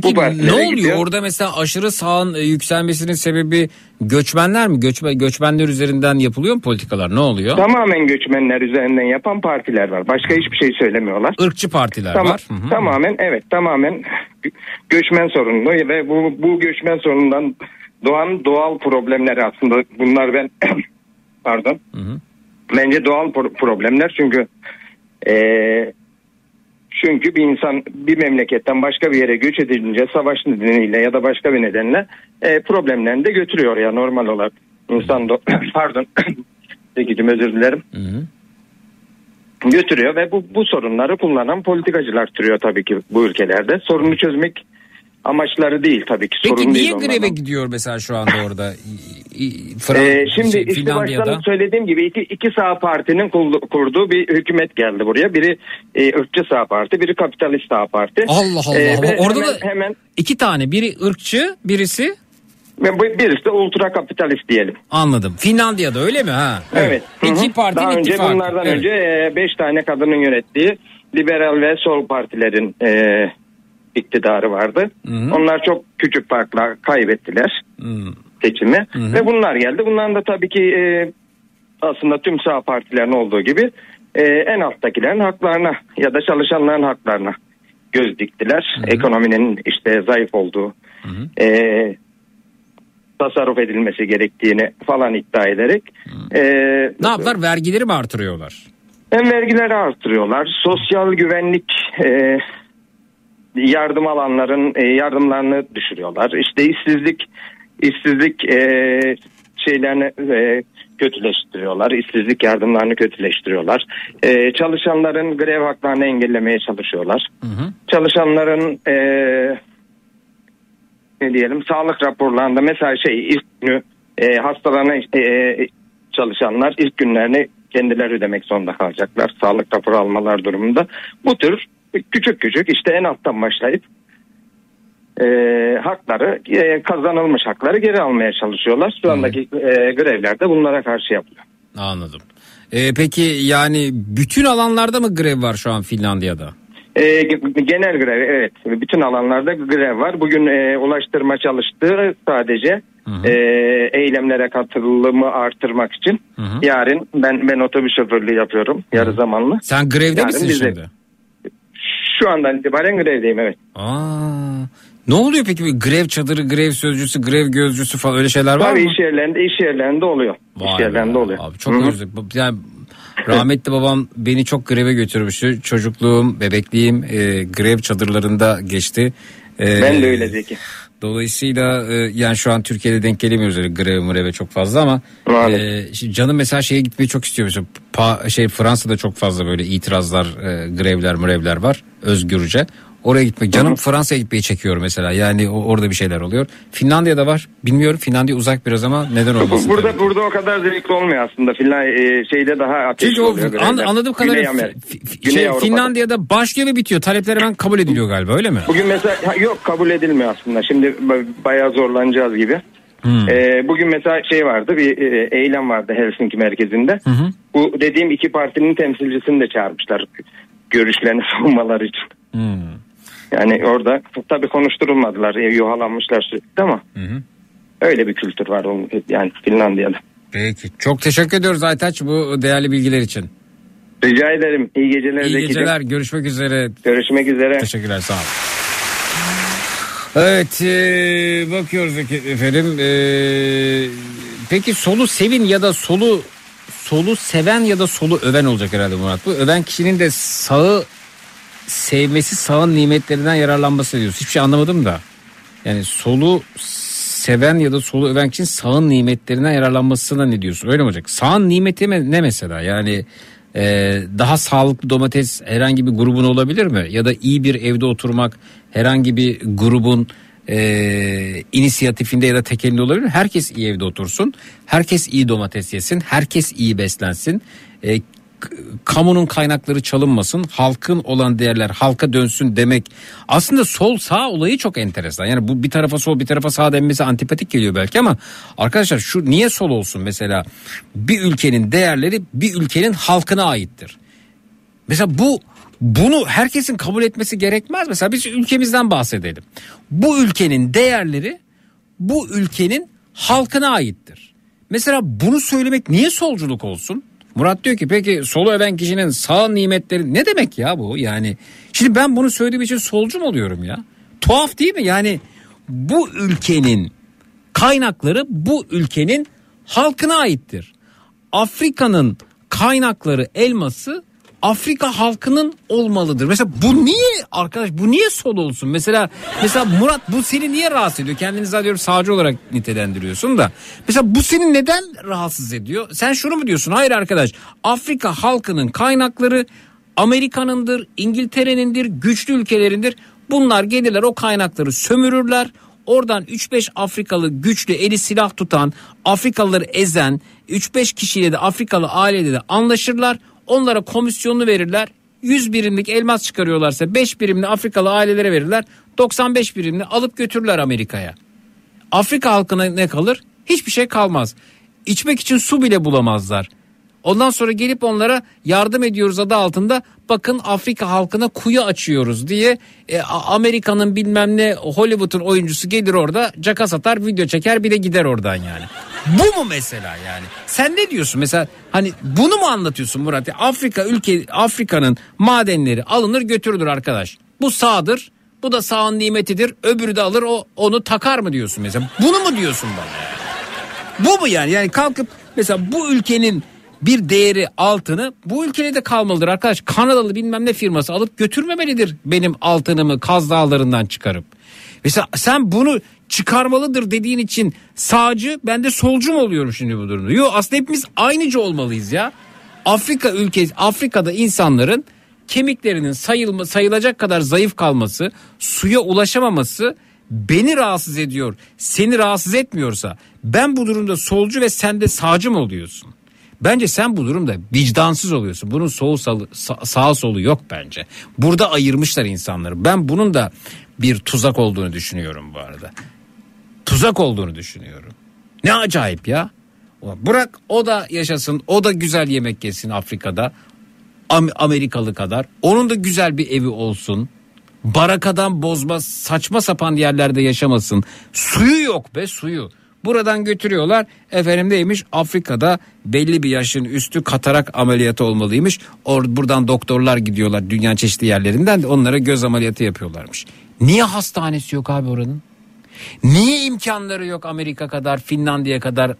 partilere ne oluyor gidiyor. orada mesela aşırı sağın e, yükselmesinin sebebi göçmenler mi? Göçmen, göçmenler üzerinden yapılıyor mu politikalar? Ne oluyor? Tamamen göçmenler üzerinden yapan partiler var. Başka hiçbir şey söylemiyorlar. Irkçı partiler Tamam, var. Hı hı. Tamamen evet tamamen gö- göçmen sorunu ve bu, bu göçmen sorunundan doğan doğal problemler aslında bunlar ben pardon bence doğal pro- problemler çünkü eee, çünkü bir insan bir memleketten başka bir yere göç edilince savaş nedeniyle ya da başka bir nedenle eee, problemlerini de götürüyor ya normal olarak. İnsan do- pardon. Zekicim özür dilerim. Götürüyor ve bu, bu sorunları kullanan politikacılar türüyor tabii ki bu ülkelerde. Sorunu çözmek amaçları değil tabii ki. Peki sorun niye değil greve onların. gidiyor mesela şu anda orada? Fran- Ee, şimdi şey, işte Finlandiya'da. baştan söylediğim gibi iki, iki sağ partinin kurdu- kurduğu bir hükümet geldi buraya. Biri e, ırkçı sağ parti, biri kapitalist sağ parti. Allah Allah. Ee, Orada hemen, da hemen iki tane biri ırkçı birisi birisi de ultra kapitalist diyelim. anladım. Finlandiya'da öyle mi ha? Evet. Hı. İki parti Daha önce ittifakı. bunlardan Evet. önce e, beş tane kadının yönettiği liberal ve sol partilerin e, iktidarı vardı. Onlar çok küçük farkla kaybettiler seçimi ve bunlar geldi. Bunların da tabii ki e, aslında tüm sağ partilerin olduğu gibi e, en alttakilerin haklarına ya da çalışanların haklarına göz diktiler. Ekonominin işte zayıf olduğu, e, tasarruf edilmesi gerektiğini falan iddia ederek e, Ne yaptılar? Vergileri mi artırıyorlar? hem vergileri artırıyorlar. Sosyal güvenlik e, yardım alanların e, yardımlarını düşürüyorlar. İşte işsizlik işsizlik e, şeylerini e, kötüleştiriyorlar. İşsizlik yardımlarını kötüleştiriyorlar. E, çalışanların grev haklarını engellemeye çalışıyorlar. Çalışanların e, ne diyelim sağlık raporlarında mesela şey ilk günü e, çalışanlar ilk günlerini kendileri ödemek zorunda kalacaklar. Sağlık raporu almalar durumunda. Bu tür küçük küçük işte en alttan başlayıp e, hakları e, kazanılmış hakları geri almaya çalışıyorlar. Şu andaki e, grevler de bunlara karşı yapılıyor. Anladım. Ee, peki yani bütün alanlarda mı grev var şu an Finlandiya'da? E, genel grev evet bütün alanlarda grev var. Bugün e, ulaştırma çalıştı sadece e, eylemlere katılımı artırmak için. Yarın ben ben otobüs şoförlüğü yapıyorum yarı zamanlı. Sen grevde Yarın misin şimdi? Şu andan itibaren grevdeyim evet. Aa, ne oluyor peki bir grev çadırı, grev sözcüsü, grev gözcüsü falan öyle şeyler var Tabii mı? iş yerlerinde iş yerlerinde oluyor. Vay iş yerlerinde oluyor. Abi çok özledim. Yani rahmetli babam beni çok greve götürmüştü. Çocukluğum, bebekliğim e, grev çadırlarında geçti. E, Ben de öyle Zeki. Dolayısıyla e, yani şu an Türkiye'de denk gelemiyoruz öyle grev mreve çok fazla ama e, şimdi canım mesela şeye gitmeyi çok istiyor. Mesela Pa- şey Fransa'da çok fazla böyle itirazlar, e, grevler, mrevler var özgürce. Oraya gitmek canım Fransa'ya gitmeyi çekiyor mesela. Yani orada bir şeyler oluyor. Finlandiya'da var. Bilmiyorum Finlandiya uzak biraz ama neden olmasın? Burada burada o kadar zevkli olmuyor aslında. Finland e, şeyde daha ateşli o oluyor. an, anladığım kadarıyla Güney şey, Avrupa'da. Finlandiya'da başlıyor bitiyor. Talepler hemen kabul ediliyor galiba öyle mi? Bugün mesela yok kabul edilmiyor aslında. Şimdi ba- bayağı zorlanacağız gibi. Hmm. E, bugün mesela şey vardı bir e, eylem vardı Helsinki merkezinde. Bu dediğim iki partinin temsilcisini de çağırmışlar görüşlerini savunmaları için. Hmm. Yani orada tabii konuşturulmadılar, yuhalanmışlar sürekli ama öyle bir kültür var onun- yani Finlandiya'da. Peki. Çok teşekkür ediyoruz Aytaç bu değerli bilgiler için. Rica ederim. İyi geceler. İyi geceler. Görüşmek üzere. Görüşmek üzere. Teşekkürler. Sağ olun. Evet e, bakıyoruz efendim. E, peki solu sevin ya da solu solu seven ya da solu öven olacak herhalde Murat. Bu öven kişinin de sağı sevmesi sağın nimetlerinden yararlanması diyoruz. Hiçbir şey anlamadım da. Yani solu seven ya da solu öven kişinin sağın nimetlerinden yararlanmasına ne diyorsun? Öyle mi olacak? Sağın nimeti ne mesela? Yani e, daha sağlıklı domates herhangi bir grubun olabilir mi? Ya da iyi bir evde oturmak herhangi bir grubun e, inisiyatifinde ya da tekelinde olabilir mi? Herkes iyi evde otursun. Herkes iyi domates yesin. Herkes iyi beslensin. E, kamunun kaynakları çalınmasın, halkın olan değerler halka dönsün demek. Aslında sol sağ olayı çok enteresan. Yani bu bir tarafa sol bir tarafa sağ denmesi antipatik geliyor belki ama arkadaşlar şu niye sol olsun mesela? Bir ülkenin değerleri bir ülkenin halkına aittir. Mesela bu bunu herkesin kabul etmesi gerekmez. Mesela biz ülkemizden bahsedelim. Bu ülkenin değerleri bu ülkenin halkına aittir. Mesela bunu söylemek niye solculuk olsun? Murat diyor ki peki solu öven kişinin sağ nimetleri ne demek ya bu? Yani şimdi ben bunu söylediğim için solcu mu oluyorum ya? Tuhaf değil mi? Yani bu ülkenin kaynakları bu ülkenin halkına aittir. Afrika'nın kaynakları elması Afrika halkının olmalıdır. Mesela bu niye arkadaş bu niye sol olsun? Mesela mesela Murat bu seni niye rahatsız ediyor? Kendini zannediyorum sağcı olarak nitelendiriyorsun da. Mesela bu seni neden rahatsız ediyor? Sen şunu mu diyorsun? Hayır arkadaş. Afrika halkının kaynakları Amerika'nındır, İngiltere'nindir, güçlü ülkelerindir. Bunlar gelirler o kaynakları sömürürler. Oradan 3-5 Afrikalı güçlü eli silah tutan, Afrikalıları ezen 3-5 kişiyle de Afrikalı aileyle de anlaşırlar. Onlara komisyonunu verirler. 100 birimlik elmas çıkarıyorlarsa 5 birimli Afrikalı ailelere verirler. 95 birimli alıp götürürler Amerika'ya. Afrika halkına ne kalır? Hiçbir şey kalmaz. İçmek için su bile bulamazlar. Ondan sonra gelip onlara yardım ediyoruz adı altında bakın Afrika halkına kuyu açıyoruz diye e, Amerika'nın bilmem ne Hollywood'un oyuncusu gelir orada caka satar video çeker bir de gider oradan yani. Bu mu mesela yani? Sen ne diyorsun mesela hani bunu mu anlatıyorsun Murat? Afrika ülke Afrika'nın madenleri alınır götürülür arkadaş. Bu sağdır. Bu da sağın nimetidir. Öbürü de alır o onu takar mı diyorsun mesela? Bunu mu diyorsun bana? Bu mu yani? Yani kalkıp mesela bu ülkenin bir değeri altını bu ülkede de kalmalıdır arkadaş. Kanadalı bilmem ne firması alıp götürmemelidir benim altınımı Kaz Dağları'ndan çıkarıp. Mesela sen bunu çıkarmalıdır dediğin için sağcı ben de solcu mu oluyorum şimdi bu durumda? Yok aslında hepimiz aynıcı olmalıyız ya. Afrika ülkesi Afrika'da insanların kemiklerinin sayılma, sayılacak kadar zayıf kalması, suya ulaşamaması beni rahatsız ediyor, seni rahatsız etmiyorsa ben bu durumda solcu ve sen de sağcı mı oluyorsun? Bence sen bu durumda vicdansız oluyorsun. Bunun solu salı, sa- sağ solu yok bence. Burada ayırmışlar insanları. Ben bunun da bir tuzak olduğunu düşünüyorum bu arada. Tuzak olduğunu düşünüyorum. Ne acayip ya. Bırak o da yaşasın. O da güzel yemek yesin Afrika'da. Am- Amerikalı kadar. Onun da güzel bir evi olsun. Barakadan bozma saçma sapan yerlerde yaşamasın. Suyu yok be suyu. Buradan götürüyorlar. Efendim neymiş Afrika'da belli bir yaşın üstü katarak ameliyatı olmalıymış. Or buradan doktorlar gidiyorlar dünya çeşitli yerlerinden de onlara göz ameliyatı yapıyorlarmış. Niye hastanesi yok abi oranın? Niye imkanları yok Amerika kadar, Finlandiya kadar,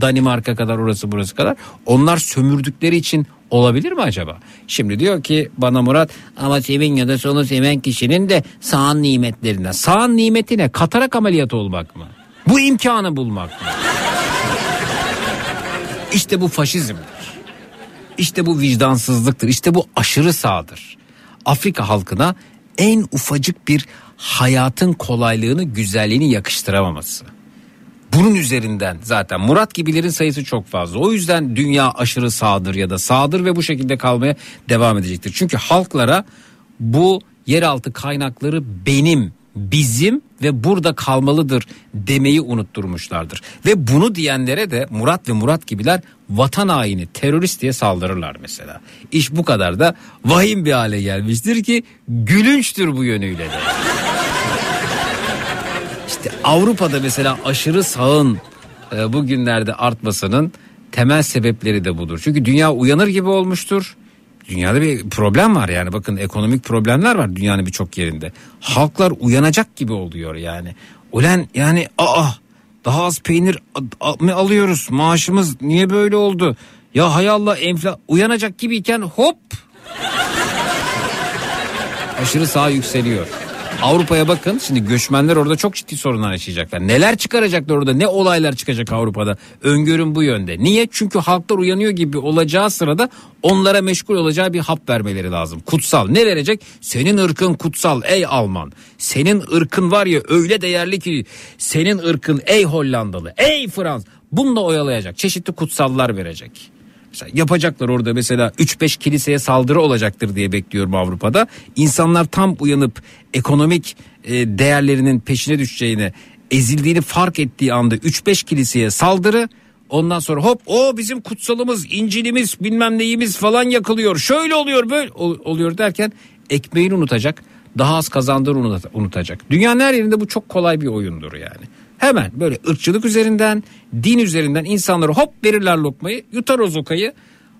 Danimarka kadar, orası burası kadar? Onlar sömürdükleri için olabilir mi acaba? Şimdi diyor ki bana Murat ama sevin ya da sonu seven kişinin de sağın nimetlerinden. Sağın nimeti ne? Katarak ameliyatı olmak mı? Bu imkanı bulmak? İşte bu faşizmdir. İşte bu vicdansızlıktır. İşte bu aşırı sağdır. Afrika halkına en ufacık bir hayatın kolaylığını, güzelliğini yakıştıramaması. Bunun üzerinden zaten Murat gibilerin sayısı çok fazla. O yüzden dünya aşırı sağdır ya da sağdır ve bu şekilde kalmaya devam edecektir. Çünkü halklara bu yeraltı kaynakları benim, bizim ve burada kalmalıdır demeyi unutturmuşlardır. Ve bunu diyenlere de Murat ve Murat gibiler vatan haini, terörist diye saldırırlar mesela. İş bu kadar da vahim bir hale gelmiştir ki gülünçtür bu yönüyle de. İşte Avrupa'da mesela aşırı sağın e, bugünlerde artmasının temel sebepleri de budur. Çünkü dünya uyanır gibi olmuştur. Dünyada bir problem var yani bakın ekonomik problemler var dünyanın birçok yerinde. Halklar uyanacak gibi oluyor yani. Ulan yani aa daha az peynir mı alıyoruz maaşımız niye böyle oldu? Ya hay Allah enfla uyanacak gibiyken hop aşırı sağ yükseliyor. Avrupa'ya bakın şimdi göçmenler orada çok ciddi sorunlar yaşayacaklar. Neler çıkaracaklar orada ne olaylar çıkacak Avrupa'da öngörüm bu yönde. Niye? Çünkü halklar uyanıyor gibi olacağı sırada onlara meşgul olacağı bir hap vermeleri lazım. Kutsal ne verecek? Senin ırkın kutsal ey Alman. Senin ırkın var ya öyle değerli ki senin ırkın ey Hollandalı ey Frans. Bununla oyalayacak çeşitli kutsallar verecek. Mesela yapacaklar orada mesela 3-5 kiliseye saldırı olacaktır diye bekliyorum Avrupa'da. İnsanlar tam uyanıp ekonomik e, değerlerinin peşine düşeceğini, ezildiğini fark ettiği anda 3-5 kiliseye saldırı Ondan sonra hop o bizim kutsalımız, İncil'imiz, bilmem neyimiz falan yakılıyor. Şöyle oluyor böyle ol- oluyor derken ekmeğini unutacak. Daha az kazandığını unut- unutacak. Dünyanın her yerinde bu çok kolay bir oyundur yani. Hemen böyle ırkçılık üzerinden, din üzerinden insanları hop verirler lokmayı, yutar o zokayı.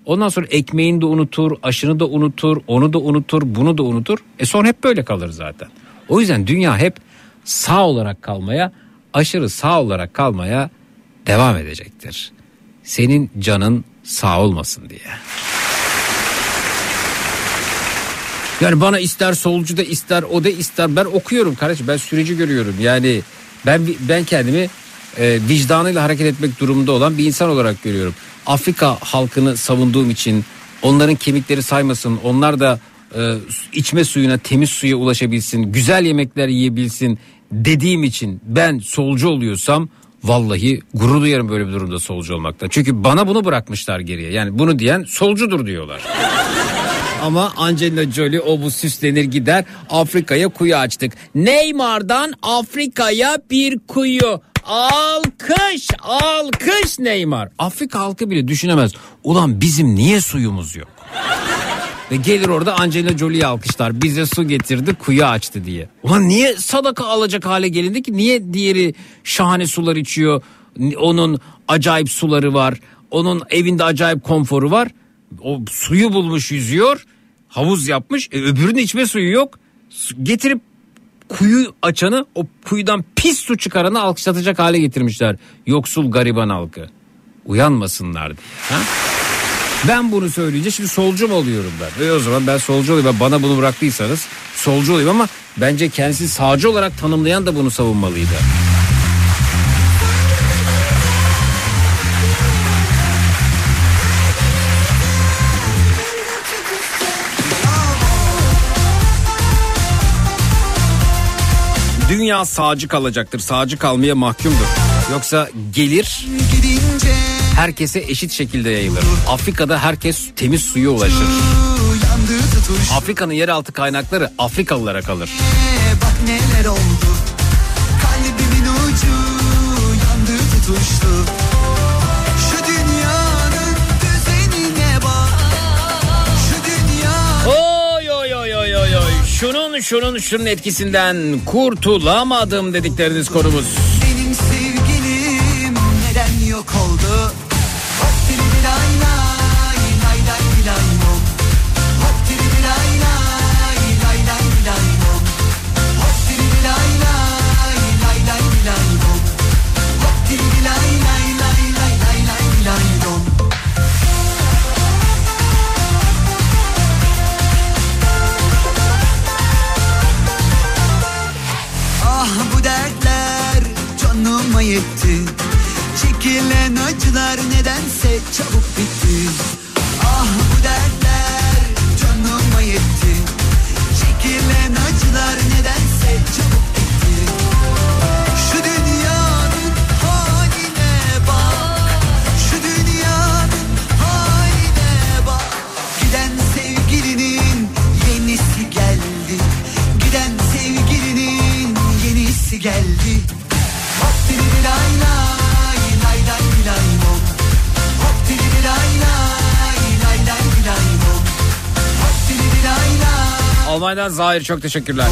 Ondan sonra ekmeğini de unutur, aşını da unutur, onu da unutur, bunu da unutur. E sonra hep böyle kalır zaten. O yüzden dünya hep sağ olarak kalmaya, aşırı sağ olarak kalmaya devam edecektir. Senin canın sağ olmasın diye. Yani bana ister solcu da ister o da ister ben okuyorum kardeşim ben süreci görüyorum. Yani ben ben kendimi e, vicdanıyla hareket etmek durumunda olan bir insan olarak görüyorum. Afrika halkını savunduğum için onların kemikleri saymasın onlar da e, içme suyuna temiz suya ulaşabilsin güzel yemekler yiyebilsin dediğim için ben solcu oluyorsam vallahi gurur duyarım böyle bir durumda solcu olmaktan. Çünkü bana bunu bırakmışlar geriye yani bunu diyen solcudur diyorlar. Ama Angelina Jolie o bu süslenir gider Afrika'ya kuyu açtık. Neymar'dan Afrika'ya bir kuyu. Alkış alkış Neymar. Afrika halkı bile düşünemez. Ulan bizim niye suyumuz yok? Ve gelir orada Angelina Jolie'yi alkışlar. Bize su getirdi kuyu açtı diye. Ulan niye sadaka alacak hale gelindi ki? Niye diğeri şahane sular içiyor? Onun acayip suları var. Onun evinde acayip konforu var. O suyu bulmuş yüzüyor. Havuz yapmış. E, öbürünün içme suyu yok. Getirip kuyu açanı o kuyudan pis su çıkaranı alkışlatacak hale getirmişler. Yoksul gariban halkı. Uyanmasınlar diye. Ha? Ben bunu söyleyince şimdi solcu mu oluyorum ben? E o zaman ben solcu olayım. Bana bunu bıraktıysanız solcu olayım ama bence kendisi sağcı olarak tanımlayan da bunu savunmalıydı. Dünya sağcı kalacaktır. Sağcı kalmaya mahkumdur. Yoksa gelir herkese eşit şekilde yayılır. Afrika'da herkes temiz suya ulaşır. Afrika'nın yeraltı kaynakları Afrikalılara kalır. Bak neler oldu Kalbimin ucu yandı tutuştu Şunun şunun etkisinden kurtulamadım dedikleriniz konumuz. trouble. Almanya'dan Zahir çok teşekkürler.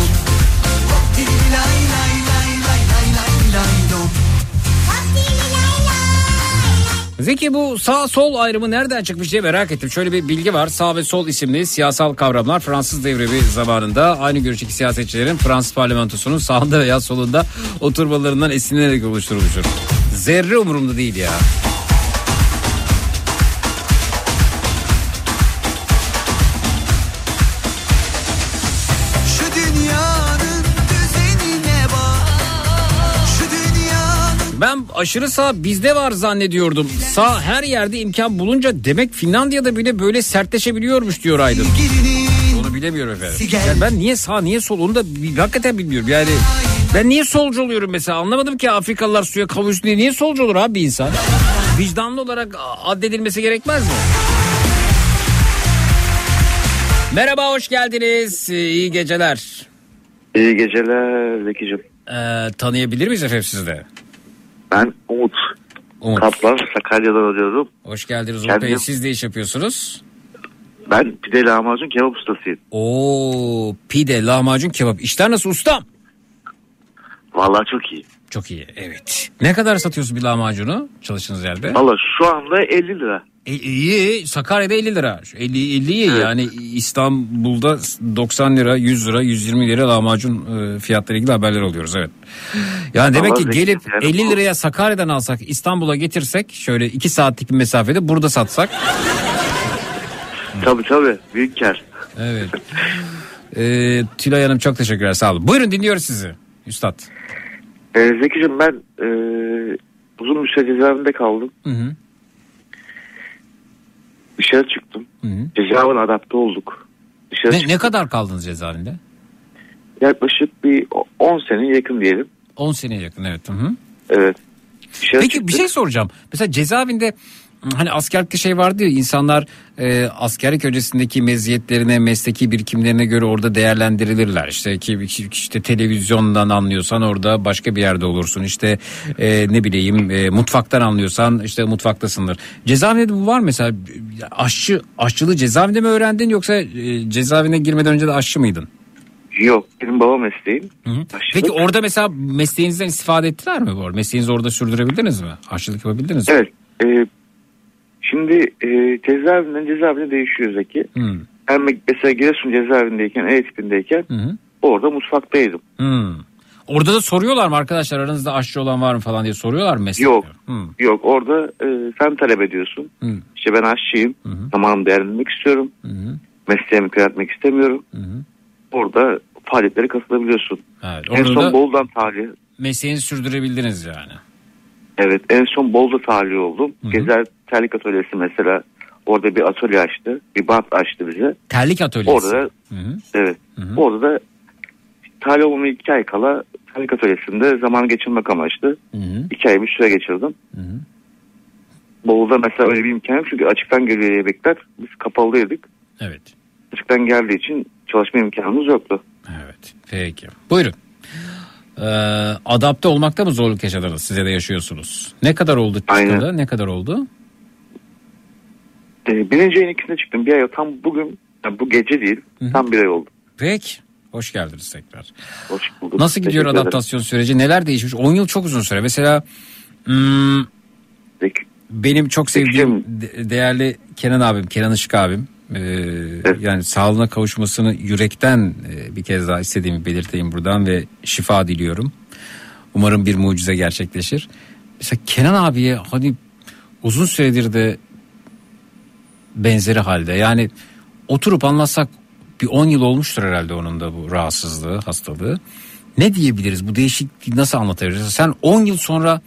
Zeki bu sağ sol ayrımı nereden çıkmış diye merak ettim. Şöyle bir bilgi var. Sağ ve sol isimli siyasal kavramlar Fransız devrimi zamanında aynı görüşteki siyasetçilerin Fransız parlamentosunun sağında veya solunda oturmalarından esinlenerek oluşturulmuştur. Zerre umurumda değil ya. Aşırı sağ bizde var zannediyordum. Sağ her yerde imkan bulunca demek Finlandiya'da bile böyle sertleşebiliyormuş diyor Aydın. Onu bilemiyorum efendim. Yani ben niye sağ niye sol onu da hakikaten bilmiyorum. Yani ben niye solcu oluyorum mesela anlamadım ki Afrikalılar suya kavuştu diye niye solcu olur abi bir insan? Vicdanlı olarak addedilmesi gerekmez mi? Merhaba hoş geldiniz. Ee, İyi geceler. İyi geceler Zeki'cim. Ee, tanıyabilir miyiz efendim sizi de? Ben Umut. Umut. Kaplan Sakarya'dan arıyorum. Hoş geldiniz Umut Kendim- Bey. Siz ne iş yapıyorsunuz? Ben pide lahmacun kebap ustasıyım. Oo pide, lahmacun, kebap. İşler nasıl ustam? Vallahi çok iyi. Çok iyi evet. Ne kadar satıyorsun bir lahmacunu çalıştığınız yerde? Valla şu anda 50 lira. E, iyi Sakarya'da 50 lira. Şu 50, 50 iyi yani İstanbul'da 90 lira 100 lira 120 lira lahmacun e, fiyatları ilgili haberler alıyoruz evet. Yani demek ki gelip yani 50 bu- liraya Sakarya'dan alsak İstanbul'a getirsek şöyle 2 saatlik bir mesafede burada satsak. Tabii tabii büyük kar. Evet. Ee, Tülay Hanım çok teşekkürler sağ olun. Buyurun dinliyoruz sizi Üstad. Ee, Zeki'cim ben e, uzun bir süre cezaevinde kaldım. Hı hı. Dışarı çıktım. Hı hı. Cezaevine adapte olduk. Dışarı Ne, çıktım. ne kadar kaldınız cezaevinde? Yaklaşık bir 10 sene yakın diyelim. 10 seneye yakın evet. Hı hı. Evet. Dışarı Peki bir şey soracağım. Mesela cezaevinde hani askerlikte şey vardı ya insanlar e, askerlik öncesindeki meziyetlerine mesleki birikimlerine göre orada değerlendirilirler. İşte ki işte televizyondan anlıyorsan orada başka bir yerde olursun. İşte e, ne bileyim e, mutfaktan anlıyorsan işte mutfaktasındır. Cezaevinde de bu var mesela aşçı aşçılığı cezaevinde mi öğrendin yoksa e, cezaevine girmeden önce de aşçı mıydın? Yok benim baba mesleğim. Peki orada mesela mesleğinizden istifade ettiler mi bu arada? Mesleğinizi orada sürdürebildiniz mi? Aşçılık yapabildiniz mi? Evet. e, şimdi e, cezaevinden cezaevine değişiyor Zeki. Hmm. Ben mesela Giresun cezaevindeyken, E tipindeyken orada mutfaktaydım. Hmm. Orada da soruyorlar mı arkadaşlar aranızda aşçı olan var mı falan diye soruyorlar mı meslek? Yok. Hmm. Yok orada e, sen talep ediyorsun. Hı. İşte ben aşçıyım. Zamanımı değerlendirmek istiyorum. Mesleğimi kıyatmak istemiyorum. Orada faaliyetlere katılabiliyorsun. Evet, en son da Bolu'dan tahliye. mesleğinizi sürdürebildiniz yani. Evet en son Bolu'da tahliye oldum. Gezer Terlik Atölyesi mesela orada bir atölye açtı. Bir bant açtı bize. Terlik atölyesi. Orada da evet. Orada da tahliye olmama iki ay kala terlik atölyesinde zaman geçirmek amaçlı. İki ay bir süre geçirdim. Bolu'da mesela öyle bir imkan yok çünkü açıktan geliyor yemekler. Biz kapalıydık. Evet. Açıktan geldiği için çalışma imkanımız yoktu. Peki. Buyurun. Ee, adapte olmakta mı zorluk yaşadınız? Size de yaşıyorsunuz. Ne kadar oldu çıkalı? Ne kadar oldu? Ee, birinci ayın ikisine çıktım. Bir ay tam bugün, yani bu gece değil, tam bir ay oldu. Peki. Hoş geldiniz tekrar. Hoş bulduk. Nasıl gidiyor Teşekkür ederim. adaptasyon süreci? Neler değişmiş? 10 yıl çok uzun süre. Mesela hmm, benim çok sevdiğim de- değerli Kenan abim, Kenan Işık abim. E, Yani sağlığına kavuşmasını yürekten e, bir kez daha istediğimi belirteyim buradan ve şifa diliyorum. Umarım bir mucize gerçekleşir. Mesela Kenan abiye hani uzun süredir de benzeri halde yani oturup anlatsak bir 10 yıl olmuştur herhalde onun da bu rahatsızlığı, hastalığı. Ne diyebiliriz? Bu değişikliği nasıl anlatabiliriz? Sen 10 yıl sonra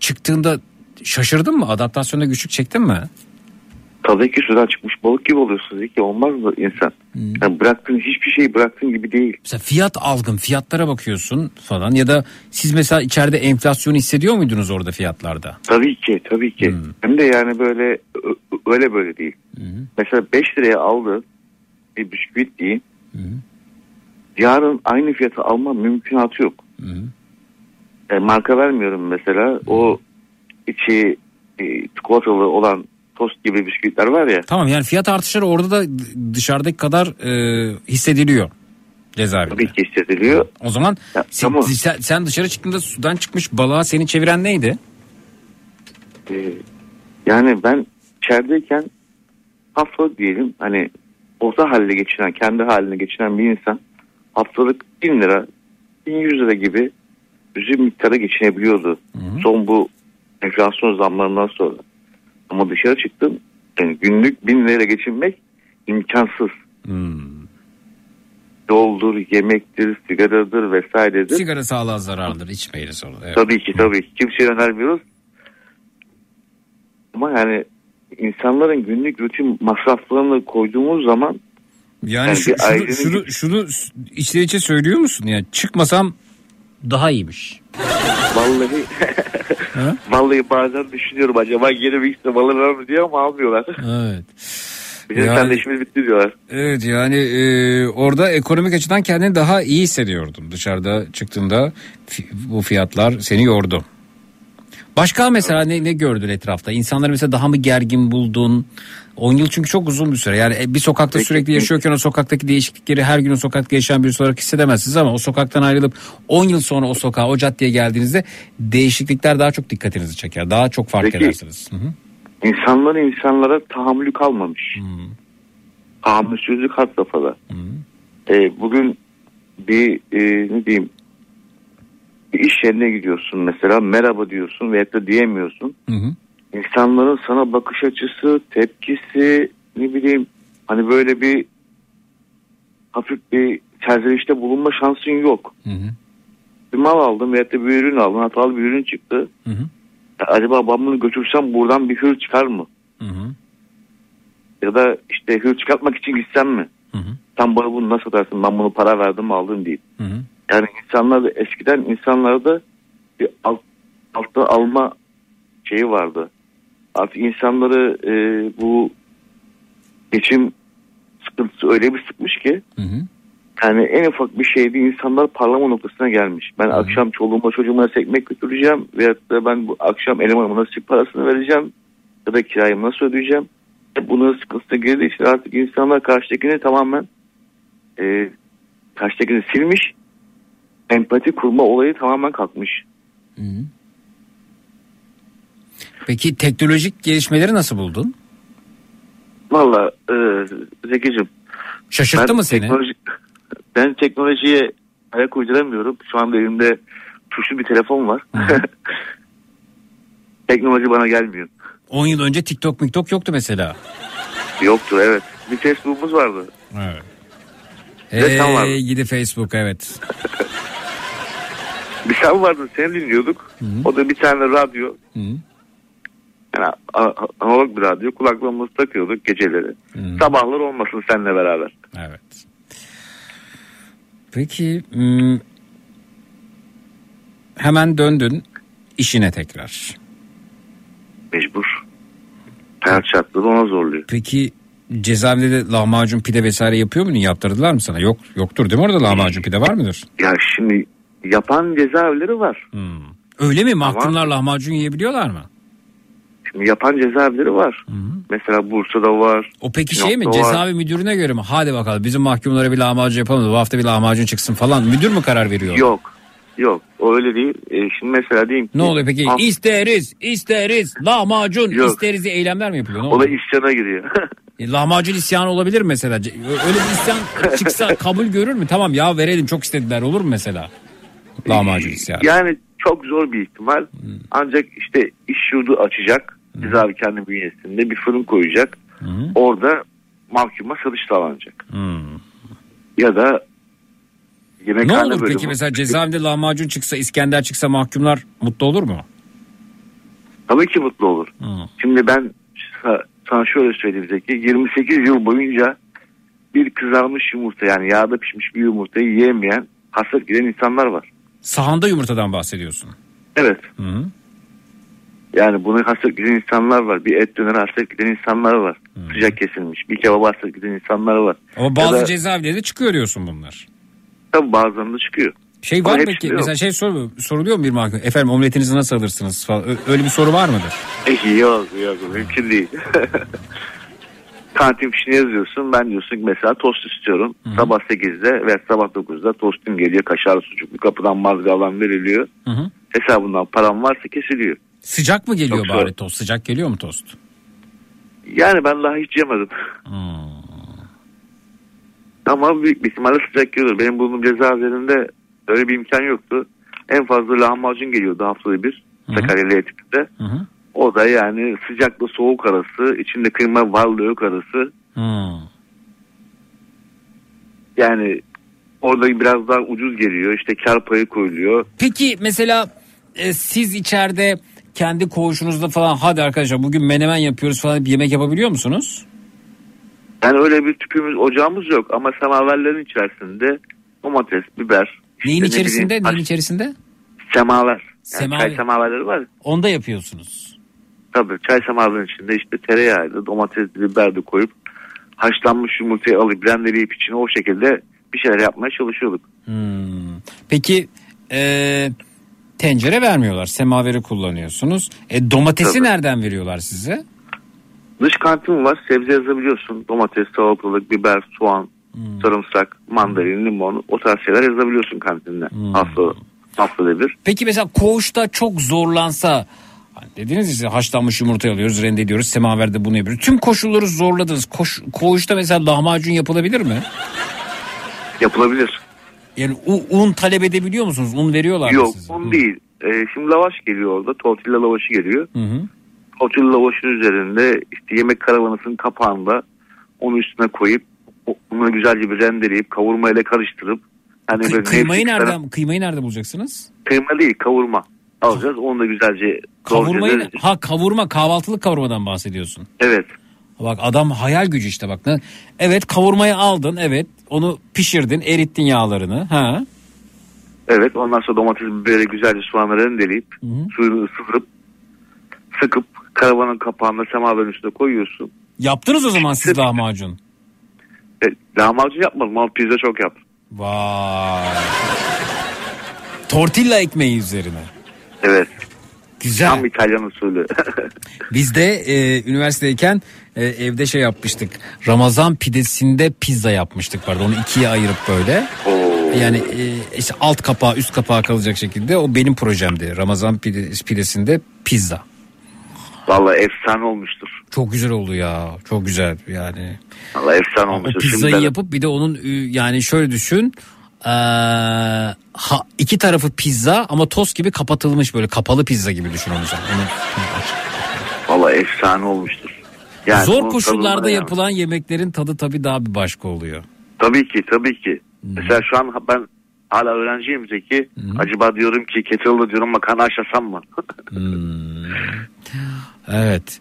çıktığında şaşırdın mı? Adaptasyonda güçlük çektin mi? Tabii ki sudan çıkmış balık gibi oluyorsunuz. İki olmaz mı insan? Yani bıraktığın hiçbir şeyi bıraktığın gibi değil. Mesela fiyat algın, fiyatlara bakıyorsun falan ya da siz mesela içeride enflasyonu hissediyor muydunuz orada fiyatlarda? Tabii ki tabii ki. Hem de yani böyle öyle böyle değil. Mesela 5 liraya aldı bir bisküvit diyeyim. Yarın aynı fiyatı alma mümkünatı yok. E, marka vermiyorum mesela. O içi e, çikolatalı olan tost gibi bisküvitler var ya. Tamam yani fiyat artışları orada da dışarıdaki kadar e, hissediliyor cezaevinde. Tabii ki hissediliyor. O zaman sen, sen, sen dışarı çıktığında sudan çıkmış balığa seni çeviren neydi? E, yani ben içerideyken haftalık diyelim hani orta halde geçiren, kendi haline geçiren bir insan haftalık 1000 lira, 1100 lira gibi üzüm miktara geçinebiliyordu. Son bu enflasyon zamlarından sonra. Ama dışarı çıktım yani günlük 1000 liraya geçinmek imkansız. Yoldur, yemektir, sigaradır vesairedir. Sigara sağlığa zararlıdır içmeyiniz onu. Evet. Tabii ki tabii ki. Kimseye önermiyoruz. Ama yani insanların günlük rutin masraflarını koyduğumuz zaman Yani, Yani şu, şunu, ailenin- şunu, şunu içten içe söylüyor musun? Yani çıkmasam daha iyiymiş. vallahi vallahi bazen düşünüyorum acaba geri bir işte alırlar mı diye ama almıyorlar. Evet. Bizim Yani- sen de işimiz bitti diyorlar. Evet yani e, orada ekonomik açıdan kendini daha iyi hissediyordun. Dışarıda çıktığında bu fiyatlar seni yordu. Başka mesela ne, ne gördün etrafta? İnsanları mesela daha mı gergin buldun? 10 yıl çünkü çok uzun bir süre. Yani e, bir sokakta sürekli yaşıyorken o sokaktaki değişiklikleri her gün o sokakta yaşayan birisi olarak hissedemezsiniz ama o sokaktan ayrılıp 10 yıl sonra o sokağa, o caddeye geldiğinizde değişiklikler daha çok dikkatinizi çeker. Daha çok fark Peki. edersiniz. Hı hı. İnsanların insanlara tahammülü kalmamış. Tahammülsüzlük had safhada. Ee, bugün bir e, ne diyeyim bir iş yerine gidiyorsun mesela merhaba diyorsun veyahut da diyemiyorsun. İnsanların sana bakış açısı, tepkisi ne bileyim hani böyle bir hafif bir serzenişte bulunma şansın yok. Bir mal aldım veyahut da bir ürün aldım hatalı bir ürün çıktı. Ya acaba ben bunu götürsem buradan bir hır çıkar mı? Ya da işte hır çıkartmak için gitsem mi? Sen bana bunu nasıl satarsın ben bunu para verdim aldım değil. Yani insanlar da eskiden insanlarda bir alt, altta alma şeyi vardı. Artık insanları e, bu geçim sıkıntısı öyle bir sıkmış ki yani en ufak bir şeyde insanlar parlama noktasına gelmiş. Ben akşam çoluğuma çocuğuma nasıl ekmek götüreceğim veyahut da ben bu akşam elemanıma nasıl parasını vereceğim ya da kirayı nasıl ödeyeceğim. Hep bunun sıkıntısına girdiği için artık insanlar karşıdakini tamamen e, karşıdakini silmiş. Empati kurma olayı tamamen kalkmış. Peki teknolojik gelişmeleri nasıl buldun? Valla e, Zeki'cim. Şaşırttı mı seni? ben teknolojiye ayak uyduramıyorum. Şu anda elimde tuşlu bir telefon var. Teknoloji bana gelmiyor. 10 yıl önce TikTok miktok yoktu mesela. Yoktu evet. Bir Facebook'umuz vardı. Evet. Ve sen vardın. Hey gidi Facebook evet. Bir sen vardın seni dinliyorduk. O da bir tane radyo. Yani analog bir radyo. Kulaklığımızı takıyorduk geceleri. Sabahlar olmasın seninle beraber. Evet. Peki hmm, hemen döndün işine tekrar. Mecbur. Hayat şartları ona zorluyor. Peki cezaevinde de lahmacun pide vesaire yapıyor muydun? Yaptırdılar mı sana? Yok yoktur değil mi orada lahmacun pide var mıdır? Ya şimdi yapan cezaevleri var. Öyle mi? Mahkumlar lahmacun yiyebiliyorlar mı? Şimdi yapan cezaevleri var. Mesela Bursa'da var. O peki şey mi? Var. Cezaevi müdürüne göre mi? Hadi bakalım bizim mahkumlara bir lahmacun yapalım bu hafta bir lahmacun çıksın falan. Müdür mü karar veriyor? Yok. Yok. O öyle değil. E, şimdi mesela diyeyim ki. Ne oluyor peki? Ah, İsteriz, isteriz, lahmacun, Yok. isteriz diye eylemler mi yapılıyor? Ne o da isyana giriyor. E, Lahmacun isyanı olabilir mesela? Öyle bir isyan çıksa kabul görür mü? Tamam ya verelim çok istediler olur mu mesela? Lahmacun isyanı. yani çok zor bir ihtimal. Ancak işte iş yurdu açacak. Cezaevi kendi bünyesinde bir fırın koyacak. Orada mahkuma satış sağlanacak. Ya da Ne yemekhane olur peki mesela cezaevinde lahmacun çıksa, İskender çıksa mahkumlar mutlu olur mu? Tabii ki mutlu olur. Şimdi ben sa- sana şöyle söyleyeyim Zeki. 28 yıl boyunca bir kızarmış yumurta yani yağda pişmiş bir yumurtayı yiyemeyen hasret giden insanlar var. Sahanda yumurtadan bahsediyorsun. Evet. Yani bunu hasret giden insanlar var. Bir et döner hasret giden insanlar var. Sıcak kesilmiş. Bir kebap hasret giden insanlar var. Ama bazı Ya da- cezaevleri çıkıyor diyorsun bunlar. Tabii bazılarında çıkıyor. Şey var mı peki yok. mesela şey sor, soruluyor mu bir mahkum? Efendim omletinizi nasıl alırsınız falan. Öyle bir soru var mıdır? Yok yok mümkün değil. Kantin fişini yazıyorsun. Ben diyorsun ki mesela tost istiyorum. Sabah 8'de ve sabah 9'da tostum geliyor. Kaşarlı sucuklu kapıdan mazgaldan veriliyor. Hı hı. Hesabından param varsa kesiliyor. Sıcak mı geliyor Çok bari tost? Sıcak geliyor mu tost? Yani ben daha hiç yemedim. Ama büyük bir ihtimalle sıcak geliyor. Benim bulunduğum cezaevlerinde öyle bir imkan yoktu. En fazla lahmacun geliyordu haftada bir. Sakarya L tipinde. O da yani sıcakla soğuk arası, içinde kıyma varlığı yok arası. Yani orada biraz daha ucuz geliyor. İşte kar payı koyuluyor. Peki mesela e, siz içeride kendi koğuşunuzda falan hadi arkadaşlar bugün menemen yapıyoruz falan bir yemek yapabiliyor musunuz? Yani öyle bir tüpümüz, ocağımız yok ama semaverlerin içerisinde domates, biber. işte Neyin ne içerisinde? bileyim, Neyin içerisinde? Semaver. Yani Semaver. çay semaverleri var. Onda yapıyorsunuz. Tabii çay semaverinin içinde işte tereyağıydı, domates, biber de koyup haşlanmış yumurtayı alıp blenderlayıp içine o şekilde bir şeyler yapmaya çalışıyorduk. Hmm. Peki e, tencere vermiyorlar. Semaveri kullanıyorsunuz. E, domatesi Tabii. nereden veriyorlar size? Dış kantin var. Sebze yazabiliyorsun. Domates, salatalık, biber, soğan, Hmm. sarımsak, mandalina, limon o tarz şeyler yazabiliyorsun kantinde. Hmm. Hafta, haftada bir. Peki mesela koğuşta çok zorlansa hani dediniz size haşlanmış yumurta alıyoruz rende ediyoruz semaverde bunu yapıyoruz. Tüm koşulları zorladınız. Koş, koğuşta mesela lahmacun yapılabilir mi? Yapılabilir. Yani un talep edebiliyor musunuz? Un veriyorlar mı Yok size? un değil. Ee, şimdi lavaş geliyor orada. Tortilla lavaşı geliyor. Hı hı. Tortilla lavaşın üzerinde işte yemek karavanısının kapağında onu üstüne koyup onu güzelce bir rendeleyip kavurmayla karıştırıp hani Kı- böyle kıymayı nereden taraf- kıymayı nerede bulacaksınız? kıyma değil kavurma alacağız. Onu da güzelce Kavurmayı ha kavurma kahvaltılık kavurmadan bahsediyorsun. Evet. Bak adam hayal gücü işte bak. Evet kavurmayı aldın evet onu pişirdin erittin yağlarını. Ha. Evet ondan sonra domates biberi güzelce soğanı rendeleyip suyunu ısıtıp sıkıp karavanın kapağında semaverin üstüne koyuyorsun. Yaptınız o zaman siz lahmacun. E, lahmacun yapmadım ama pizza çok yaptım. Vay. Tortilla ekmeği üzerine. Evet. Güzel. Tam İtalyan usulü. Biz de e, üniversiteyken e, evde şey yapmıştık. Ramazan pidesinde pizza yapmıştık pardon. Onu ikiye ayırıp böyle. Yani e, işte alt kapağı üst kapağı kalacak şekilde o benim projemdi. Ramazan pide, pidesinde pizza. Vallahi efsane olmuştur. Çok güzel oldu ya. Çok güzel yani. Vallahi efsane O olmuştur. pizzayı Şimdi ben- yapıp bir de onun yani şöyle düşün. Ee, ha, iki tarafı pizza ama tost gibi kapatılmış böyle kapalı pizza gibi düşün onu sen. Vallahi efsane olmuştur. Yani Zor koşullarda yapılan yemeklerin tadı tabii daha bir başka oluyor. Tabii ki tabii ki. Hmm. Mesela şu an ben hala öğrenciyim Zeki. Acaba diyorum ki kettle'da diyorum makarna haşlasam mı? Hmm. Evet.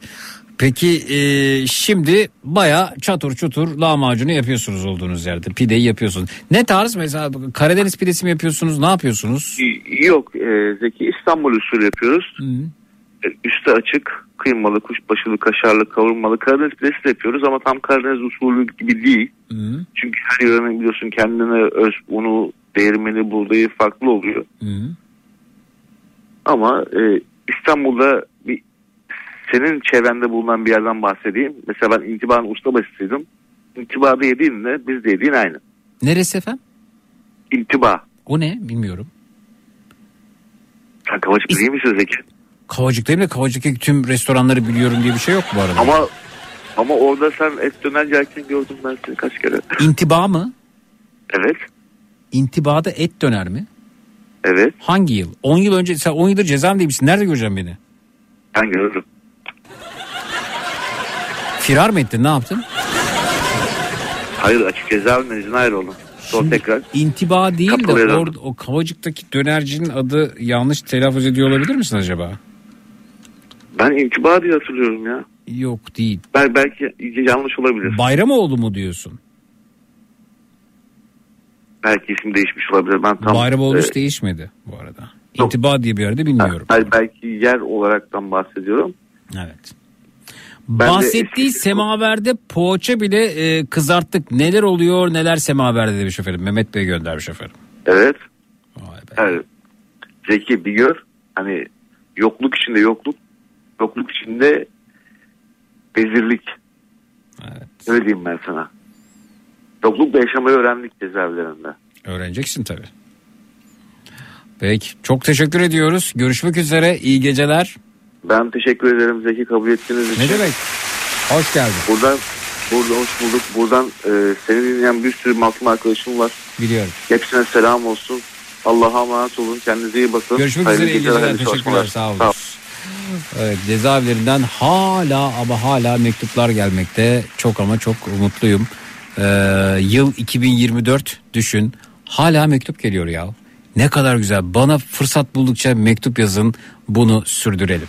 Peki e, şimdi baya çatır çutur lahmacunu yapıyorsunuz olduğunuz yerde. Pideyi yapıyorsunuz. Ne tarz mesela Karadeniz pidesi mi yapıyorsunuz? Ne yapıyorsunuz? Yok e, Zeki İstanbul usulü yapıyoruz. E, Üstü açık kıymalı, kuşbaşılı, kaşarlı, kavurmalı Karadeniz pidesi de yapıyoruz ama tam Karadeniz usulü gibi değil. Çünkü her yörenin biliyorsun kendine öz unu, değirmeni, buğdayı farklı oluyor. Ama e, İstanbul'da bir senin çevrende bulunan bir yerden bahsedeyim. Mesela ben intibanın ustabaşısıydım. İntibada yediğinle biz de yediğin aynı. Neresi efendim? İntiba. O ne bilmiyorum. Sen kavacık değil misin Zeki? Kavacıktayım da Kavacık'taki tüm restoranları biliyorum diye bir şey yok bu arada. Ama ama orada sen et döner yerken gördüm ben seni kaç kere. İntiba mı? Evet. İntibada et döner mi? Evet. Hangi yıl? 10 yıl önce sen 10 yıldır cezaevindeymişsin. Nerede göreceğim beni? Ben görürüm. Firar mı ettin ne yaptın? Hayır açık cezaevinden izin ayrıldım. Sonra tekrar. İntiba değil de orada o Kavacık'taki dönercinin adı yanlış telaffuz ediyor olabilir misin acaba? Ben intiba diye hatırlıyorum ya. Yok değil. Ben belki yanlış olabilir. Bayramoğlu mu diyorsun? Belki isim değişmiş olabilir. Ben tam Bayramoğlu e, hiç değişmedi bu arada. İntiba diye bir yerde bilmiyorum. hayır, belki yer olaraktan bahsediyorum. Evet. Ben Bahsettiği semaverde poğaça bile e, kızarttık. Neler oluyor neler semaverde demiş efendim. Mehmet Bey göndermiş efendim. Evet. Evet. Zeki bir gör. Hani yokluk içinde yokluk. Yokluk içinde bezirlik. Evet. Öyle diyeyim ben sana. Yoklukla yaşamayı öğrendik cezaevlerinde. Öğreneceksin tabii. Peki çok teşekkür ediyoruz. Görüşmek üzere. İyi geceler. Ben teşekkür ederim Zeki kabul ettiğiniz için. Ne demek? Hoş geldin. Buradan burada hoş bulduk. Buradan e, seni dinleyen bir sürü masum arkadaşım var. Biliyorum. Hepsine selam olsun. Allah'a emanet olun. Kendinize iyi bakın. Görüşmek Hayırlı üzere. iyi geceler, geceler. Teşekkürler. çalışmalar. Sağ olun. Evet, cezaevlerinden hala ama hala mektuplar gelmekte. Çok ama çok mutluyum. Ee, yıl 2024 düşün. Hala mektup geliyor ya. Ne kadar güzel. Bana fırsat buldukça mektup yazın. Bunu sürdürelim.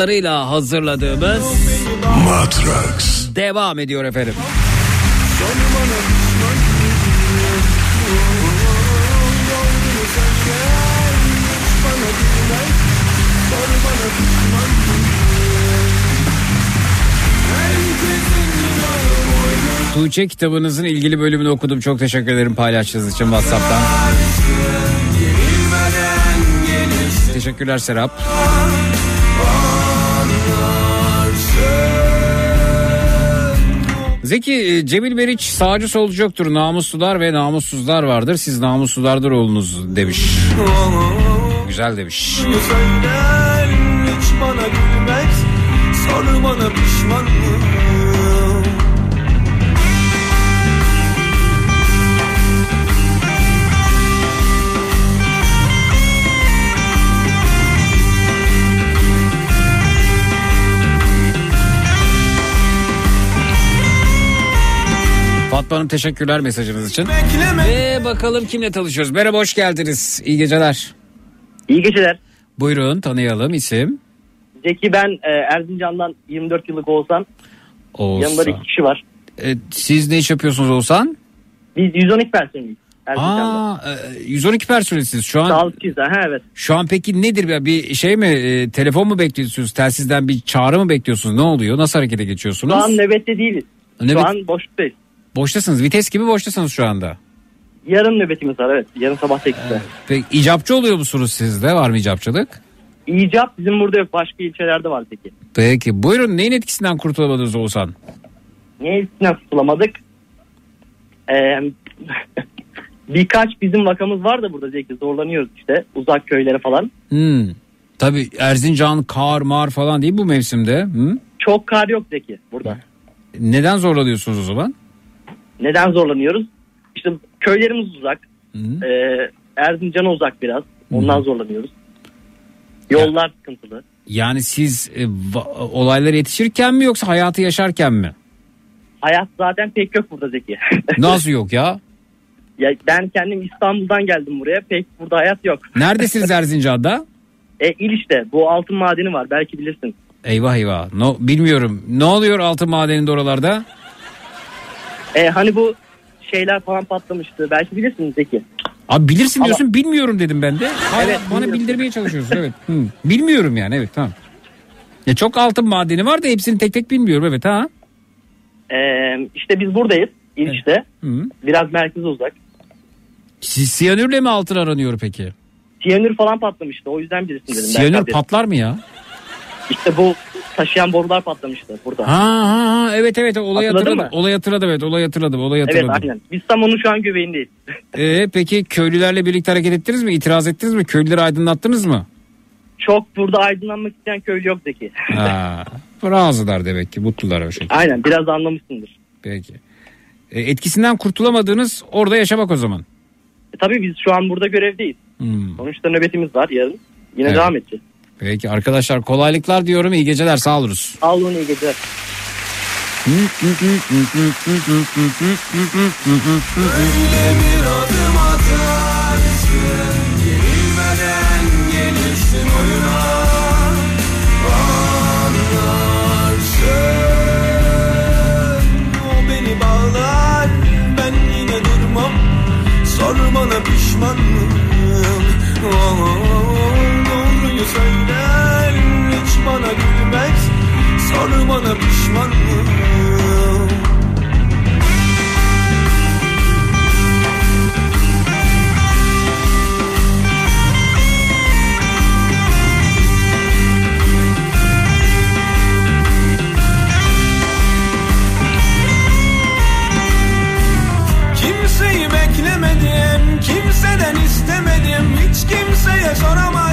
Katkılarıyla hazırladığımız Matrax. devam ediyor efendim. Tuğçe kitabınızın ilgili bölümünü okudum. Çok teşekkür ederim paylaştığınız için WhatsApp'tan. Teşekkürler Serap. Zeki e, Cemil Meriç sağcı solcu yoktur. Namuslular ve namussuzlar vardır. Siz namuslulardır olunuz demiş. Güzel demiş. Söyler hiç bana gülmez Sor bana pişman Fatma Hanım teşekkürler mesajınız için. Ve bakalım kimle tanışıyoruz. Merhaba hoş geldiniz. İyi geceler. İyi geceler. Buyurun tanıyalım isim. Zeki ben e, Erzincan'dan 24 yıllık olsam Oğuzhan. yanımda da iki kişi var. E, siz ne iş yapıyorsunuz Oğuzhan? Biz 112 personeliyiz. Aa, e, 112 personelsiniz şu an. Sağlıkçıyız ha ha, evet. Şu an peki nedir ya bir şey mi e, telefon mu bekliyorsunuz telsizden bir çağrı mı bekliyorsunuz ne oluyor nasıl harekete geçiyorsunuz? Şu an nöbette değiliz. Nöbet- Şu an boşluktayız. Boştasınız vites gibi boştasınız şu anda. Yarın nöbetimiz var evet. Yarın sabah 8'de. Peki icapçı oluyor musunuz sizde var mı icapçılık? İcap bizim burada yok. Başka ilçelerde var peki. Peki buyurun neyin etkisinden kurtulamadınız Oğuzhan? Niye üstüne tutulamadık? Ee, birkaç bizim vakamız var da burada Zeki zorlanıyoruz işte. Uzak köylere falan. Hmm. Tabii Erzincan kar mar falan değil bu mevsimde. Hı? Çok kar yok Zeki burada. Neden zorlanıyorsunuz o zaman? Neden zorlanıyoruz? İşte köylerimiz uzak. Ee, Erzincan'a uzak biraz. Ondan zorlanıyoruz. Yollar sıkıntılı. Yani siz e, olaylara yetişirken mi yoksa hayatı yaşarken mi? Hayat zaten pek yok burada Zeki. Nasıl yok ya? ya ben kendim İstanbul'dan geldim buraya. Pek burada hayat yok. Neredesiniz Erzincan'da? E İliş'te bu altın madeni var belki bilirsin. Eyvah eyvah. No, bilmiyorum. Ne oluyor altın madeninde oralarda? E hani bu şeyler falan patlamıştı. Belki bilirsin Zeki. Abi bilirsin Ama- diyorsun bilmiyorum dedim ben de. Hala Evet, bana bilmiyorum. bildirmeye çalışıyorsun evet. Hı. Bilmiyorum yani evet tamam. Ya çok altın madeni var da hepsini tek tek bilmiyorum evet ha. E, işte biz buradayız İliş'te. Hı. Biraz merkeze uzak. Siz siyanürle mi altın aranıyor peki? Siyanür falan patlamıştı. O yüzden bilirsin dedim. Siyanür patlar mı ya? İşte bu taşıyan borular patlamıştı burada. Ha ha ha evet evet olay Hatırladın hatırladım. mı? Olay hatırladım evet olay hatırladım. Olay Evet hatırladım. aynen. Biz tam onun şu an göbeğindeyiz. Ee, peki köylülerle birlikte hareket ettiniz mi? İtiraz ettiniz mi? Köylüleri aydınlattınız mı? Çok burada aydınlanmak isteyen köylü yok Zeki. Ha, razılar demek ki mutlular o şekilde. Aynen biraz anlamışsındır. Peki. E, etkisinden kurtulamadığınız orada yaşamak o zaman. E, tabii biz şu an burada görevdeyiz. Hmm. Sonuçta nöbetimiz var yarın. Yine Evet. devam edeceğiz. Peki arkadaşlar kolaylıklar diyorum. İyi geceler sağ oluruz. Sağ olun iyi geceler. Öyle bir adım atarsın Yenilmeden gelirsin oyuna Anlarsın O beni bağlar Ben yine durmam Sor bana pişman mıyım Oh, Doğruyu söyler bana pişman mıyım Kimseyi beklemedim, kimseden istemedim, hiç kimseye soramazdım.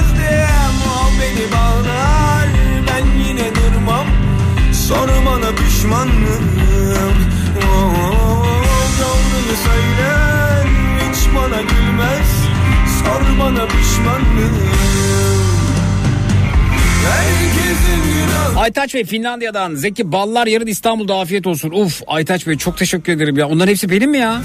Mıyım? Oh, söyler, hiç bana gülmez. Sor bana pişman mıyım? Herkesin günahı. Aytaç Bey Finlandiya'dan Zeki Ballar yarın İstanbul'da afiyet olsun. Uf Aytaç Bey çok teşekkür ederim ya. Onların hepsi benim mi ya?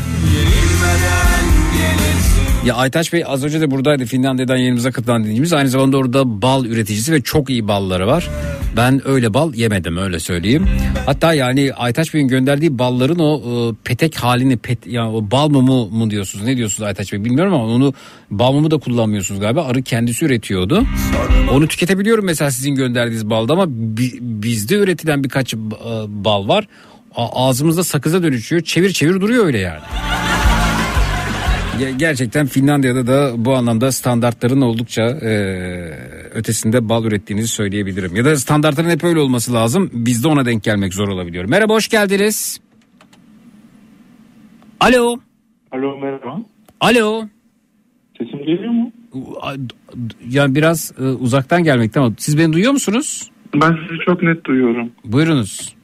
Ya Aytaç Bey az önce de buradaydı Finlandiya'dan yerimize katılan dinleyicimiz. Aynı zamanda orada bal üreticisi ve çok iyi balları var. Ben öyle bal yemedim öyle söyleyeyim. Hatta yani Aytaç Bey'in gönderdiği balların o e, petek halini pet ya o bal mumu mu diyorsunuz ne diyorsunuz Aytaç Bey bilmiyorum ama onu bal mumu da kullanmıyorsunuz galiba. Arı kendisi üretiyordu. Onu tüketebiliyorum mesela sizin gönderdiğiniz balda ama bi- bizde üretilen birkaç e, bal var. A- ağzımızda sakıza dönüşüyor. Çevir çevir duruyor öyle yani. Ge- Gerçekten Finlandiya'da da bu anlamda standartların oldukça e, ötesinde bal ürettiğinizi söyleyebilirim. Ya da standartların hep öyle olması lazım. Bizde ona denk gelmek zor olabiliyor. Merhaba hoş geldiniz. Alo. Alo merhaba. Alo. Sesim geliyor mu? Yani biraz e, uzaktan gelmekte ama siz beni duyuyor musunuz? Ben sizi çok net duyuyorum. Buyurunuz.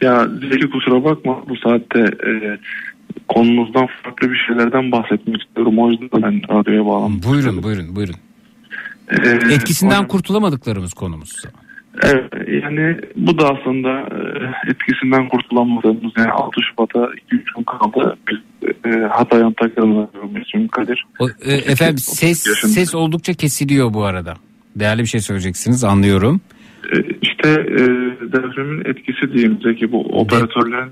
Ya Zeki kusura bakma bu saatte e, konumuzdan farklı bir şeylerden bahsetmek istiyorum. O yüzden ben radyoya bağlandım. Buyurun buyurun buyurun. Ee, Etkisinden kurtulamadıklarımız konumuz. Evet yani bu da aslında e, etkisinden kurtulamadığımız yani 6 Şubat'a 2-3 gün kaldı. Biz e, Hatay Antakya'dan arıyorum Kadir. O, e, efendim ses yaşında. ses oldukça kesiliyor bu arada. Değerli bir şey söyleyeceksiniz anlıyorum. E, işte e, depremin etkisi diyeyim Zeki bu operatörlerin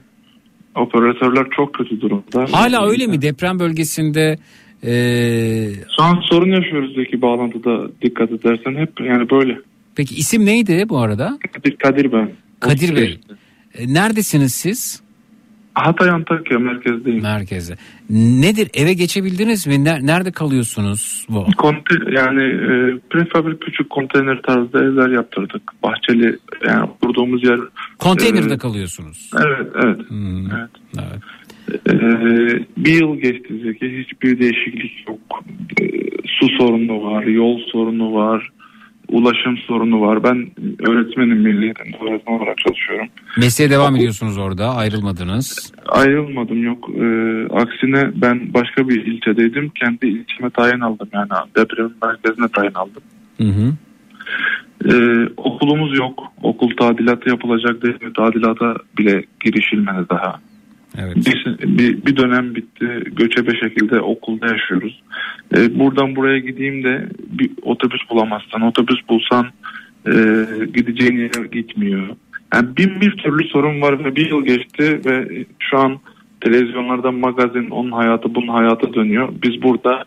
Operatörler çok kötü durumda. Hala öyle mi deprem bölgesinde e, Şu an sorun yaşıyoruz Zeki bağlantıda dikkat edersen hep yani böyle. peki isim neydi bu arada? Kadir, Kadir ben. Kadir Bey. E, Neredesiniz siz? Hatay Antakya merkezdeyim. Merkezde. Nedir eve geçebildiniz mi? Ner- Nerede kalıyorsunuz? Bu? Konte, yani e, prefabrik küçük konteyner tarzda evler yaptırdık. Bahçeli yani kurduğumuz yer. Konteynerde e, kalıyorsunuz. Evet evet. evet. E, bir yıl geçti Zeki hiçbir değişiklik yok. E, su sorunu var, yol sorunu var, ulaşım sorunu var. Ben öğretmenim milli eğitimde öğretmen olarak çalışıyorum. Mesleğe devam ediyorsunuz orada ayrılmadınız. Ayrılmadım yok. E, aksine ben başka bir ilçedeydim. Kendi ilçeme tayin aldım yani deprem merkezine tayin aldım. Hı hı. Ee, okulumuz yok. Okul tadilatı yapılacak değil mi? Tadilata bile girişilmedi daha. Evet. Bir, bir, bir dönem bitti. Göçebe şekilde okulda yaşıyoruz. Ee, buradan buraya gideyim de bir otobüs bulamazsan, otobüs bulsan e, gideceğin yere gitmiyor. Yani bin bir türlü sorun var ve bir yıl geçti ve şu an televizyonlarda magazin onun hayatı bunun hayatı dönüyor. Biz burada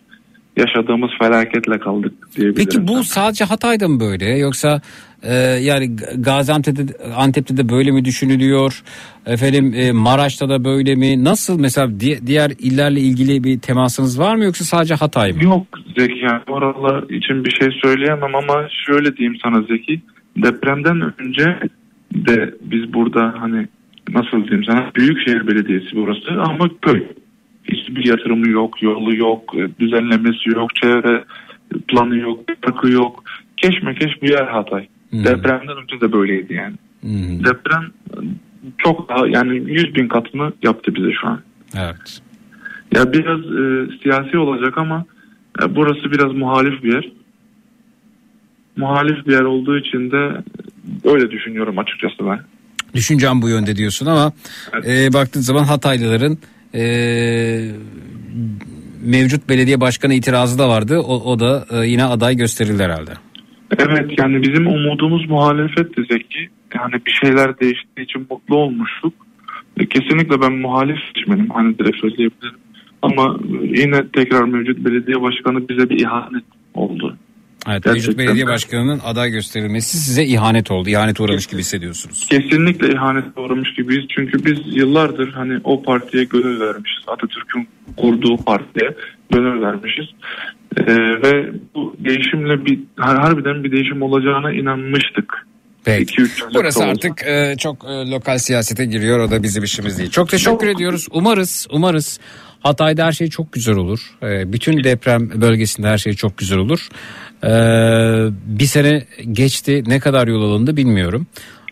yaşadığımız felaketle kaldık diyebilirim. Peki bu sadece Hatay'da mı böyle yoksa e, yani Gaziantep'te Antep'te de böyle mi düşünülüyor? Efendim e, Maraş'ta da böyle mi? Nasıl mesela di- diğer illerle ilgili bir temasınız var mı yoksa sadece Hatay mı? Yok Zeki yani oralar için bir şey söyleyemem ama şöyle diyeyim sana Zeki depremden önce de biz burada hani nasıl diyeyim sana Büyükşehir Belediyesi burası ama köy. Hiçbir yatırımı yok, yolu yok, e, düzenlemesi yok, çevre planı yok, parkı yok. Keşmekeş bir yer Hatay. Depremden önce de böyleydi yani. Deprem e, çok daha yani 100 bin katını yaptı bize şu an. Evet. Ya biraz e, siyasi olacak ama e, burası biraz muhalif bir yer. Muhalif bir yer olduğu için de öyle düşünüyorum açıkçası ben. Düşüncem bu yönde diyorsun ama e, baktığın zaman Hataylıların e, mevcut belediye başkanı itirazı da vardı. O, o da e, yine aday gösterildi herhalde. Evet yani bizim umudumuz muhalefetti Zeki. Yani bir şeyler değiştiği için mutlu olmuştuk. E, Kesinlikle ben muhalif seçmenim. Hani direkt söyleyebilirim. Ama yine tekrar mevcut belediye başkanı bize bir ihanet oldu. Evet, mevcut belediye başkanının aday gösterilmesi size ihanet oldu. İhanet uğramış gibi hissediyorsunuz. Kesinlikle ihanet uğramış gibiyiz. Çünkü biz yıllardır hani o partiye gönül vermişiz. Atatürk'ün kurduğu partiye gönül vermişiz. Ee, ve bu değişimle bir harbiden bir değişim olacağına inanmıştık. Peki. 2-3 yıllık Burası artık e, çok e, lokal siyasete giriyor. O da bizim işimiz değil. Çok teşekkür ediyoruz. Umarız, umarız Hatay'da her şey çok güzel olur. E, bütün deprem bölgesinde her şey çok güzel olur. E, bir sene geçti. Ne kadar yol alındı bilmiyorum.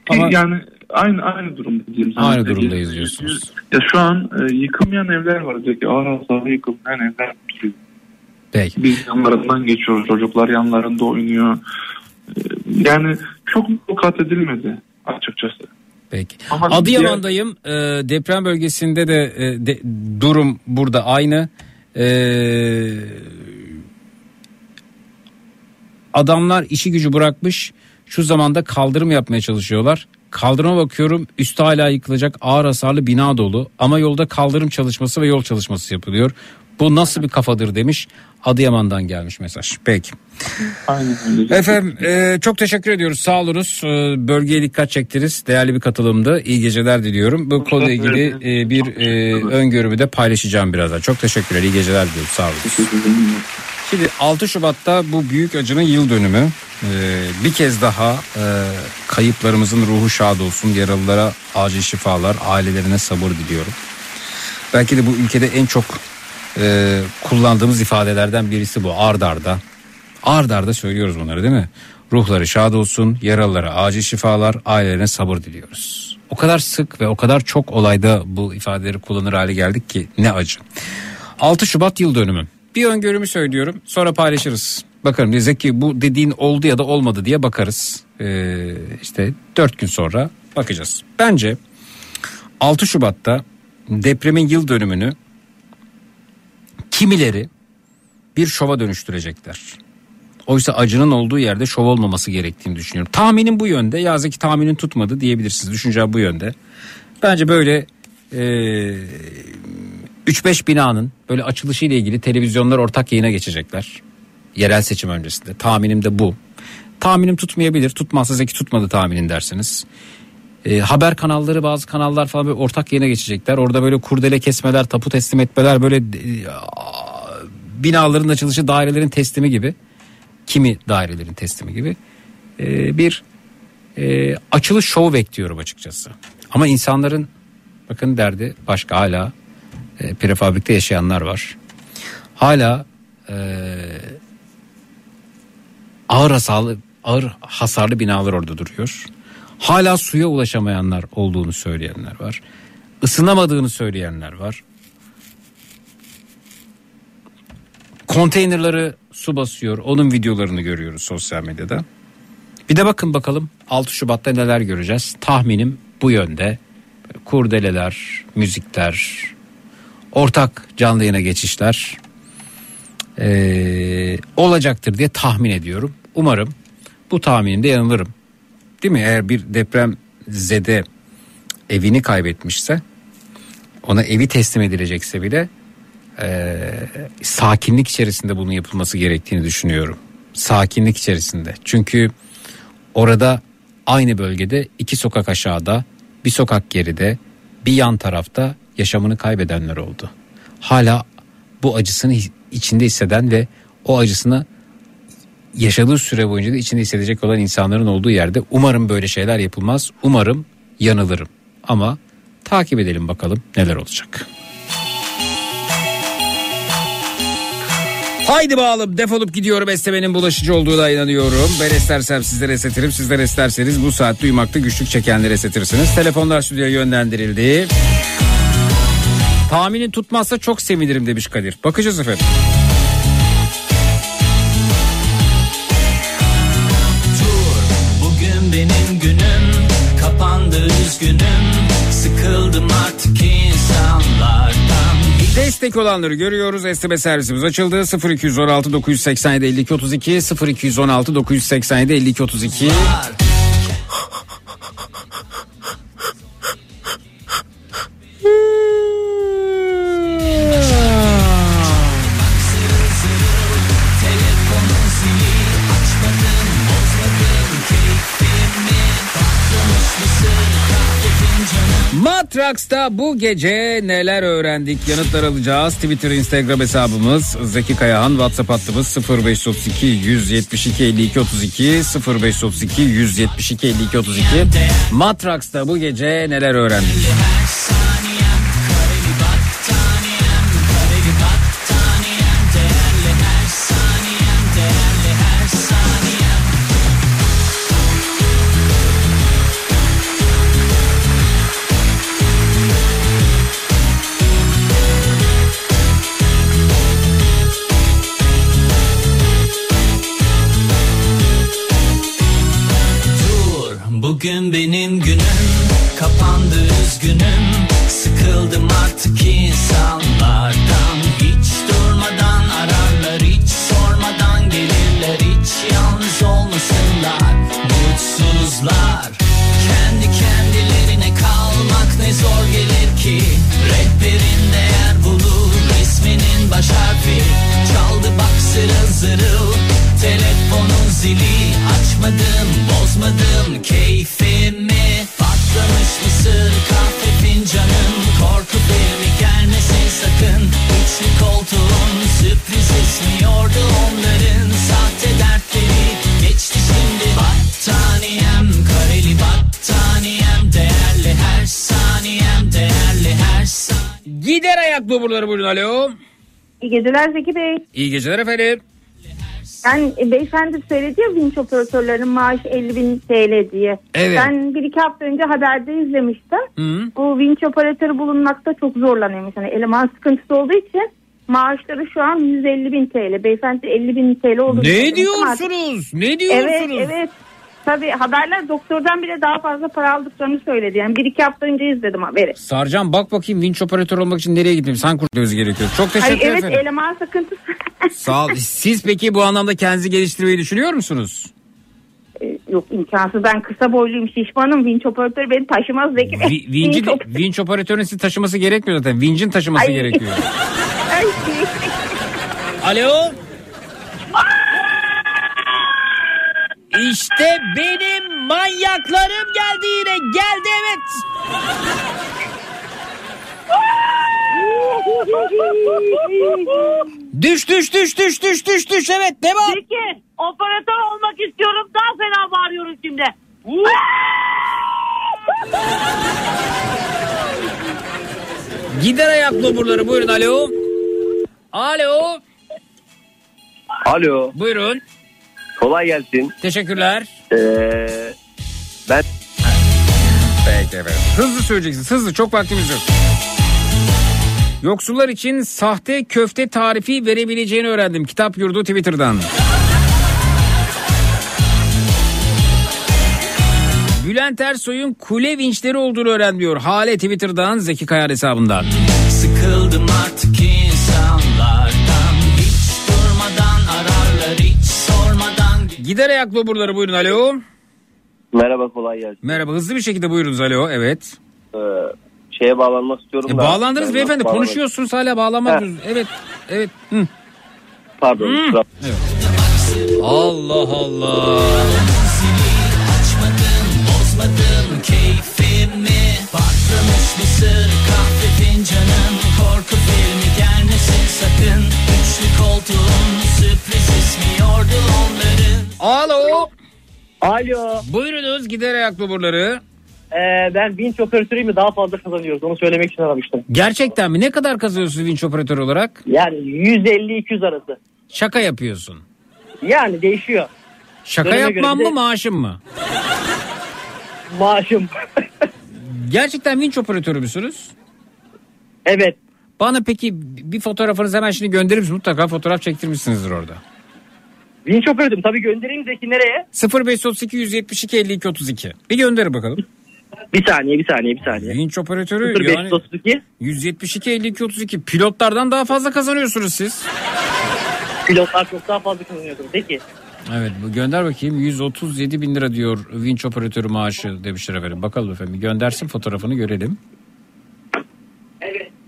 Ama Yani aynı aynı durumda diyeyim. Aynı durumdayız diyorsunuz. Ya şu an e, yıkılmayan evler var. Zeki. Ağır hasarlı yıkılmayan evler. Peki. Biz yanlarından geçiyoruz. Çocuklar yanlarında oynuyor. E, Yani çok kat edilmedi açıkçası. Peki. Ama Adıyaman'dayım. E, deprem bölgesinde de, e, de- durum burada aynı. E, adamlar işi gücü bırakmış. Şu zamanda kaldırım yapmaya çalışıyorlar. Kaldırıma bakıyorum üstü hala yıkılacak ağır hasarlı bina dolu. Ama yolda kaldırım çalışması ve yol çalışması yapılıyor. Bu nasıl bir kafadır demiş. Adıyaman'dan gelmiş mesaj. Peki. Aynen öyle. Efendim e, çok teşekkür ediyoruz. Sağ olunuz. E, bölgeye dikkat çektiniz. Değerli bir katılımdı. İyi geceler diliyorum. Bu konuyla ilgili e, bir e, öngörümü de paylaşacağım birazdan. Çok teşekkürler. İyi geceler diliyorum. Sağ olun. Şimdi 6 Şubat'ta bu büyük acının yıl dönümü. E, bir kez daha e, kayıplarımızın ruhu şad olsun. Yaralılara acil şifalar, ailelerine sabır diliyorum. Belki de bu ülkede en çok e, kullandığımız ifadelerden birisi bu. Ard arda. Ard arda söylüyoruz bunları değil mi? Ruhları şad olsun, yaralılara acil şifalar, ailelerine sabır diliyoruz. O kadar sık ve o kadar çok olayda bu ifadeleri kullanır hale geldik ki ne acı. 6 Şubat yıl dönümü. Bir öngörümü söylüyorum sonra paylaşırız. Bakarım diyecek ki bu dediğin oldu ya da olmadı diye bakarız. Ee, işte 4 gün sonra bakacağız. Bence 6 Şubat'ta depremin yıl dönümünü kimileri bir şova dönüştürecekler. Oysa acının olduğu yerde şov olmaması gerektiğini düşünüyorum. Tahminim bu yönde. Yazık ki tahminin tutmadı diyebilirsiniz. Düşünce bu yönde. Bence böyle e, 3-5 binanın böyle açılışı ile ilgili televizyonlar ortak yayına geçecekler. Yerel seçim öncesinde. Tahminim de bu. Tahminim tutmayabilir. Tutmazsa Zeki tutmadı tahminin dersiniz. E, haber kanalları bazı kanallar falan böyle ortak yayına geçecekler. Orada böyle kurdele kesmeler, tapu teslim etmeler böyle e, binaların açılışı dairelerin teslimi gibi. Kimi dairelerin teslimi gibi. E, bir e, açılış şovu bekliyorum açıkçası. Ama insanların bakın derdi başka hala e, prefabrikte yaşayanlar var. Hala e, ağır hasarlı ağır hasarlı binalar orada duruyor. Hala suya ulaşamayanlar olduğunu söyleyenler var. Isınamadığını söyleyenler var. Konteynerları su basıyor. Onun videolarını görüyoruz sosyal medyada. Bir de bakın bakalım 6 Şubat'ta neler göreceğiz. Tahminim bu yönde. Kurdeleler, müzikler, ortak canlı yayına geçişler ee, olacaktır diye tahmin ediyorum. Umarım bu tahminimde yanılırım. Değil mi? Eğer bir deprem zede evini kaybetmişse ona evi teslim edilecekse bile ee, sakinlik içerisinde bunun yapılması gerektiğini düşünüyorum. Sakinlik içerisinde. Çünkü orada aynı bölgede iki sokak aşağıda, bir sokak geride, bir yan tarafta yaşamını kaybedenler oldu. Hala bu acısını içinde hisseden ve o acısını yaşadığı süre boyunca da içinde hissedecek olan insanların olduğu yerde umarım böyle şeyler yapılmaz. Umarım yanılırım. Ama takip edelim bakalım neler olacak. Haydi bağalım defolup gidiyorum esnemenin bulaşıcı olduğuna inanıyorum. Ben istersem sizlere esnetirim sizler isterseniz bu saat duymakta güçlük çekenleri esnetirsiniz. Telefonlar stüdyoya yönlendirildi. Tahminin tutmazsa çok sevinirim demiş Kadir. Bakacağız efendim. Benim günüm kapandı üzgünüm sıkıldım artık insanlardan Destek olanları görüyoruz. SMS servisimiz açıldı. 0216 987 52 32 0216 987 52 32. telefonun Matraks'ta bu gece neler öğrendik yanıtlar alacağız. Twitter, Instagram hesabımız Zeki Kayahan, WhatsApp hattımız 0532 172 52 32 0532 172 52 32. Matraks'ta bu gece neler öğrendik? Benim günüm. Kapandı üzgünüm. Sıkıldım artık insanlardan. Hiç durmadan ararlar hiç sormadan gelirler. Hiç yalnız olmasınlar. Mutsuzlar. Kendi kendilerine kalmak ne zor gelir ki. Rehberin değer bulur isminin baş harfi. Çaldı bak zırıl zırıl. Telefonun zili açmadım bozmadım. Keyfimi sürpriz esmiyordu onların sahte dertleri geçti şimdi battaniyem kareli battaniyem değerli her saniyem değerli her saniyem Gider ayak doburları buyurun alo. İyi geceler Zeki Bey. İyi geceler efendim. Ben e, beyefendi söyledi ya vinç operatörlerinin maaşı 50 bin TL diye. Evet. Ben bir iki hafta önce haberde izlemiştim. Hı. Bu vinç operatörü bulunmakta çok zorlanıyormuş. Yani eleman sıkıntısı olduğu için maaşları şu an 150 bin TL. Beyefendi 50 bin TL olduğunu Ne diyorsunuz? Ne diyorsunuz? Evet evet. Tabii haberler doktordan bile daha fazla para aldıklarını söyledi. Yani bir iki hafta önce izledim haberi. Sarcan bak bakayım vinç operatör olmak için nereye gitmem? Sen kurtuluyoruz gerekiyor. Çok teşekkür Ay, evet ederim. eleman sıkıntısı. Sağ ol. Siz peki bu anlamda kendinizi geliştirmeyi düşünüyor musunuz? Ee, Yok imkansız ben kısa boyluyum şişmanım vinç operatörü beni taşımaz Zeki Bey. Vi- vinci, Vinç vinç operatörünün sizi taşıması gerekmiyor zaten. Vincin taşıması Ay. gerekiyor. Ay, Alo. İşte benim manyaklarım geldi yine. Geldi evet. Düş düş düş düş düş düş düş evet devam. Peki operatör olmak istiyorum daha fena bağırıyorum şimdi. Gider ayak loburları buyurun alo. Alo. Alo. Buyurun. Kolay gelsin. Teşekkürler. Ee, ben Peki efendim. Hızlı söyleyeceksiniz. Hızlı çok vaktimiz yok. Yoksullar için sahte köfte tarifi verebileceğini öğrendim. Kitap yurdu Twitter'dan. Bülent Ersoy'un kule vinçleri olduğunu öğrenmiyor. Hale Twitter'dan Zeki Kayar hesabından. Sıkıldım artık insanlardan Hiç durmadan ararlar hiç sormadan Gider ayak loburları buyurun alo. merhaba kolay gelsin. Merhaba hızlı bir şekilde buyurunuz alo evet. Ee, şeye bağlanmak istiyorum E, da. bağlandınız Ben beyefendi bağlanmak- konuşuyorsunuz hala bağlanmadınız. Evet evet. Hı. Pardon. Hmm. kusura- Allah Allah. Koltuğun sürpriz ismi yordu onların Alo. Alo. Buyurunuz gider ayak loburları. Ee, ben vinç operatörüyüm daha fazla kazanıyoruz. Onu söylemek için aramıştım. Gerçekten mi? Ne kadar kazanıyorsunuz vinç operatör olarak? Yani 150-200 arası. Şaka yapıyorsun. Yani değişiyor. Şaka Döneme yapmam bir de- mı maaşım mı? Maaşım. Gerçekten vinç operatörü müsünüz? Evet. Bana peki bir fotoğrafınızı hemen şimdi gönderir misiniz? Mutlaka fotoğraf çektirmişsinizdir orada. Vinç operatörüm. Tabii göndereyim Zeki nereye? 0532 172 52 32. Bir gönder bakalım. Bir saniye bir saniye bir saniye. Vinç operatörü yani 0532 172 52 32. Pilotlardan daha fazla kazanıyorsunuz siz. pilotlar çok daha fazla kazanıyordur. Zeki. Evet bu gönder bakayım 137 bin lira diyor vinç operatörü maaşı demişler efendim. Bakalım efendim göndersin fotoğrafını görelim.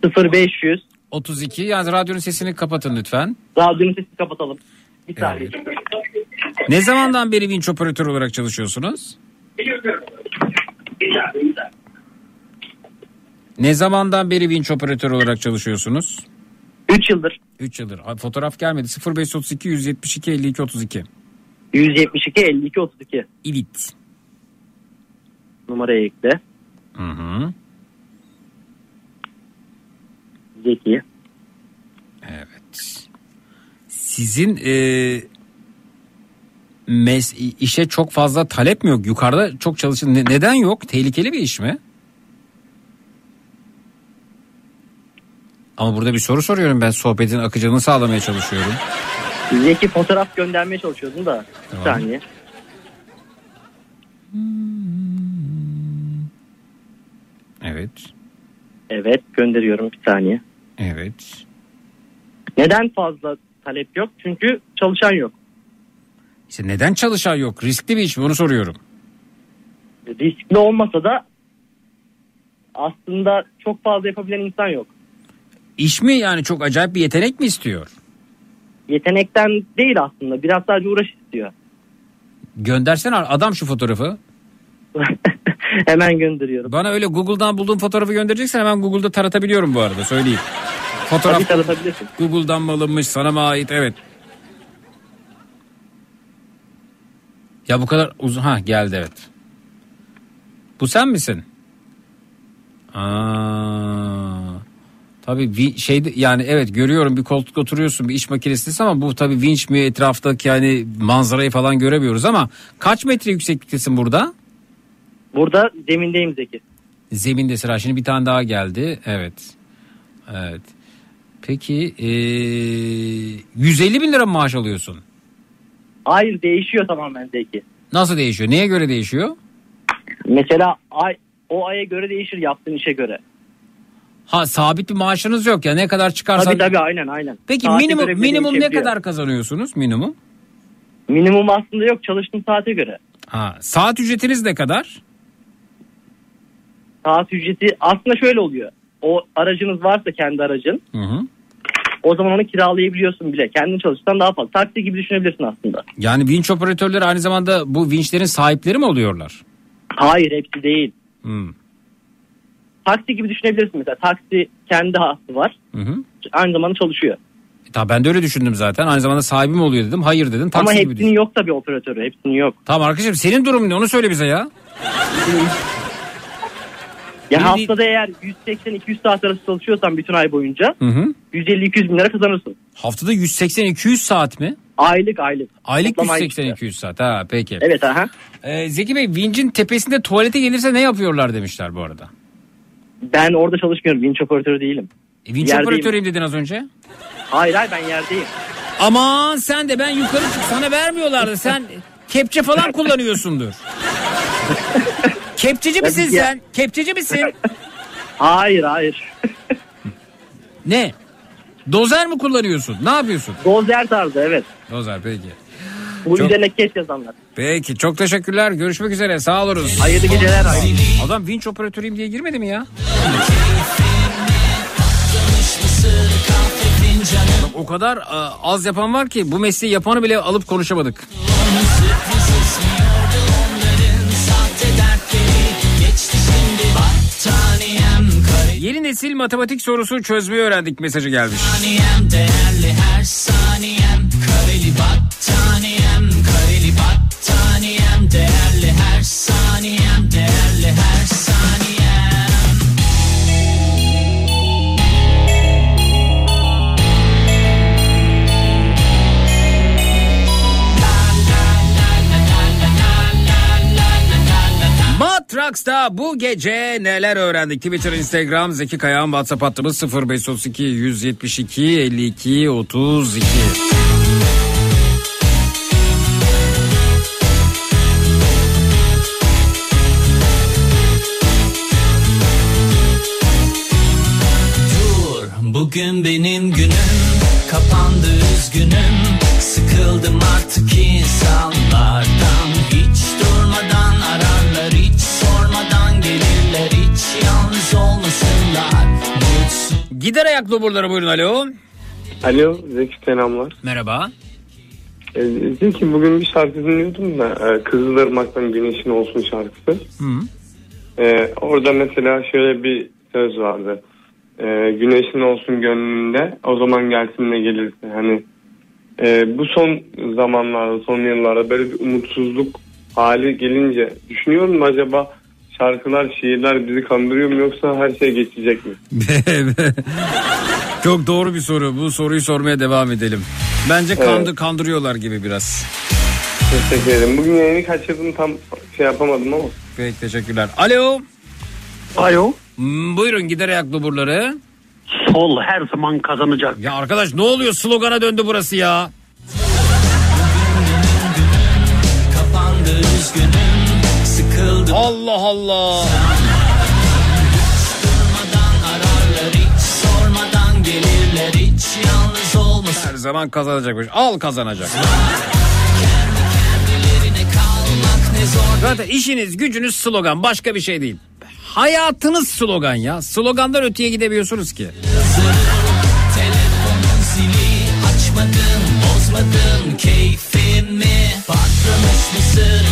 0500 32 yani radyonun sesini kapatın lütfen. Radyonun sesini kapatalım. Bir saniye. Ne zamandan beri vinç operatörü olarak çalışıyorsunuz? Ne zamandan beri vinç operatörü olarak çalışıyorsunuz? 3 yıldır. 3 yıldır. Abi Fotoğraf gelmedi. 0532 172 52 32. 172 52 32. İlit. Numaraya ekle. Hı hı. Zeki. Evet. Sizin e, mes- işe çok fazla talep mi yok? Yukarıda çok çalışın. Ne- neden yok? Tehlikeli bir iş mi? Ama burada bir soru soruyorum ben. Sohbetin akıcılığını sağlamaya çalışıyorum. Zeki fotoğraf göndermeye çalışıyordun da. Bir Tamam. saniye. Evet. Evet gönderiyorum bir saniye. Evet. Neden fazla talep yok? Çünkü çalışan yok. İşte neden çalışan yok? Riskli bir iş mi? Onu soruyorum. Riskli olmasa da aslında çok fazla yapabilen insan yok. İş mi yani çok acayip bir yetenek mi istiyor? Yetenekten değil aslında. Biraz sadece uğraş istiyor. Göndersene adam şu fotoğrafı. Hemen gönderiyorum. Bana öyle Google'dan bulduğum fotoğrafı göndereceksen hemen Google'da taratabiliyorum bu arada söyleyeyim. Fotoğraf Tabii. Google'dan mı alınmış sana mı ait evet. Ya bu kadar uzun ha geldi evet. Bu sen misin? Aa, tabii vi- şeyde yani evet görüyorum bir koltuk oturuyorsun bir iş makinesindesin ama bu tabii vinç mi etraftaki yani manzarayı falan göremiyoruz ama kaç metre yüksekliktesin burada? Burada zemindeyim Zeki. Zeminde sıra şimdi bir tane daha geldi. Evet. Evet. Peki ee, 150 bin lira mı maaş alıyorsun? Hayır değişiyor tamamen Zeki. Nasıl değişiyor? Neye göre değişiyor? Mesela ay, o aya göre değişir yaptığın işe göre. Ha sabit bir maaşınız yok ya ne kadar çıkarsan. Tabii tabii aynen aynen. Peki Saate minimum minimum ne kadar kazanıyorsunuz minimum? Minimum aslında yok çalıştığın saate göre. Ha, saat ücretiniz ne kadar? Saat ücreti aslında şöyle oluyor. O aracınız varsa kendi aracın Hı hı. O zaman onu kiralayabiliyorsun bile. Kendin çalışırsan daha fazla. Taksi gibi düşünebilirsin aslında. Yani vinç operatörleri aynı zamanda bu vinçlerin sahipleri mi oluyorlar? Hayır hepsi değil. Hmm. Taksi gibi düşünebilirsin mesela. Taksi kendi hattı var. Hı hı. Aynı zamanda çalışıyor. E, Tamam ben de öyle düşündüm zaten. Aynı zamanda sahibi mi oluyor dedim. Hayır dedim. Taksi Ama gibi hepsinin düşün. yok tabii operatörü. Hepsinin yok. Tamam arkadaşım senin durumun ne onu söyle bize ya. Ya haftada eğer 180-200 saat arası çalışıyorsan bütün ay boyunca Hı hı. 150-200 bin lira kazanırsın. Haftada 180-200 saat mi? Aylık aylık. Aylık Toplam ay 180-200 saat. Ha peki. Evet aha. Ee, Zeki Bey vincin tepesinde tuvalete gelirse ne yapıyorlar demişler bu arada. Ben orada çalışmıyorum. Vinç operatörü değilim. E, vinç Yerdeyim. operatörüyüm dedin az önce. Hayır hayır ben yerdeyim. Aman sen de ben yukarı çık sana vermiyorlardı. Sen kepçe falan kullanıyorsundur. Kepçeci misin Ya- sen? Kepçeci misin? Hayır hayır. Ne? Dozer mi kullanıyorsun? Ne yapıyorsun? Dozer tarzı evet. Dozer peki. Bu Çok- üzerine kes yazanlar. Peki çok teşekkürler. Görüşmek üzere. Sağ oluruz. Hayırlı geceler. Hayırlı. Adam vinç operatörüyüm diye girmedi mi ya? O kadar e, az yapan var ki bu mesleği yapanı bile alıp konuşamadık. Yeni nesil matematik sorusu çözmeyi öğrendik mesajı gelmiş. Saniyem değerli her saniyem Kareli battaniyem Kareli battaniyem Değerli Matraks'ta bu gece neler öğrendik? Twitter, Instagram, Zeki Kayağan, WhatsApp hattımız 0532 172 52 32. Dur bugün benim günüm Kapandı üzgünüm Sıkıldım artık insanlardan Gider ayak loburları buyurun alo. Alo Zeki selamlar. Merhaba. Ee, Zeki bugün bir şarkı dinliyordum da e, Kızılırmak'tan Güneşin Olsun şarkısı. Hı. Ee, orada mesela şöyle bir söz vardı. Ee, güneşin olsun gönlünde o zaman gelsin ne gelirse. Hani e, bu son zamanlarda son yıllarda böyle bir umutsuzluk hali gelince düşünüyorum acaba şarkılar şiirler bizi kandırıyor mu yoksa her şey geçecek mi? Çok doğru bir soru. Bu soruyu sormaya devam edelim. Bence Evet. kandı, kandırıyorlar gibi biraz. Teşekkür ederim. Bugün yayını kaçırdım tam şey yapamadım ama. Peki teşekkürler. Alo. Alo. Hmm, buyurun gider ayak loburları. Sol her zaman kazanacak. Ya arkadaş ne oluyor slogana döndü burası ya. Hiç yalnız olmasın Her zaman kazanacakmış. Al kazanacak. Zaten işiniz gücünüz slogan başka bir şey değil. Hayatınız slogan ya. Slogandan öteye gidemiyorsunuz ki. Açmadım bozmadım keyfimi Patlamış mısır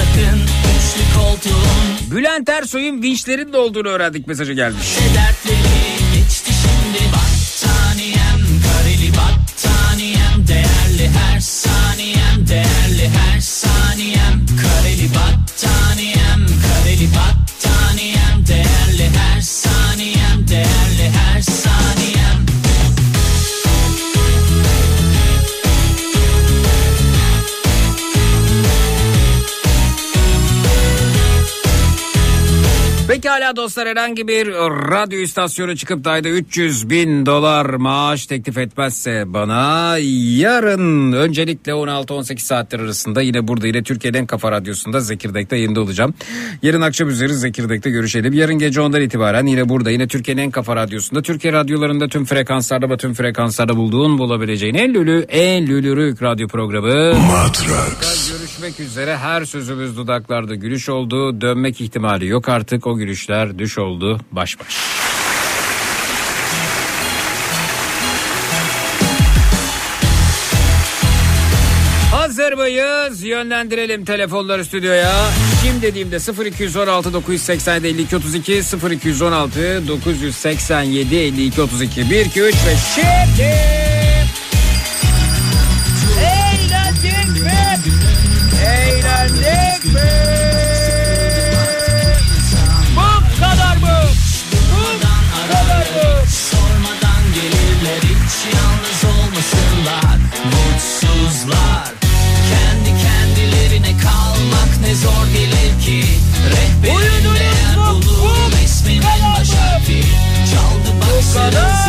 sakın Üçlü koltuğun Bülent Ersoy'un vinçlerin de olduğunu öğrendik mesajı gelmiş. dertleri geçti şimdi Battaniyem. Kareli battaniyem Değerli her saniyem değerli her saniyem. Kareli battaniyem Pekala dostlar herhangi bir radyo istasyonu çıkıp da ayda 300 bin dolar maaş teklif etmezse bana yarın öncelikle 16-18 saatler arasında yine burada yine Türkiye'nin en kafa radyosunda Zekirdek'te yayında olacağım. Yarın akşam üzeri Zekirdek'te görüşelim. Yarın gece ondan itibaren yine burada yine Türkiye'nin en kafa radyosunda Türkiye radyolarında tüm frekanslarda ve tüm frekanslarda bulduğun bulabileceğin en lülü en lülürük radyo programı. Matrax. Görüşmek üzere her sözümüz dudaklarda gülüş oldu. Dönmek ihtimali yok artık o gülüşler düş oldu baş baş. Hazır mıyız? Yönlendirelim telefonları stüdyoya. Kim dediğimde 0216 987 52 32 0216 987 52 32 1 2 3 ve şimdi Eğlendik mi? Eğlendik mi? Bu kadar mı? Bu kadar mı? Sormadan gelirler hiç yalnız olmasınlar Mutsuzlar Kendi kendilerine kalmak ne zor gelir ki Rehberin değer bulur isminin baş harfi Çaldı bak zırıl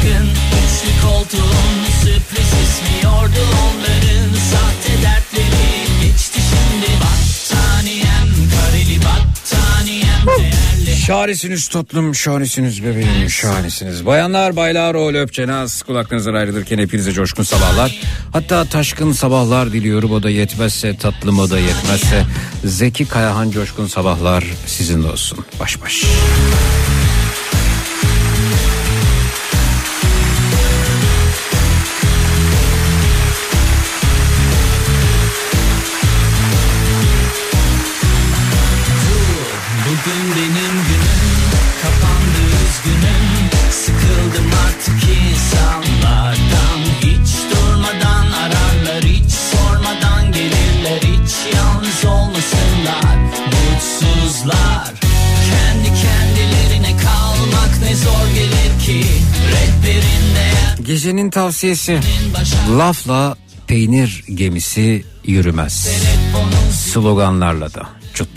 sakın Üçlü koltuğun sürpriz ismi yordu onların Sahte dertleri geçti şimdi Battaniyem kareli battaniyem değerli Şahanesiniz tatlım, şahanesiniz bebeğim, şahanesiniz. Bayanlar, baylar, o löpçenaz kulaklarınızdan ayrılırken hepinize coşkun sabahlar. Hatta taşkın sabahlar diliyorum o da yetmezse, tatlım o da yetmezse. Zeki Kayahan coşkun sabahlar sizin de olsun. Baş baş. Gecenin tavsiyesi. Lafla peynir gemisi yürümez. Sloganlarla da. Cut.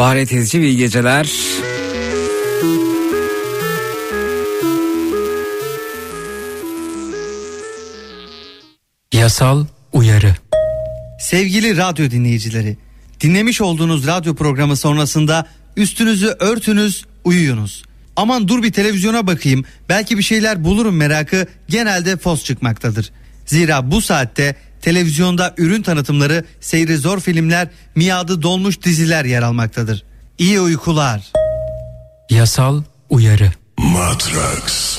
Bahri Tezci iyi geceler. Yasal uyarı. Sevgili radyo dinleyicileri, dinlemiş olduğunuz radyo programı sonrasında üstünüzü örtünüz, uyuyunuz. Aman dur bir televizyona bakayım, belki bir şeyler bulurum merakı genelde fos çıkmaktadır. Zira bu saatte televizyonda ürün tanıtımları, seyri zor filmler, miadı dolmuş diziler yer almaktadır. İyi uykular. Yasal uyarı. Matrax.